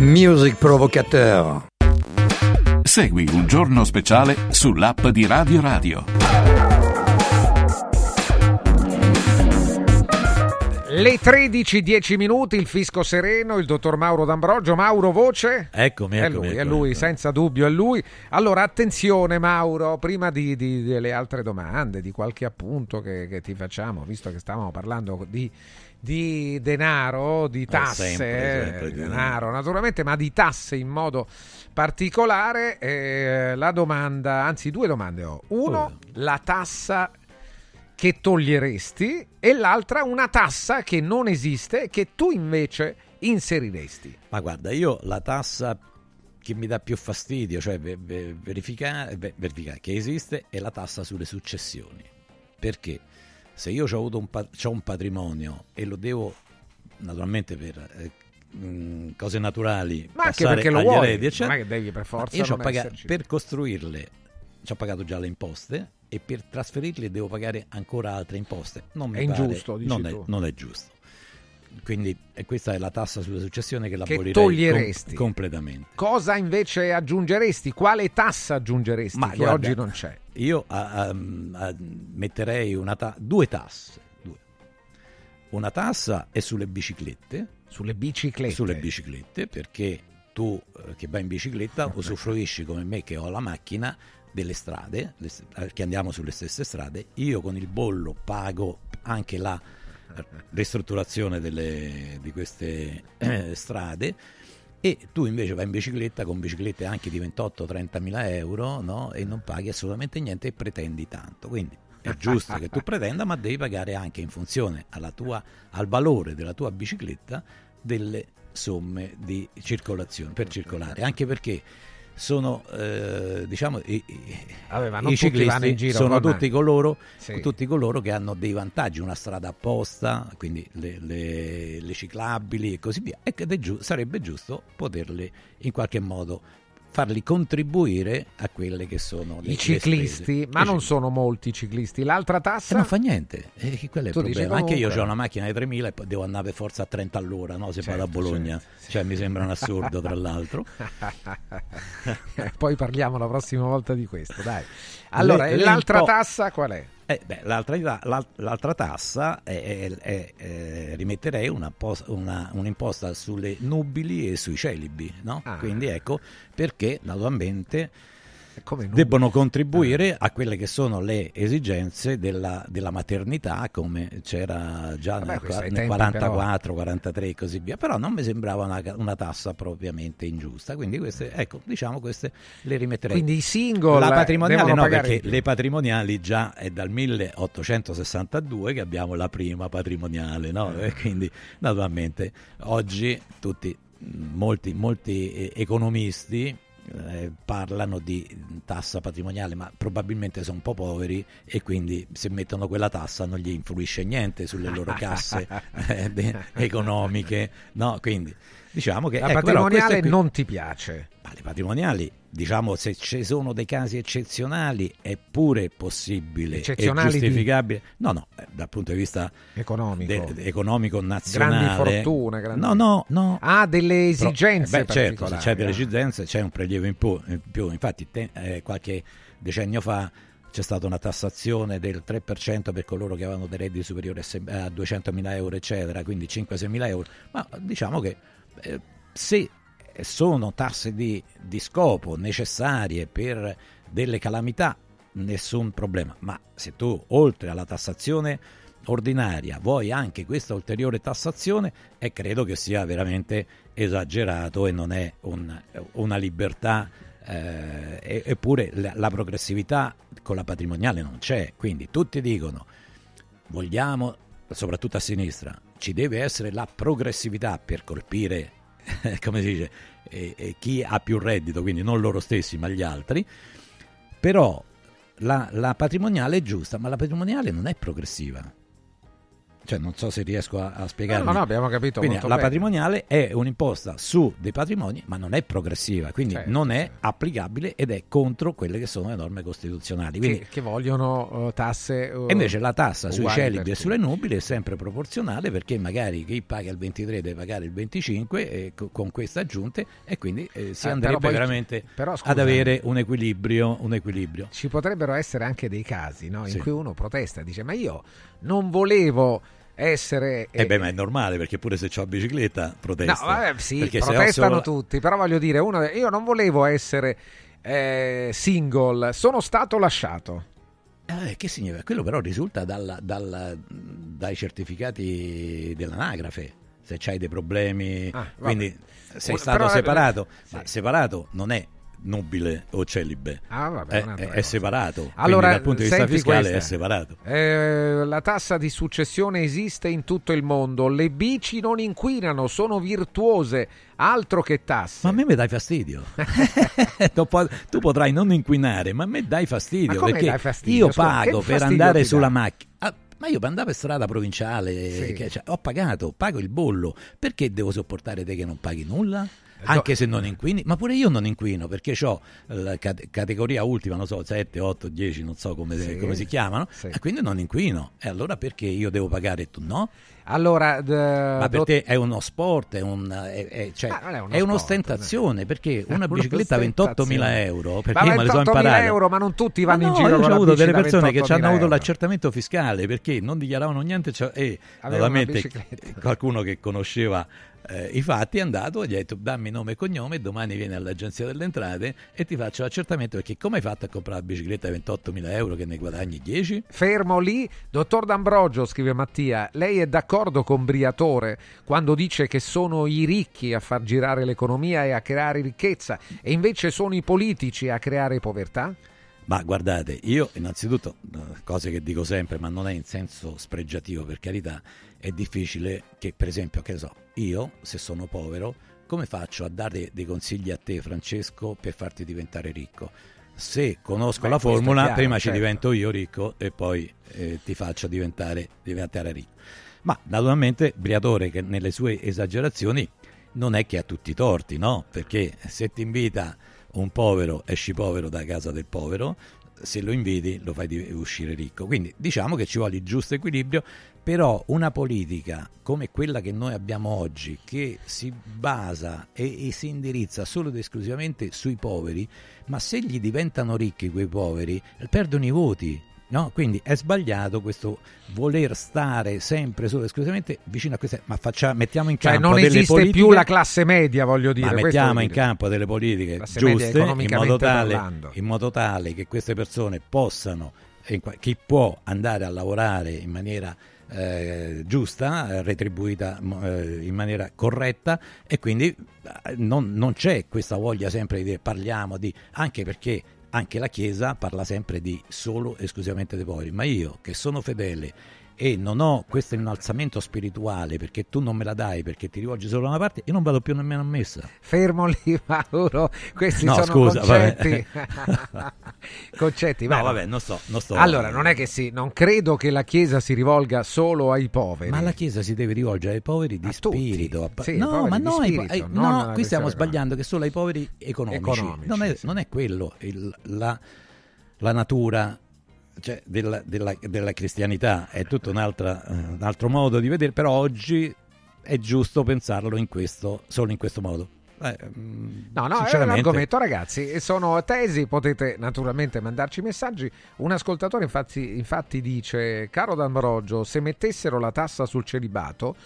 Music Provocateur. Segui un giorno speciale sull'app di Radio Radio. Le 13, 10 minuti, il fisco sereno, il dottor Mauro D'Ambrogio. Mauro, voce? Eccomi, È eccomi, lui, è eccomi. lui, senza dubbio, è lui. Allora, attenzione Mauro, prima di, di- delle altre domande, di qualche appunto che, che ti facciamo, visto che stavamo parlando di, di denaro, di tasse, sempre, sempre eh, di denaro naturalmente, ma di tasse in modo particolare, eh, la domanda, anzi due domande ho. Uno, la tassa che toglieresti e l'altra una tassa che non esiste che tu invece inseriresti. Ma guarda, io la tassa che mi dà più fastidio, cioè ve- ve- verificare, ve- verificare che esiste, è la tassa sulle successioni. Perché se io ho avuto un, c'ho un patrimonio e lo devo, naturalmente per eh, mh, cose naturali, Ma anche perché lo vuoi, eredi, eccetera, non è che devi per forza io pagato- per costruirle ci ho pagato già le imposte e per trasferirle devo pagare ancora altre imposte. Non È pare- ingiusto, dici non, è, non è giusto. Quindi e questa è la tassa sulle successioni che Che l'abolirei toglieresti. com- completamente. Cosa invece aggiungeresti? Quale tassa aggiungeresti Ma che guarda, oggi non c'è? Io a- a- metterei una ta- due tasse. due. Una tassa è sulle biciclette. Sulle biciclette? Sulle biciclette, perché tu eh, che vai in bicicletta usufruisci [laughs] come me che ho la macchina delle strade, le eh, che andiamo sulle stesse strade. Io con il bollo pago anche la ristrutturazione delle- di queste eh, strade e tu invece vai in bicicletta con biciclette anche di 28-30 mila euro no? e non paghi assolutamente niente e pretendi tanto. Quindi è giusto che tu pretenda, ma devi pagare anche in funzione alla tua- al valore della tua bicicletta delle somme di circolazione per circolare. Anche perché sono eh, diciamo i, Vabbè, i ciclisti giro sono tutti coloro, Sì. tutti coloro che hanno dei vantaggi, una strada apposta, quindi le, le- le ciclabili e così via, e che giu- sarebbe giusto poterle in qualche modo farli contribuire a quelle che sono le I ciclisti, le ma non sono molti i ciclisti. L'altra tassa? e non fa niente, e quello è il Tu dici problema. Anche io ho una macchina di 3000 e devo andare per forza a 30 all'ora, no? se vado a Certo, Bologna. certo. Cioè, mi sembra un assurdo, tra [laughs] l'altro. Poi parliamo la prossima volta di questo, dai. Allora, Le- l'altra tassa qual è? Eh, beh, l'altra, l'al- l'altra tassa è, è- è- rimetterei una una- un'imposta sulle nubili e sui celibi, no? Ah. Quindi ecco perché naturalmente? Debbono contribuire a quelle che sono le esigenze della, della maternità come c'era già Vabbè, nel, nel tempi 44, 43 e così via, però non mi sembrava una, una tassa propriamente ingiusta, quindi queste, ecco, diciamo queste le rimetterei. Quindi i single La patrimoniale devono no, perché le patrimoniali già è dal 1862 che abbiamo la prima patrimoniale, no? Eh. Quindi naturalmente oggi tutti, molti, molti eh, economisti eh, parlano di tassa patrimoniale, ma probabilmente sono un po' poveri e quindi se mettono quella tassa non gli influisce niente sulle loro casse [laughs] eh, de- economiche, no? Quindi diciamo che La ecco, patrimoniale qui- non ti piace. Le patrimoniali, diciamo, se ci sono dei casi eccezionali è pure possibile e di- giustificabile. No, no, eh, dal punto di vista Economico. de- economico nazionale. Grandi fortune, grandi- No, no, no. Ah, delle esigenze Però, eh, beh, certo, se c'è delle ah. esigenze c'è un prelievo in più. in più. Infatti, te- eh, qualche decennio fa c'è stata una tassazione del 3% per coloro che avevano dei redditi superiori a se- a 200.000 euro, eccetera, quindi 5-6 mila euro. Ma diciamo che eh, se sono tasse di, di scopo necessarie per delle calamità, nessun problema. Ma se tu oltre alla tassazione ordinaria vuoi anche questa ulteriore tassazione, e credo che sia veramente esagerato e non è un- una libertà. eh, eppure la, la progressività con la patrimoniale non c'è, quindi tutti dicono vogliamo, soprattutto a sinistra, ci deve essere la progressività per colpire, [laughs] come si dice, eh, eh, chi ha più reddito, quindi non loro stessi ma gli altri, però la, la patrimoniale è giusta, ma la patrimoniale non è progressiva. Cioè, non so se riesco a, a spiegarmi. No, no, abbiamo capito Quindi la bene. patrimoniale è un'imposta su dei patrimoni, ma non è progressiva, quindi Certo, non è applicabile ed è contro quelle che sono le norme costituzionali. Quindi Che, che vogliono eh, tasse. eh, e invece la tassa sui celibi e sulle nubili è sempre proporzionale perché magari chi paga il 23 deve pagare il 25 e co- con queste aggiunte e quindi eh, si Eh, andrebbe però poi- veramente però, ad scusa, avere un equilibrio, un equilibrio. Ci potrebbero essere anche dei casi no, in Sì. cui uno protesta e dice: Ma io non volevo essere. E beh, ma è normale perché pure se ho bicicletta protesta. No, vabbè, sì, protestano solo- tutti, però voglio dire, uno, io non volevo essere eh, single, sono stato lasciato. Eh, che significa? Quello però risulta dalla- dalla- dai certificati dell'anagrafe. Se c'hai dei problemi, Ah, quindi sei stato però- separato, sì. ma separato non è nubile o celibe, Ah, vabbè, è, un'altra è- è separato. Allora, dal punto di vista fiscale questa. è separato. Eh, la tassa di successione esiste in tutto il mondo, le bici non inquinano, sono virtuose, altro che tasse. Ma a me mi dai fastidio. [laughs] tu, po- tu potrai non inquinare, ma a me dai fastidio perché dai fastidio? io pago per andare sulla macchina. Ah, ma io per andare per strada provinciale, Sì. che- cioè, ho pagato, pago il bollo. Perché devo sopportare te che non paghi nulla? Eh, Anche se non inquini, ma pure io non inquino perché ho la cate- categoria ultima, non so, 7, 8, 10, non so come, Sì. come si chiamano, Sì. e quindi non inquino. E allora perché io devo pagare e tu no? Allora, d- Ma per te è uno sport, è, un, è, è- cioè, non è uno è un'ostentazione perché una bicicletta a 28.000 ostentazione. euro, perché Ma io me le sono 28.000 imparate. euro, ma non tutti vanno in no, giro io ho avuto delle persone che ci 28.000 hanno avuto euro. l'accertamento fiscale perché non dichiaravano niente cioè- e naturalmente bicicletta. qualcuno che conosceva eh, i fatti è andato gli ha detto dammi nome e cognome domani vieni all'agenzia delle entrate e ti faccio l'accertamento perché come hai fatto a comprare la bicicletta a 28.000 euro che ne guadagni 10? Fermo lì, dottor D'Ambrogio, scrive Mattia, lei è d'accordo con Briatore quando dice che sono i ricchi a far girare l'economia e a creare ricchezza e invece sono i politici a creare povertà? Ma guardate, io innanzitutto, eh, cose che dico sempre, ma non è in senso spregiativo per carità, è difficile che per esempio, che so, io se sono povero, come faccio a dare dei consigli a te Francesco per farti diventare ricco? Se conosco Beh, la formula, chiaro, prima certo. ci divento io ricco e poi eh, ti faccio diventare, diventare ricco. Ma naturalmente Briatore che nelle sue esagerazioni non è che ha tutti i torti, no? Perché se ti invita un povero, esci povero da casa del povero, se lo inviti lo fai uscire ricco. Quindi diciamo che ci vuole il giusto equilibrio, però una politica come quella che noi abbiamo oggi, che si basa e, e si indirizza solo ed esclusivamente sui poveri, ma se gli diventano ricchi quei poveri, perdono i voti. No? Quindi è sbagliato questo voler stare sempre solo esclusivamente vicino a queste. Ma faccia- mettiamo in Cioè campo non delle esiste politiche, più la classe media, voglio dire. ma mettiamo in dire. campo delle politiche Classe giuste in modo, tale, in modo tale che queste persone possano, chi può andare a lavorare in maniera eh, giusta, eh, retribuita eh, in maniera corretta e quindi eh, non, non c'è questa voglia sempre di dire parliamo di anche perché anche la Chiesa parla sempre di solo e esclusivamente dei poveri, ma io che sono fedele e non ho questo innalzamento spirituale perché tu non me la dai perché ti rivolgi solo da una parte, io non vado più nemmeno a messa. Fermo lì, [laughs] Mauro. Questi No, sono scusa, concetti. [laughs] concetti, No, vabbè, non sto, non sto- Allora, non è che sì, non credo che la Chiesa si rivolga solo ai poveri. Ma la Chiesa si deve rivolgere ai poveri di spirito. a Sì, no, ma no, spirito, ai- no, a qui stiamo sbagliando che solo ai poveri economici. Economici, non, è, sì. non è quello il- la, la natura cioè, della, della- della cristianità, è tutto un altro modo di vedere, però oggi è giusto pensarlo in questo, solo in questo modo. Eh, mm, No, no, è un argomento, ragazzi. Sono tesi, potete naturalmente mandarci messaggi. Un ascoltatore, infatti, infatti dice: Caro D'Ambrogio, se mettessero la tassa sul celibato.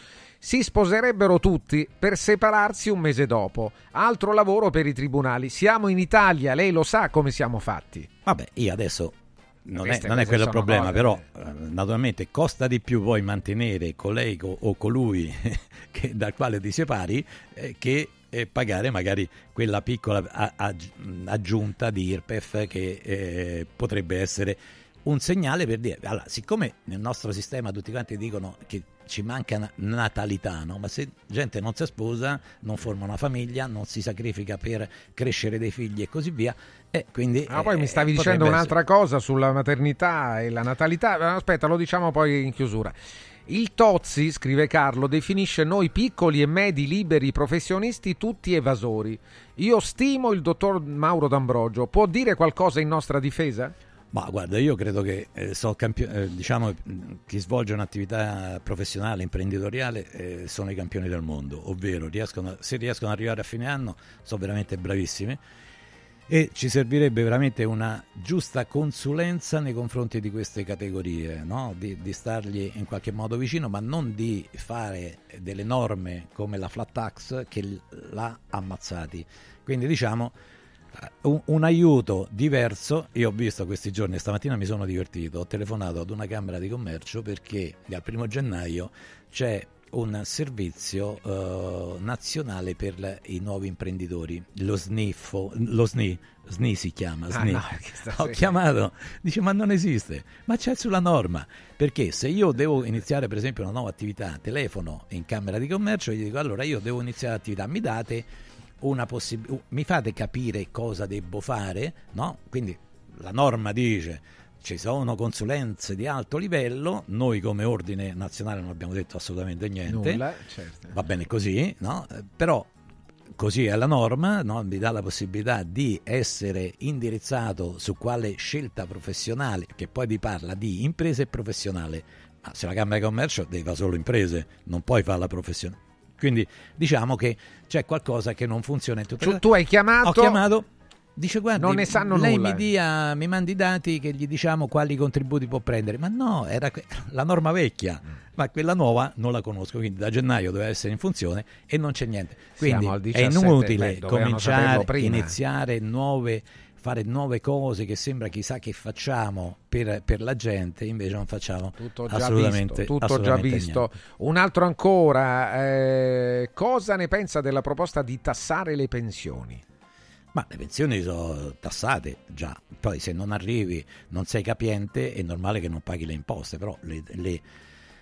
Si sposerebbero tutti per separarsi un mese dopo. Altro lavoro per i tribunali. Siamo in Italia, lei lo sa come siamo fatti. Vabbè, io adesso non è, non è quello il problema, cose- però eh, naturalmente costa di più poi mantenere colei co- o colui [laughs] che- dal quale ti separi eh, che eh, pagare magari quella piccola a- aggiunta di IRPEF che eh, potrebbe essere un segnale per dire, allora, siccome nel nostro sistema tutti quanti dicono che ci manca na- natalità, no? ma se gente non si sposa, non forma una famiglia, non si sacrifica per crescere dei figli e così via, e quindi... Ah, poi eh, mi stavi potrebbe dicendo essere- un'altra cosa sulla maternità e la natalità. Eh, Aspetta, lo diciamo poi in chiusura. Il Tozzi, scrive Carlo, definisce noi piccoli e medi liberi professionisti tutti evasori. Io stimo il dottor Mauro D'Ambrogio. Può dire qualcosa in nostra difesa? Ma guarda, io credo che eh, so campio- eh, diciamo, chi svolge un'attività professionale, imprenditoriale, eh, sono i campioni del mondo, ovvero riescono, se riescono ad arrivare a fine anno sono veramente bravissimi e ci servirebbe veramente una giusta consulenza nei confronti di queste categorie, no? di, di stargli in qualche modo vicino, ma non di fare delle norme come la flat tax che l'ha ammazzati. Quindi diciamo eh, un, un aiuto diverso. Io ho visto questi giorni, stamattina mi sono divertito, ho telefonato ad una camera di commercio perché dal primo gennaio c'è un servizio eh, nazionale per la- i nuovi imprenditori, lo SNIFO, lo SNI, SNI si chiama, Ah, SNI. no, che sta- ho chiamato, dice ma non esiste, ma c'è sulla norma, perché se io devo iniziare per esempio una nuova attività, telefono in camera di commercio e gli dico allora io devo iniziare l'attività, mi date una possibilità, mi fate capire cosa devo fare, no? Quindi la norma dice ci sono consulenze di alto livello, noi come ordine nazionale non abbiamo detto assolutamente niente, Nulla, certo. va bene così, no? Però così è la norma, no? mi dà la possibilità di essere indirizzato su quale scelta professionale, che poi vi parla di imprese e professionale, ma se la Camera di Commercio devi fare solo imprese, non puoi fare la professionale. Quindi diciamo che c'è qualcosa che non funziona in tutte Tu, le tu hai chiamato. Ho chiamato, dice guarda, Non ne sanno lei nulla. mi, dia, mi mandi i dati che gli diciamo quali contributi può prendere. Ma no, era la norma vecchia, Mm. ma quella nuova non la conosco, quindi da gennaio deve essere in funzione e non c'è niente. Quindi è 17, inutile beh, cominciare, iniziare nuove fare nuove cose che sembra chissà che facciamo per, per la gente, invece non facciamo Tutto già assolutamente, visto, tutto già assolutamente visto. niente. Un altro ancora, eh, cosa ne pensa della proposta di tassare le pensioni? Ma le pensioni sono tassate già, poi se non arrivi, non sei capiente, è normale che non paghi le imposte, però le, le-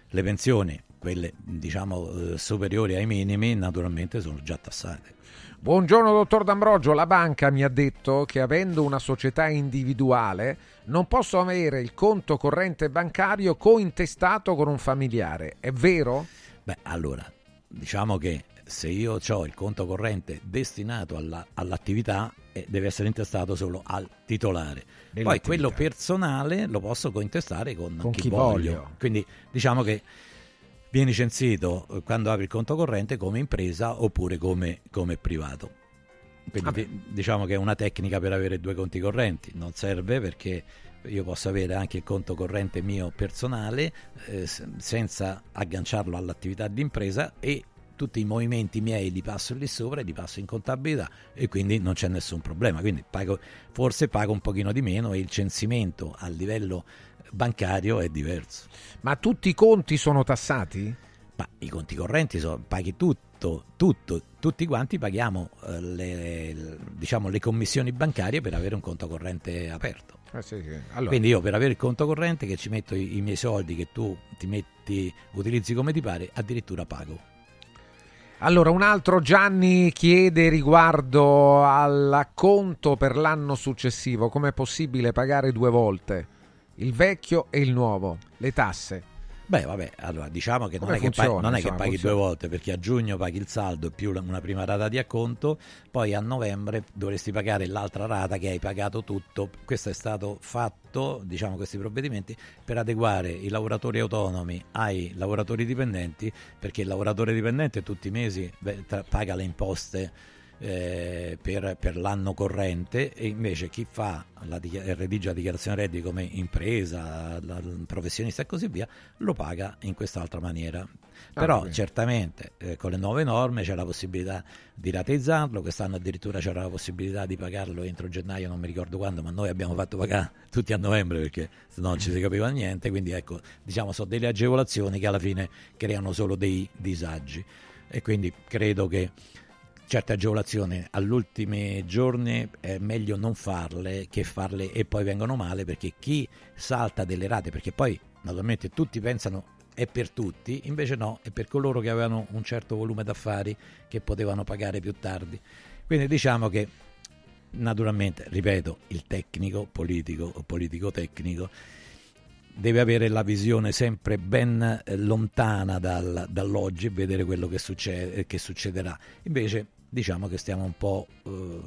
le pensioni, quelle diciamo eh, superiori ai minimi, naturalmente sono già tassate. Buongiorno dottor D'Ambrogio, la banca mi ha detto che avendo una società individuale non posso avere il conto corrente bancario cointestato con un familiare, è vero? Beh, allora, diciamo che se io ho il conto corrente destinato alla- all'attività, eh, deve essere intestato solo al titolare. Poi quello personale lo posso cointestare con, Con chi, chi voglio. voglio. Quindi diciamo che vieni censito eh, quando apri il conto corrente come impresa oppure come, come privato. Quindi di- diciamo che è una tecnica per avere due conti correnti, non serve perché io posso avere anche il conto corrente mio personale eh, senza agganciarlo all'attività di impresa e tutti i movimenti miei li passo lì sopra e li passo in contabilità e quindi non c'è nessun problema. Quindi pago, forse pago un pochino di meno e il censimento a livello bancario è diverso. Ma tutti i conti sono tassati? Ma i conti correnti sono, paghi tutto, tutto, tutti quanti paghiamo eh, le, diciamo, le commissioni bancarie per avere un conto corrente aperto. Eh sì, sì. Allora, Quindi io per avere il conto corrente che ci metto i, i miei soldi che tu ti metti, utilizzi come ti pare, addirittura pago. Allora, un altro Gianni chiede riguardo all'acconto per l'anno successivo, com'è possibile pagare due volte? Il vecchio e il nuovo, le tasse? Beh, vabbè, allora diciamo che non Come è che, pa- funziona, non è che paghi funziona. due volte perché a giugno paghi il saldo più una prima rata di acconto, poi a novembre dovresti pagare l'altra rata che hai pagato tutto. Questo è stato fatto, diciamo, questi provvedimenti per adeguare i lavoratori autonomi ai lavoratori dipendenti, perché il lavoratore dipendente tutti i mesi beh, tra- paga le imposte eh, per, per l'anno corrente e invece chi fa la dichi- redige la dichiarazione redditi come impresa, la, professionista e così via, lo paga in quest'altra maniera. Però Ah, certamente eh, con le nuove norme c'è la possibilità di rateizzarlo, quest'anno addirittura c'era la possibilità di pagarlo entro gennaio, non mi ricordo quando, ma noi abbiamo fatto pagare tutti a novembre perché se no non ci si capiva niente, quindi ecco, diciamo sono delle agevolazioni che alla fine creano solo dei disagi. E quindi credo che certe agevolazioni all'ultimi giorni è meglio non farle che farle e poi vengono male perché chi salta delle rate, perché poi naturalmente tutti pensano è per tutti, invece no, è per coloro che avevano un certo volume d'affari che potevano pagare più tardi. Quindi diciamo che naturalmente, ripeto, il tecnico politico o politico tecnico deve avere la visione sempre ben eh, lontana dal- dall'oggi e vedere quello che, succede, che succederà. Invece diciamo che stiamo un po' eh,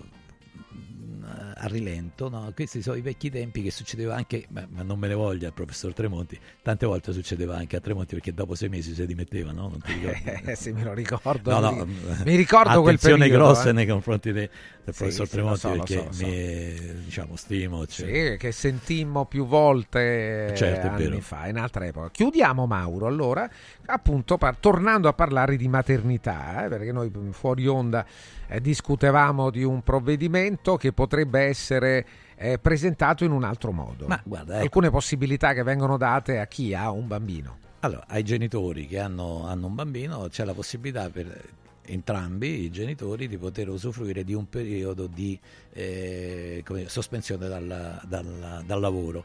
a rilento, no? questi sono i vecchi tempi che succedeva anche, ma, ma non me ne voglia il professor Tremonti, tante volte succedeva anche a Tremonti perché dopo sei mesi si dimetteva, no? Non ti [laughs] ricordi? Eh, sì, me lo ricordo. No, no, mi, mi ricordo quel attenzione periodo. grossa eh. nei confronti de- del Sì, professor sì, Tremonti so, perché so, mi diciamo stimo. cioè- Sì, che sentimmo più volte eh, Certo, anni fa, in altra epoca. Chiudiamo Mauro, allora, appunto par- tornando a parlare di maternità, eh, perché noi mm, fuori onda eh, discutevamo di un provvedimento che potrebbe essere eh, presentato in un altro modo. Ma guarda, ecco. Alcune possibilità che vengono date a chi ha un bambino. Allora, ai genitori che hanno, hanno un bambino c'è la possibilità per entrambi i genitori di poter usufruire di un periodo di eh, come sospensione dal, dal- dal lavoro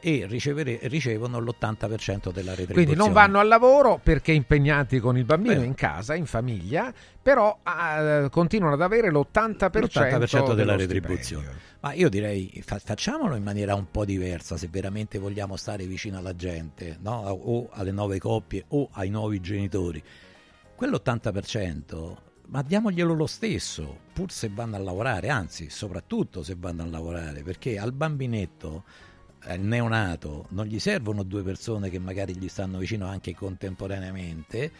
e ricevere- ricevono l'80% della retribuzione. Quindi non vanno al lavoro perché impegnati con il bambino Beh. in casa, in famiglia, però ah, continuano ad avere l'80%, l'80% della retribuzione. stipendio. Ma io direi fa- facciamolo in maniera un po' diversa se veramente vogliamo stare vicino alla gente, no? o alle nuove coppie o ai nuovi genitori. Quell'80%, ma diamoglielo lo stesso, pur se vanno a lavorare, anzi, soprattutto se vanno a lavorare, perché al bambinetto, al neonato, non gli servono due persone che magari gli stanno vicino anche contemporaneamente,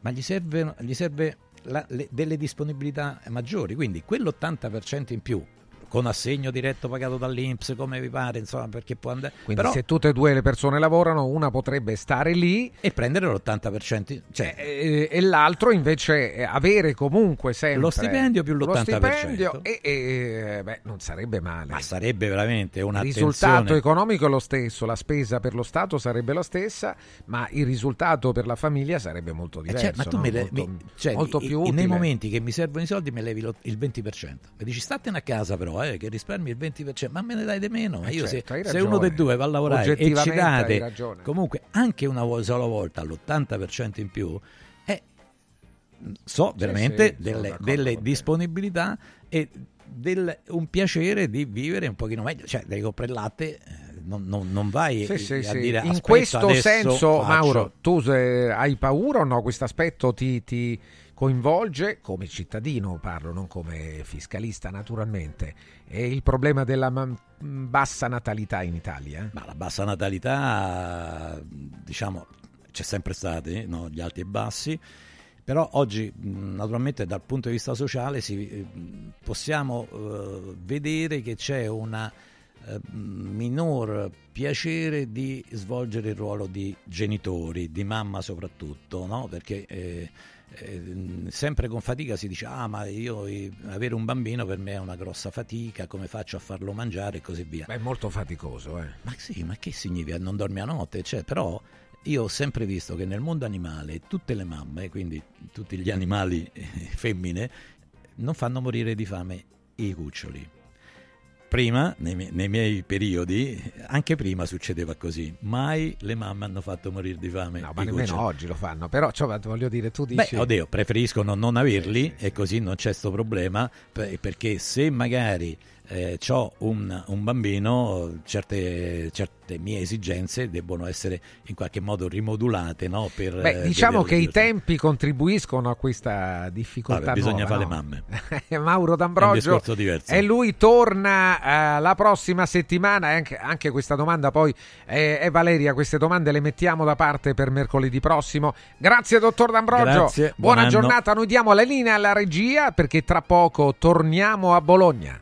ma gli serve, gli serve la- le- delle disponibilità maggiori, quindi quell'80% in più con assegno diretto pagato dall'Inps come vi pare, insomma, perché può andare Quindi però- se tutte e due le persone lavorano, una potrebbe stare lì e prendere l'80%, cioè e, e l'altro invece eh, avere comunque sempre Lo stipendio più lo l'80%. stipendio e, e, beh, non sarebbe male. ma sarebbe veramente Il un'attenzione risultato economico è lo stesso, la spesa per lo Stato sarebbe la stessa, ma il risultato per la famiglia sarebbe molto Eh, diverso. cioè, ma tu no? me le- molto, mi- cioè, molto i- più i- utile. nei momenti che mi servono i soldi me levi lo- il 20%. Mi dici statene a casa però, eh, che risparmi il 20%, ma me ne dai di meno. Eh, io certo, se, se uno dei due va a lavorare e ci date comunque anche una sola volta all'80% in più, eh, so veramente sì, delle, delle disponibilità e del, un piacere di vivere un pochino meglio. Cioè, devi comprare il latte, eh, non, non- non vai Sì, sì, a sì. dire In "Aspetta, questo senso, faccio". Mauro, tu hai paura o no? Questo aspetto ti, ti coinvolge come cittadino, parlo, non come fiscalista, naturalmente. È il problema della ma- bassa natalità in Italia. Ma la bassa natalità, diciamo, c'è sempre stata, no? gli alti e bassi, però oggi mh, naturalmente dal punto di vista sociale si- eh, possiamo eh, vedere che c'è una eh, minor piacere di svolgere il ruolo di genitori, di mamma soprattutto, no? perché eh, eh, sempre con fatica si dice ah ma io avere un bambino per me è una grossa fatica, come faccio a farlo mangiare e così via. Beh, è molto faticoso, eh. Ma sì, ma che significa non dormi a notte? Cioè, però io ho sempre visto che nel mondo animale tutte le mamme, quindi tutti gli animali eh, femmine, non fanno morire di fame i cuccioli. Prima, nei, mie- nei miei periodi, anche prima succedeva così, mai le mamme hanno fatto morire di fame No, ma nemmeno oggi lo fanno. Però, cioè, voglio dire, tu Beh, dici... oddio, preferiscono non averli e così non c'è sto problema, per- perché se magari eh, ho un, un bambino, certe, certe, mie esigenze debbono essere in qualche modo rimodulate. No? Per, Beh, diciamo che i tempi contribuiscono a questa difficoltà. Vabbè, bisogna nuova, fare no? mamme. [laughs] Mauro D'Ambrogio e lui torna eh, la prossima settimana anche, anche questa domanda poi è, è Valeria, queste domande le mettiamo da parte per mercoledì prossimo. Grazie dottor D'Ambrogio, Grazie, buona buon giornata, noi diamo la linea alla regia perché tra poco torniamo a Bologna.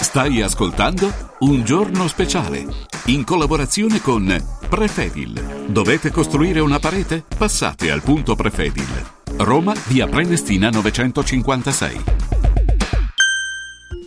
Stai ascoltando Un giorno speciale in collaborazione con Prefedil. Dovete costruire una parete? Passate al punto Prefedil. Roma, via Prenestina 956.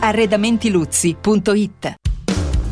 Arredamentiluzzi.it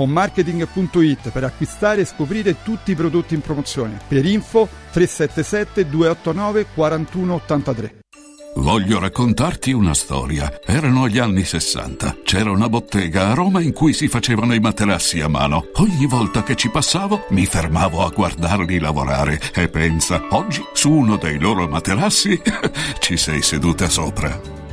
fonmarketing.it per acquistare e scoprire tutti i prodotti in promozione. Per info 377 289 4183. Voglio raccontarti una storia. Erano gli anni 60. C'era una bottega a Roma in cui si facevano i materassi a mano. Ogni volta che ci passavo mi fermavo a guardarli lavorare e pensa, oggi su uno dei loro materassi [laughs] ci sei seduta sopra.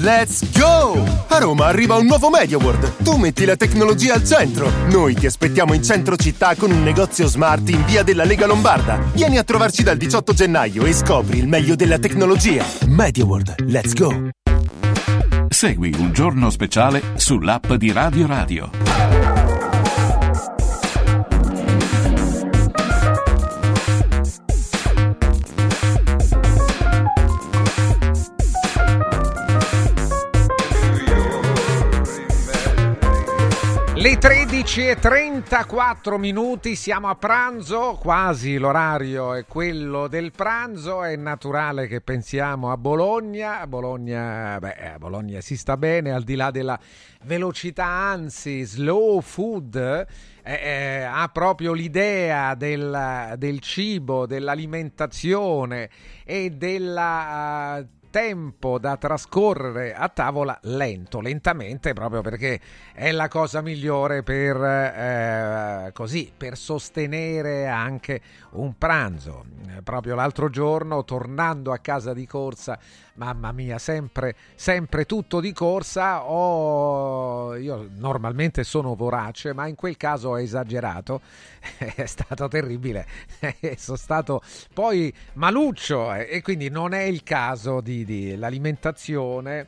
Let's go! A Roma arriva un nuovo MediaWorld. Tu metti la tecnologia al centro. Noi ti aspettiamo in centro città con un negozio smart in via della Lega Lombarda. Vieni a trovarci dal 18 gennaio e scopri il meglio della tecnologia. MediaWorld, let's go! Segui un giorno speciale sull'app di Radio Radio. Le 13 e 34 minuti, siamo a pranzo, quasi l'orario è quello del pranzo, è naturale che pensiamo a Bologna, a Bologna, beh, a Bologna si sta bene al di là della velocità, anzi slow food, eh, eh, ha proprio l'idea del, del cibo, dell'alimentazione e della... Uh, tempo da trascorrere a tavola lento, lentamente, proprio perché è la cosa migliore per, eh, così, per sostenere anche un pranzo. Eh, proprio l'altro giorno, tornando a casa di corsa, mamma mia, sempre, sempre tutto di corsa, ho... io normalmente sono vorace, ma in quel caso ho esagerato, [laughs] è stato terribile, [laughs] sono stato poi maluccio eh, e quindi non è il caso di, di l'alimentazione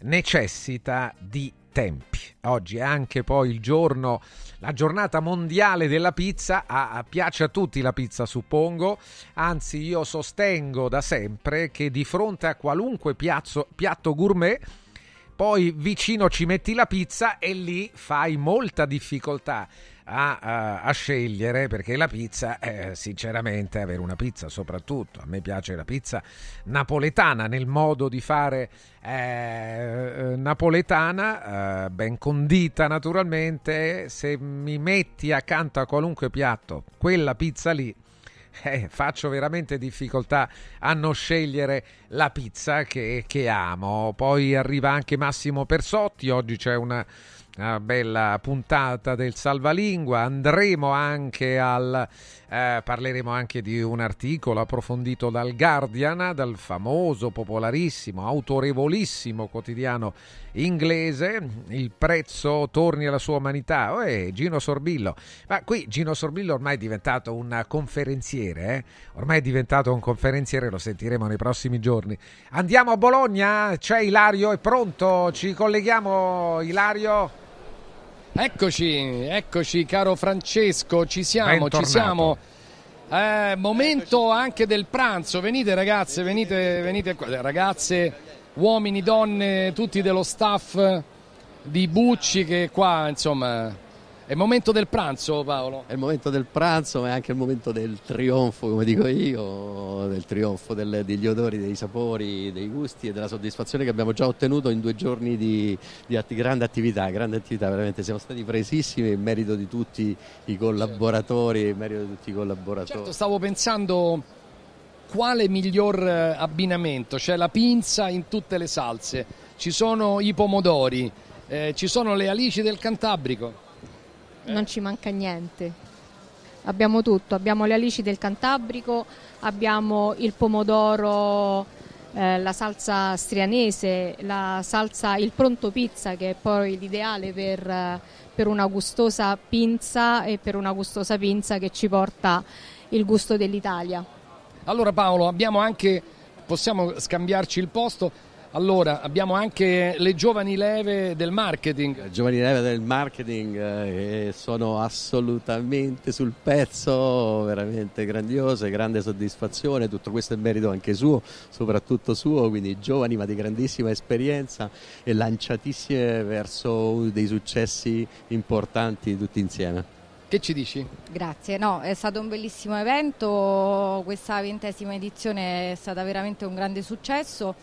necessita di tempi. Oggi è anche poi il giorno, la giornata mondiale della pizza. Ah, piace a tutti la pizza, suppongo. Anzi, io sostengo da sempre che di fronte a qualunque piazzo, piatto gourmet, poi vicino ci metti la pizza e lì fai molta difficoltà a, a, a, scegliere perché la pizza, eh, sinceramente, avere una pizza soprattutto, a me piace la pizza napoletana nel modo di fare eh, napoletana, eh, ben condita naturalmente, se mi metti accanto a qualunque piatto quella pizza lì, eh, faccio veramente difficoltà a non scegliere la pizza che, che amo. Poi arriva anche Massimo Persotti, oggi c'è una una bella puntata del Salvalingua. Andremo anche al. Eh, parleremo anche di un articolo approfondito dal Guardian, dal famoso, popolarissimo, autorevolissimo quotidiano inglese. Il prezzo torni alla sua umanità. Oh, eh, Gino Sorbillo. Ma qui Gino Sorbillo ormai è diventato un conferenziere. Eh? Ormai è diventato un conferenziere, lo sentiremo nei prossimi giorni. Andiamo a Bologna. C'è Ilario, è pronto? Ci colleghiamo, Ilario. Eccoci, eccoci caro Francesco, ci siamo, Bentornato. ci siamo. Eh, momento anche del pranzo, venite ragazze, venite, venite qua, ragazze, uomini, donne, tutti dello staff di Bucci che qua insomma è il momento del pranzo Paolo? È il momento del pranzo ma è anche il momento del trionfo come dico io, del trionfo del, degli odori, dei sapori, dei gusti e della soddisfazione che abbiamo già ottenuto in due giorni di, di atti, grande attività, grande attività, veramente siamo stati presissimi in merito di tutti i collaboratori, in merito di tutti i collaboratori. Certo, stavo pensando quale miglior eh, abbinamento, c'è la pinza in tutte le salse, ci sono i pomodori, eh, ci sono le alici del Cantabrico non ci manca niente. Abbiamo tutto, abbiamo le alici del Cantabrico, abbiamo il pomodoro, eh, la salsa strianese, la salsa, il pronto pizza che è poi l'ideale per, eh, per una gustosa pinza e per una gustosa pinza che ci porta il gusto dell'Italia. Allora Paolo, abbiamo anche, possiamo scambiarci il posto, allora, abbiamo anche le giovani leve del marketing. Le giovani leve del marketing eh, sono assolutamente sul pezzo, veramente grandiose, grande soddisfazione, tutto questo è merito anche suo, soprattutto suo, quindi giovani ma di grandissima esperienza e lanciatissime verso dei successi importanti tutti insieme. Che ci dici? Grazie, no, è stato un bellissimo evento, questa ventesima edizione è stata veramente un grande successo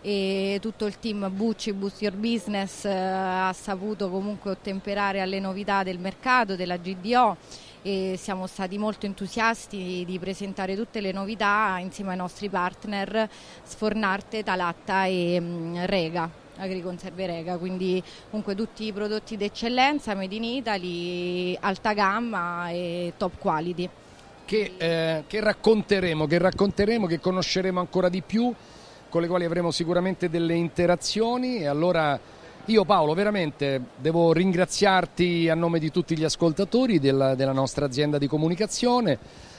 e tutto il team Bucci Boost Your Business eh, ha saputo comunque ottemperare alle novità del mercato, della GDO e siamo stati molto entusiasti di presentare tutte le novità insieme ai nostri partner Sfornarte, Talatta e mm, Rega. Agriconserve Rega, quindi comunque tutti i prodotti d'eccellenza, made in Italy, alta gamma e top quality. Che, eh, che racconteremo, che racconteremo, che conosceremo ancora di più con le quali avremo sicuramente delle interazioni e allora io Paolo veramente devo ringraziarti a nome di tutti gli ascoltatori della, della nostra azienda di comunicazione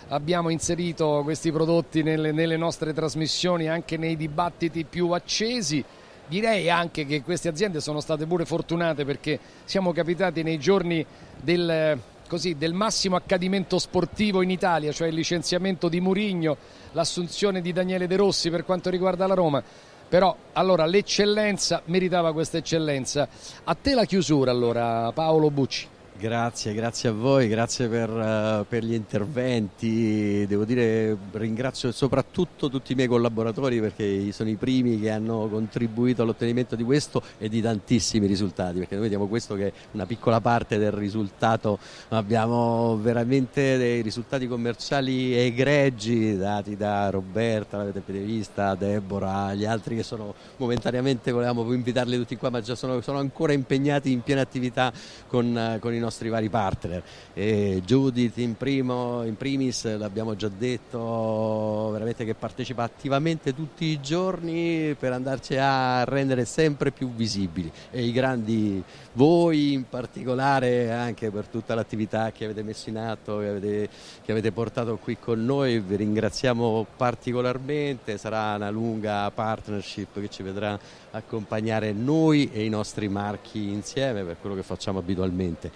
abbiamo inserito questi prodotti nelle, nelle, nostre trasmissioni anche nei dibattiti più accesi. Direi anche che queste aziende sono state pure fortunate perché siamo capitati nei giorni del, così, del massimo accadimento sportivo in Italia, cioè il licenziamento di Murigno, l'assunzione di Daniele De Rossi per quanto riguarda la Roma. Però allora l'eccellenza meritava questa eccellenza. A te la chiusura allora Paolo Bucci. Grazie, grazie a voi, grazie per, uh, per, gli interventi. Devo dire ringrazio soprattutto tutti i miei collaboratori perché sono i primi che hanno contribuito all'ottenimento di questo e di tantissimi risultati, perché noi vediamo questo che è una piccola parte del risultato, abbiamo veramente dei risultati commerciali egregi dati da Roberta, l'avete vista, Deborah, gli altri che sono momentaneamente, volevamo invitarli tutti qua, ma già sono, sono ancora impegnati in piena attività con, uh, con i nostri nostri vari partner. E Judith in, primo, in primis, l'abbiamo già detto, veramente che partecipa attivamente tutti i giorni per andarci a rendere sempre più visibili e i grandi voi in particolare anche per tutta l'attività che avete messo in atto, che avete, che avete portato qui con noi, vi ringraziamo particolarmente, sarà una lunga partnership che ci vedrà accompagnare noi e i nostri marchi insieme per quello che facciamo abitualmente.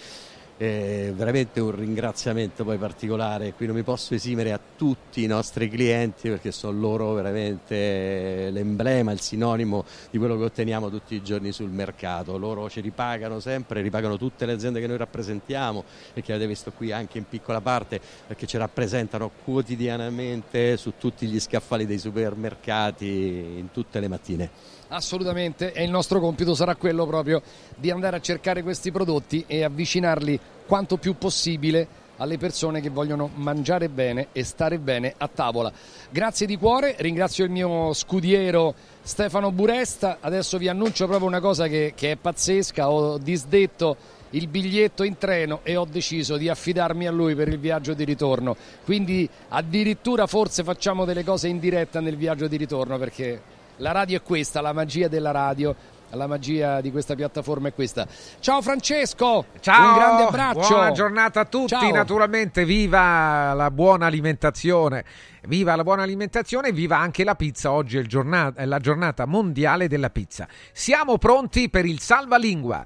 Eh, veramente un ringraziamento poi particolare, qui non mi posso esimere a tutti i nostri clienti perché sono loro veramente l'emblema, il sinonimo di quello che otteniamo tutti i giorni sul mercato, loro ci ripagano sempre, ripagano tutte le aziende che noi rappresentiamo e che avete visto qui anche in piccola parte perché ci rappresentano quotidianamente su tutti gli scaffali dei supermercati in tutte le mattine. Assolutamente, e il nostro compito sarà quello proprio di andare a cercare questi prodotti e avvicinarli quanto più possibile alle persone che vogliono mangiare bene e stare bene a tavola. Grazie di cuore, ringrazio il mio scudiero Stefano Buresta, adesso vi annuncio proprio una cosa che, che è pazzesca, ho disdetto il biglietto in treno e ho deciso di affidarmi a lui per il viaggio di ritorno, quindi addirittura forse facciamo delle cose in diretta nel viaggio di ritorno perché la radio è questa, la magia della radio. La magia di questa piattaforma è questa. Ciao Francesco, Ciao, un grande abbraccio. Buona giornata a tutti, Ciao. naturalmente viva la buona alimentazione. Viva la buona alimentazione, viva anche la pizza. Oggi è, giornata, è la giornata mondiale della pizza. Siamo pronti per il salvalingua.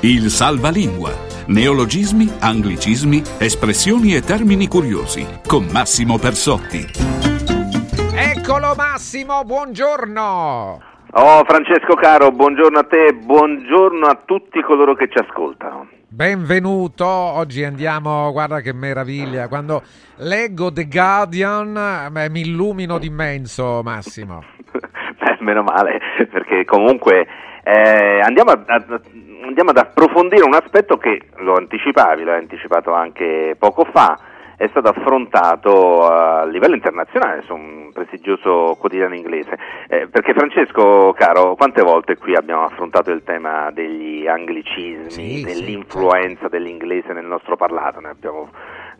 Il salvalingua. Neologismi, anglicismi, espressioni e termini curiosi. Con Massimo Persotti. Eccolo Massimo, buongiorno. Oh Francesco caro, buongiorno a te, buongiorno a tutti coloro che ci ascoltano. Benvenuto, oggi andiamo, guarda che meraviglia, quando leggo The Guardian beh, mi illumino d'immenso Massimo. [laughs] beh, meno male, perché comunque eh, andiamo, a, a, andiamo ad approfondire un aspetto che lo anticipavi, l'hai anticipato anche poco fa, è stato affrontato a livello internazionale su un prestigioso quotidiano inglese. Eh, perché Francesco, caro, quante volte qui abbiamo affrontato il tema degli anglicismi, sì, dell'influenza sì, certo. dell'inglese nel nostro parlato? Ne abbiamo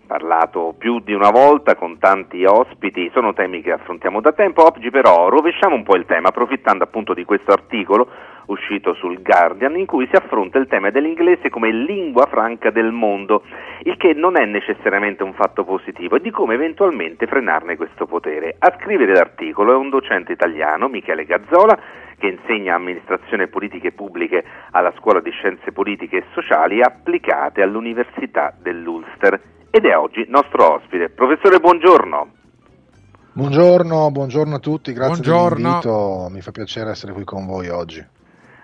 parlato più di una volta con tanti ospiti, sono temi che affrontiamo da tempo, oggi però rovesciamo un po' il tema approfittando appunto di questo articolo uscito sul Guardian in cui si affronta il tema dell'inglese come lingua franca del mondo, il che non è necessariamente un fatto positivo e di come eventualmente frenarne questo potere. A scrivere l'articolo è un docente italiano, Michele Gazzola, che insegna amministrazione e politiche pubbliche alla Scuola di Scienze Politiche e Sociali applicate all'Università dell'Ulster ed è oggi nostro ospite. Professore, buongiorno. Buongiorno, buongiorno a tutti, grazie buongiorno. dell'invito, mi fa piacere essere qui con voi oggi.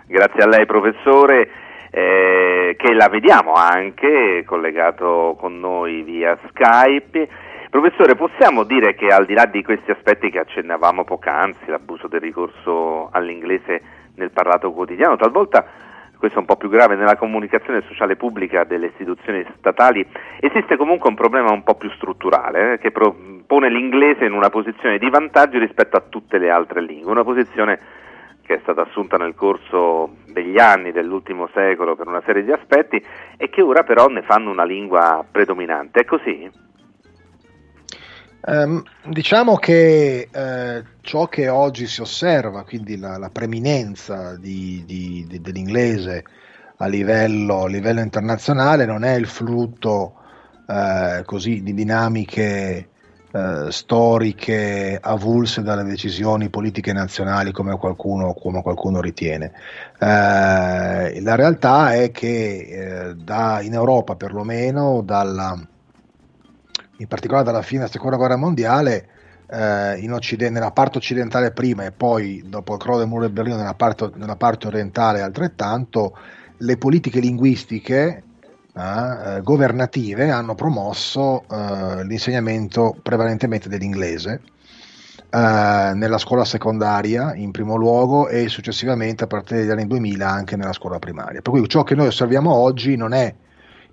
Grazie a lei professore, eh, che la vediamo anche collegato con noi via Skype. Professore, possiamo dire che al di là di questi aspetti che accennavamo poc'anzi, l'abuso del ricorso all'inglese nel parlato quotidiano, talvolta questo è un po' più grave, nella comunicazione sociale pubblica delle istituzioni statali esiste comunque un problema un po' più strutturale eh, che pro- pone l'inglese in una posizione di vantaggio rispetto a tutte le altre lingue, una posizione che è stata assunta nel corso degli anni dell'ultimo secolo per una serie di aspetti e che ora però ne fanno una lingua predominante. È così? Um, diciamo che eh, ciò che oggi si osserva, quindi la, la preminenza di, di, di, dell'inglese a livello, a livello, internazionale, non è il frutto eh, così di dinamiche eh, storiche avulse dalle decisioni politiche nazionali come qualcuno, come qualcuno ritiene. Eh, la realtà è che eh, da, in Europa perlomeno dalla in particolare dalla fine della seconda guerra mondiale, eh, nella parte occidentale prima e poi dopo il crollo del muro di Berlino nella parte, nella parte orientale altrettanto, le politiche linguistiche eh, eh governative hanno promosso eh, l'insegnamento prevalentemente dell'inglese. Uh, nella scuola secondaria in primo luogo e successivamente a partire dagli anni 2000 anche nella scuola primaria. Per cui ciò che noi osserviamo oggi non è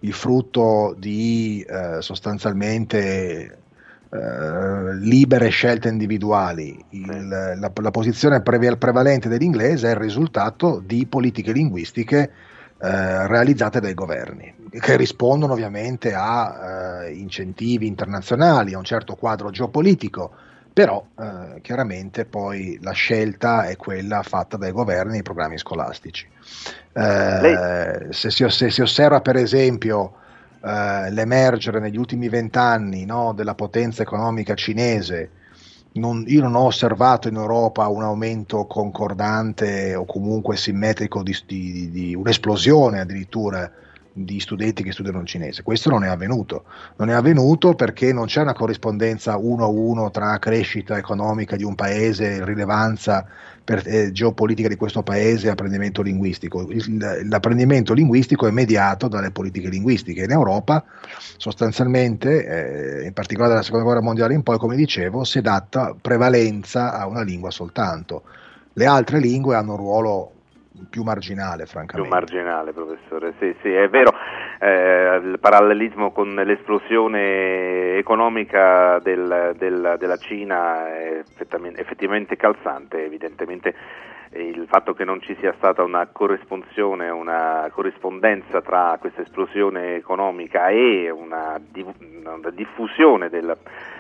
il frutto di eh, sostanzialmente eh, libere scelte individuali. Il, la, la, posizione prevalente dell'inglese è il risultato di politiche linguistiche eh, realizzate dai governi, che rispondono ovviamente a eh, incentivi internazionali, a un certo quadro geopolitico però eh, chiaramente poi la scelta è quella fatta dai governi nei programmi scolastici. Eh, se, si, se, si, osserva per esempio eh, l'emergere negli ultimi vent'anni no, della potenza economica cinese, non, io non ho osservato in Europa un aumento concordante o comunque simmetrico di, di, di un'esplosione addirittura di studenti che studiano il cinese. Questo non è avvenuto. Non è avvenuto perché non c'è una corrispondenza uno a uno tra crescita economica di un paese, rilevanza per, eh, geopolitica di questo paese e apprendimento linguistico. Il, l'apprendimento linguistico è mediato dalle politiche linguistiche. In Europa, sostanzialmente, eh, in particolare dalla seconda guerra mondiale in poi, come dicevo, si è data prevalenza a una lingua soltanto. Le altre lingue hanno un ruolo più marginale, francamente. Più marginale, professore, sì, sì, è vero. Eh, il parallelismo con l'esplosione economica del, del, della Cina è effettivamente calzante, evidentemente il fatto che non ci sia stata una corrispondenza, una corrispondenza tra questa esplosione economica e una, una diffusione del,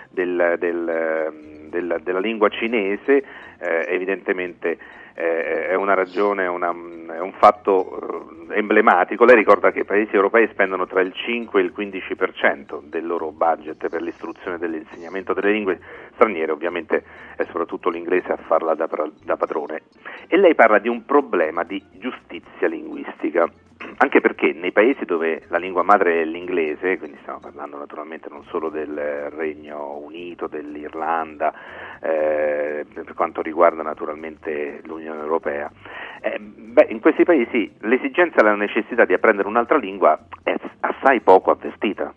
del, della lingua cinese eh, evidentemente è una ragione, una, è un fatto eh, emblematico. Lei ricorda che i paesi europei spendono tra il 5 e il 15% del loro budget per l'istruzione e dell'insegnamento delle lingue straniere, ovviamente è soprattutto l'inglese a farla da, da padrone. E lei parla di un problema di giustizia linguistica [clears throat] anche perché nei paesi dove la lingua madre è l'inglese, quindi stiamo parlando naturalmente non solo del Regno Unito, dell'Irlanda, eh, per quanto riguarda naturalmente l'Unione Europea, eh, beh, in questi paesi l'esigenza e la necessità di apprendere un'altra lingua è assai poco avvertita.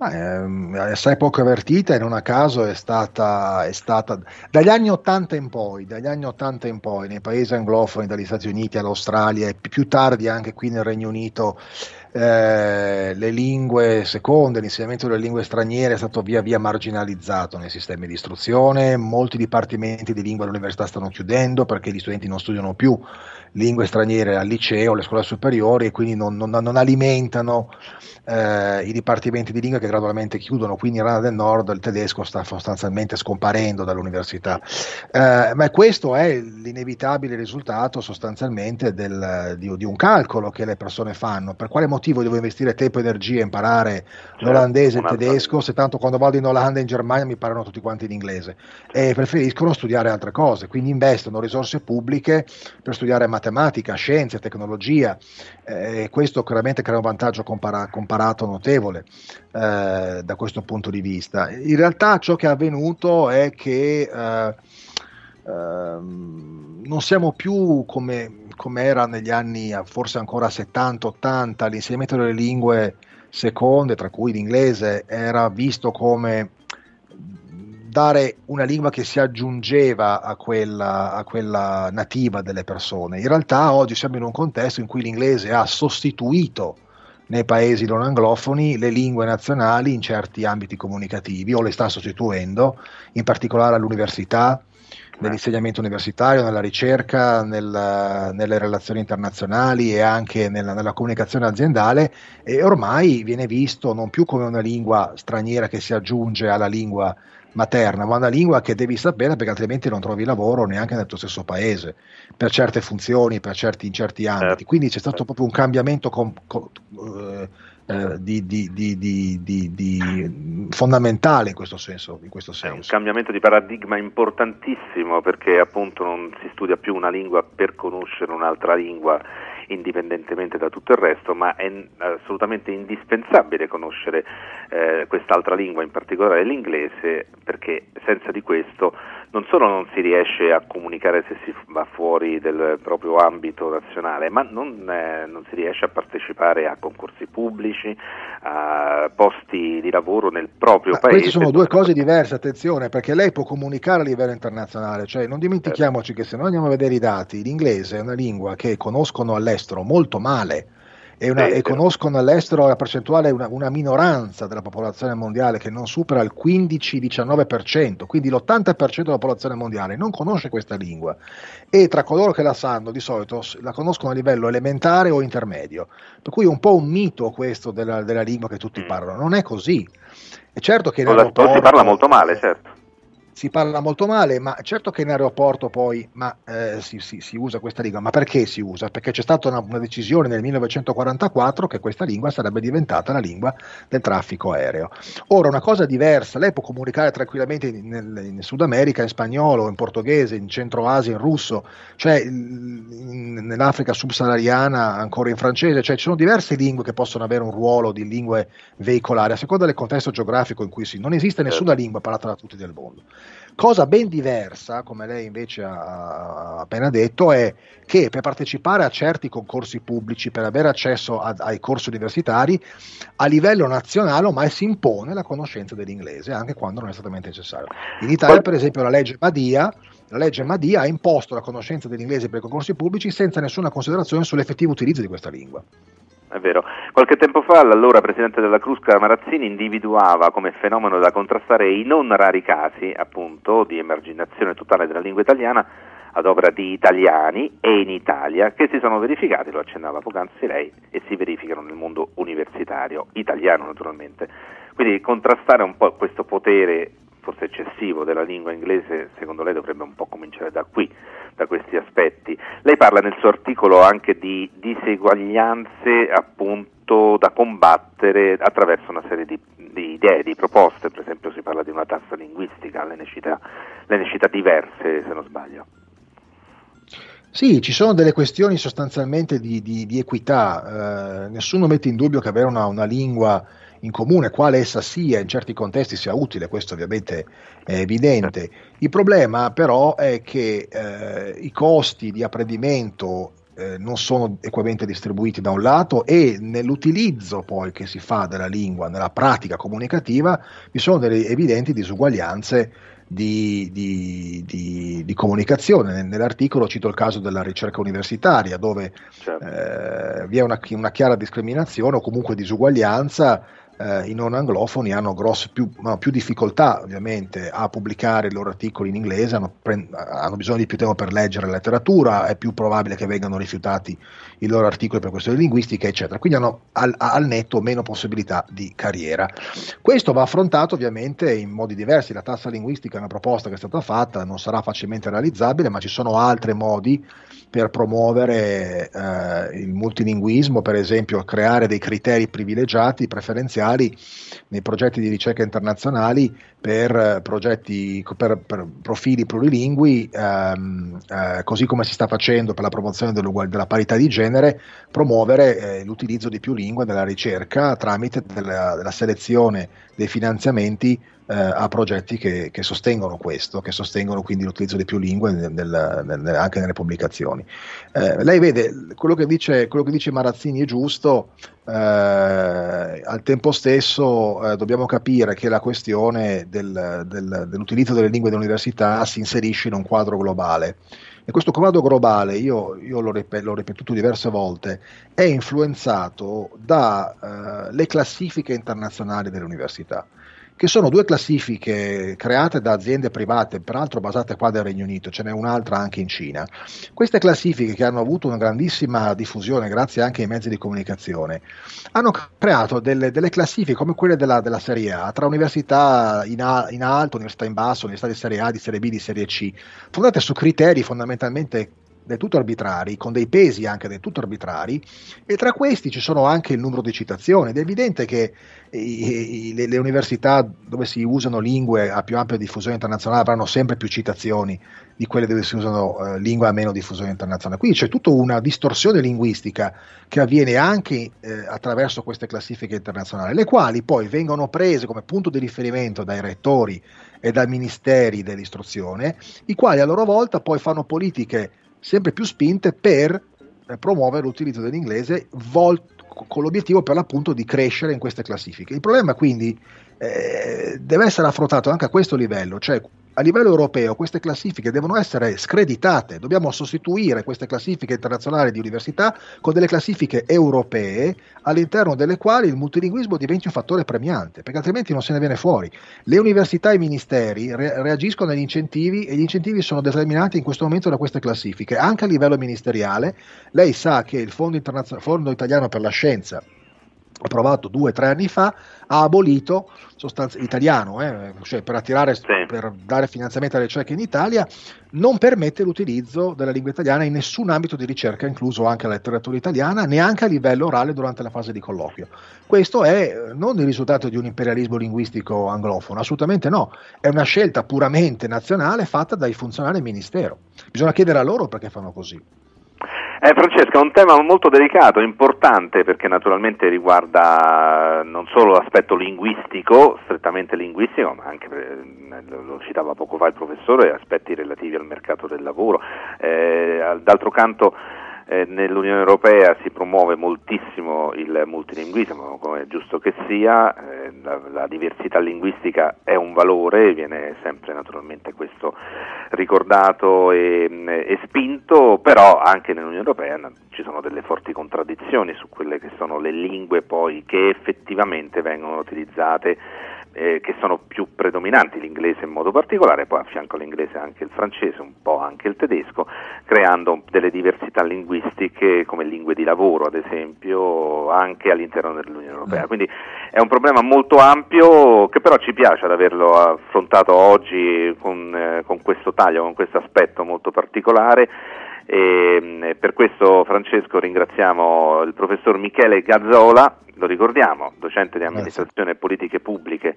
Ma ehm, è poco avvertita e non a caso è stata, è stata, dagli anni 80 in poi, dagli anni 80 in poi, nei paesi anglofoni, dagli Stati Uniti all'Australia e più tardi anche qui nel Regno Unito, eh, le lingue seconde, l'insegnamento delle lingue straniere è stato via via marginalizzato nei sistemi di istruzione, molti dipartimenti di lingua all'università stanno chiudendo perché gli studenti non studiano più lingue straniere al liceo, alle scuole superiori e quindi non, non, non alimentano eh, i dipartimenti di lingua che gradualmente chiudono, quindi in Irlanda del Nord il tedesco sta sostanzialmente scomparendo dall'università. Eh, ma questo è l'inevitabile risultato sostanzialmente del, di, di, un calcolo che le persone fanno. Per quale motivo devo investire tempo e energia a imparare certo, l'olandese e il tedesco se tanto quando vado in Olanda e in Germania mi parlano tutti quanti l'inglese e preferiscono studiare altre cose, quindi investono risorse pubbliche per studiare matematica, scienze, tecnologia e questo chiaramente crea un vantaggio compara- comparato notevole eh, da questo punto di vista. In realtà ciò che è avvenuto è che eh, eh, non siamo più come, come, era negli anni forse ancora 70-80, l'insegnamento delle lingue seconde, tra cui l'inglese, era visto come dare una lingua che si aggiungeva a quella, a quella, nativa delle persone. In realtà oggi siamo in un contesto in cui l'inglese ha sostituito nei paesi non anglofoni le lingue nazionali in certi ambiti comunicativi o le sta sostituendo, in particolare all'università, nell'insegnamento universitario, nella ricerca, nel, nelle relazioni internazionali e anche nella, nella, comunicazione aziendale e ormai viene visto non più come una lingua straniera che si aggiunge alla lingua materna, ma una lingua che devi sapere perché altrimenti non trovi lavoro neanche nel tuo stesso paese, per certe funzioni, per certi, in certi ambiti. Certo. Quindi c'è stato proprio un cambiamento com, com, eh, eh, di, di, di, fondamentale in questo senso. In questo senso. È un cambiamento di paradigma importantissimo perché appunto non si studia più una lingua per conoscere un'altra lingua indipendentemente da tutto il resto, ma è assolutamente indispensabile conoscere eh, quest'altra lingua, in particolare l'inglese, perché senza di questo non solo non si riesce a comunicare se si va fuori del proprio ambito nazionale, ma non, eh, non si riesce a partecipare a concorsi pubblici, a posti di lavoro nel proprio ma paese. Queste sono due cose diverse, attenzione, perché lei può comunicare a livello internazionale, cioè non dimentichiamoci che se noi andiamo a vedere i dati, l'inglese è una lingua che conoscono all'estero molto male e, una, e, conoscono all'estero la percentuale una, una, minoranza della popolazione mondiale che non supera il 15-19%, quindi l'80% della popolazione mondiale non conosce questa lingua. E tra coloro che la sanno di solito la conoscono a livello elementare o intermedio, per cui è un po' un mito questo della, della lingua che tutti mm. parlano, non è così. È certo che aeroporto, si parla molto male, certo si parla molto male, ma certo che in aeroporto poi ma, eh, si, si, si, usa questa lingua, ma perché si usa? Perché c'è stata una, una, decisione nel 1944 che questa lingua sarebbe diventata la lingua del traffico aereo. Ora, una cosa diversa, lei può comunicare tranquillamente in, in, in Sud America in spagnolo, in portoghese, in Centro Asia in russo, cioè in, nell'Africa subsahariana ancora in francese, cioè ci sono diverse lingue che possono avere un ruolo di lingue veicolari a seconda del contesto geografico in cui si... Non esiste nessuna lingua parlata da tutti del mondo. Cosa ben diversa, come lei invece ha appena detto, è che per partecipare a certi concorsi pubblici, per avere accesso a, ai corsi universitari, a livello nazionale ormai si impone la conoscenza dell'inglese, anche quando non è esattamente necessario. In Italia, per esempio, la legge Madia, la legge Madia ha imposto la conoscenza dell'inglese per i concorsi pubblici senza nessuna considerazione sull'effettivo utilizzo di questa lingua è vero. Qualche tempo fa l'allora Presidente della Crusca Marazzini individuava come fenomeno da contrastare i non rari casi, appunto, di emarginazione totale della lingua italiana ad opera di italiani e in Italia che si sono verificati, lo accennava poc'anzi lei, e si verificano nel mondo universitario, italiano naturalmente. Quindi contrastare un po' questo potere forse eccessivo della lingua inglese, secondo lei dovrebbe un po' cominciare da qui, da questi aspetti. Lei parla nel suo articolo anche di diseguaglianze appunto da combattere attraverso una serie di, di idee, di proposte, per esempio si parla di una tassa linguistica, le necessità, le necessità diverse se non sbaglio. Sì, ci sono delle questioni sostanzialmente di, di, di equità, eh, nessuno mette in dubbio che avere una, una lingua in comune, quale essa sia, in certi contesti sia utile, questo ovviamente è evidente. Il problema però è che eh, i costi di apprendimento eh, non sono equamente distribuiti da un lato e nell'utilizzo poi che si fa della lingua, nella pratica comunicativa, vi sono delle evidenti disuguaglianze di, di, di, di, comunicazione. Nell'articolo cito il caso della ricerca universitaria, dove certo. eh, vi è una, una, chiara discriminazione o comunque disuguaglianza eh, i non anglofoni hanno grosse, più, no, più, difficoltà ovviamente a pubblicare i loro articoli in inglese, hanno, pre- hanno, bisogno di più tempo per leggere la letteratura, è più probabile che vengano rifiutati i loro articoli per questioni linguistiche, eccetera. Quindi hanno al, al netto meno possibilità di carriera. Questo va affrontato ovviamente in modi diversi, la tassa linguistica è una proposta che è stata fatta, non sarà facilmente realizzabile, ma ci sono altri modi per promuovere eh, il multilinguismo, per esempio creare dei criteri privilegiati, preferenziali nei progetti di ricerca internazionali per, eh, progetti, per, per profili plurilingui, ehm, eh, così come si sta facendo per la promozione della parità di genere, promuovere eh, l'utilizzo di più lingue nella ricerca tramite della, della selezione dei finanziamenti eh, a progetti che, che, sostengono questo, che sostengono quindi l'utilizzo di più lingue nel, nel, nel, anche nelle pubblicazioni. Eh, lei vede, quello che dice, quello che dice Marazzini è giusto, eh, al tempo stesso eh, dobbiamo capire che la questione del, del, dell'utilizzo delle lingue dell'università si inserisce in un quadro globale. E questo quadro globale, io, io l'ho, ripet- l'ho, ripetuto diverse volte, è influenzato dalle eh, classifiche internazionali delle università che sono due classifiche create da aziende private, peraltro basate qua nel Regno Unito, ce n'è un'altra anche in Cina. Queste classifiche che hanno avuto una grandissima diffusione grazie anche ai mezzi di comunicazione, hanno creato delle, delle classifiche come quelle della, della, Serie A, tra università in, a, in alto, università in basso, università di Serie A, di Serie B, di Serie C, fondate su criteri fondamentalmente del tutto arbitrari, con dei pesi anche del tutto arbitrari, e tra questi ci sono anche il numero di citazioni. Ed è evidente che i, i, le, le, università dove si usano lingue a più ampia diffusione internazionale avranno sempre più citazioni di quelle dove si usano eh, lingue a meno diffusione internazionale. Quindi c'è tutta una distorsione linguistica che avviene anche eh, attraverso queste classifiche internazionali, le quali poi vengono prese come punto di riferimento dai rettori e dai ministeri dell'istruzione, i quali a loro volta poi fanno politiche sempre più spinte per promuovere l'utilizzo dell'inglese vol- con l'obiettivo per l'appunto di crescere in queste classifiche. Il problema quindi eh, deve essere affrontato anche a questo livello, cioè a livello europeo queste classifiche devono essere screditate, dobbiamo sostituire queste classifiche internazionali di università con delle classifiche europee all'interno delle quali il multilinguismo diventi un fattore premiante, perché altrimenti non se ne viene fuori. Le università e i ministeri re- reagiscono agli incentivi e gli incentivi sono determinati in questo momento da queste classifiche, anche a livello ministeriale. Lei sa che il Fondo, Internazio- Fondo Italiano per la Scienza approvato due o tre anni fa, ha abolito, sostanza, italiano, eh, cioè per, attirare, sì. per dare finanziamento alle ricerche in Italia, non permette l'utilizzo della lingua italiana in nessun ambito di ricerca, incluso anche la letteratura italiana, neanche a livello orale durante la fase di colloquio. Questo è eh, non il risultato di un imperialismo linguistico anglofono, assolutamente no, è una scelta puramente nazionale fatta dai funzionari del Ministero. Bisogna chiedere a loro perché fanno così. Eh, Francesca, è un tema molto delicato, importante perché naturalmente riguarda non solo l'aspetto linguistico, strettamente linguistico, ma anche, eh, lo citava poco fa il professore, aspetti relativi al mercato del lavoro. Eh, d'altro canto eh, nell'Unione Europea si promuove moltissimo il multilinguismo, come è giusto che sia, eh, la, la, diversità linguistica è un valore, viene sempre naturalmente questo ricordato e, e spinto, però anche nell'Unione Europea ci sono delle forti contraddizioni su quelle che sono le lingue poi che effettivamente vengono utilizzate eh, che sono più predominanti, l'inglese in modo particolare, poi a fianco all'inglese anche il francese, un po' anche il tedesco, creando delle diversità linguistiche come lingue di lavoro, ad esempio, anche all'interno dell'Unione Europea. Quindi è un problema molto ampio che però ci piace ad averlo affrontato oggi con, eh, con questo taglio, con questo aspetto molto particolare. E per questo Francesco ringraziamo il professor Michele Gazzola lo ricordiamo, docente di amministrazione e politiche pubbliche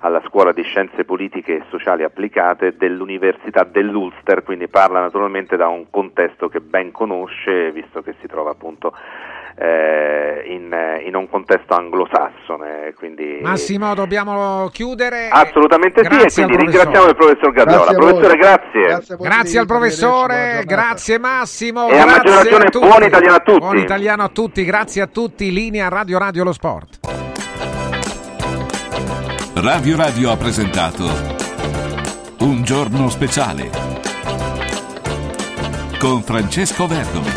alla Scuola di Scienze Politiche e Sociali Applicate dell'Università dell'Ulster, quindi parla naturalmente da un contesto che ben conosce, visto che si trova appunto eh, in, in, un contesto anglosassone. Quindi... Massimo, dobbiamo chiudere. Assolutamente grazie sì, e quindi ringraziamo il professor Gazzola. Professore, grazie. Grazie, grazie al professore, grazie Massimo. E a maggior ragione buon italiano a tutti. Buon italiano a tutti, grazie a tutti. Linea Radio Radio Lo Sport. Radio Radio ha presentato Un giorno speciale con Francesco Verdomi.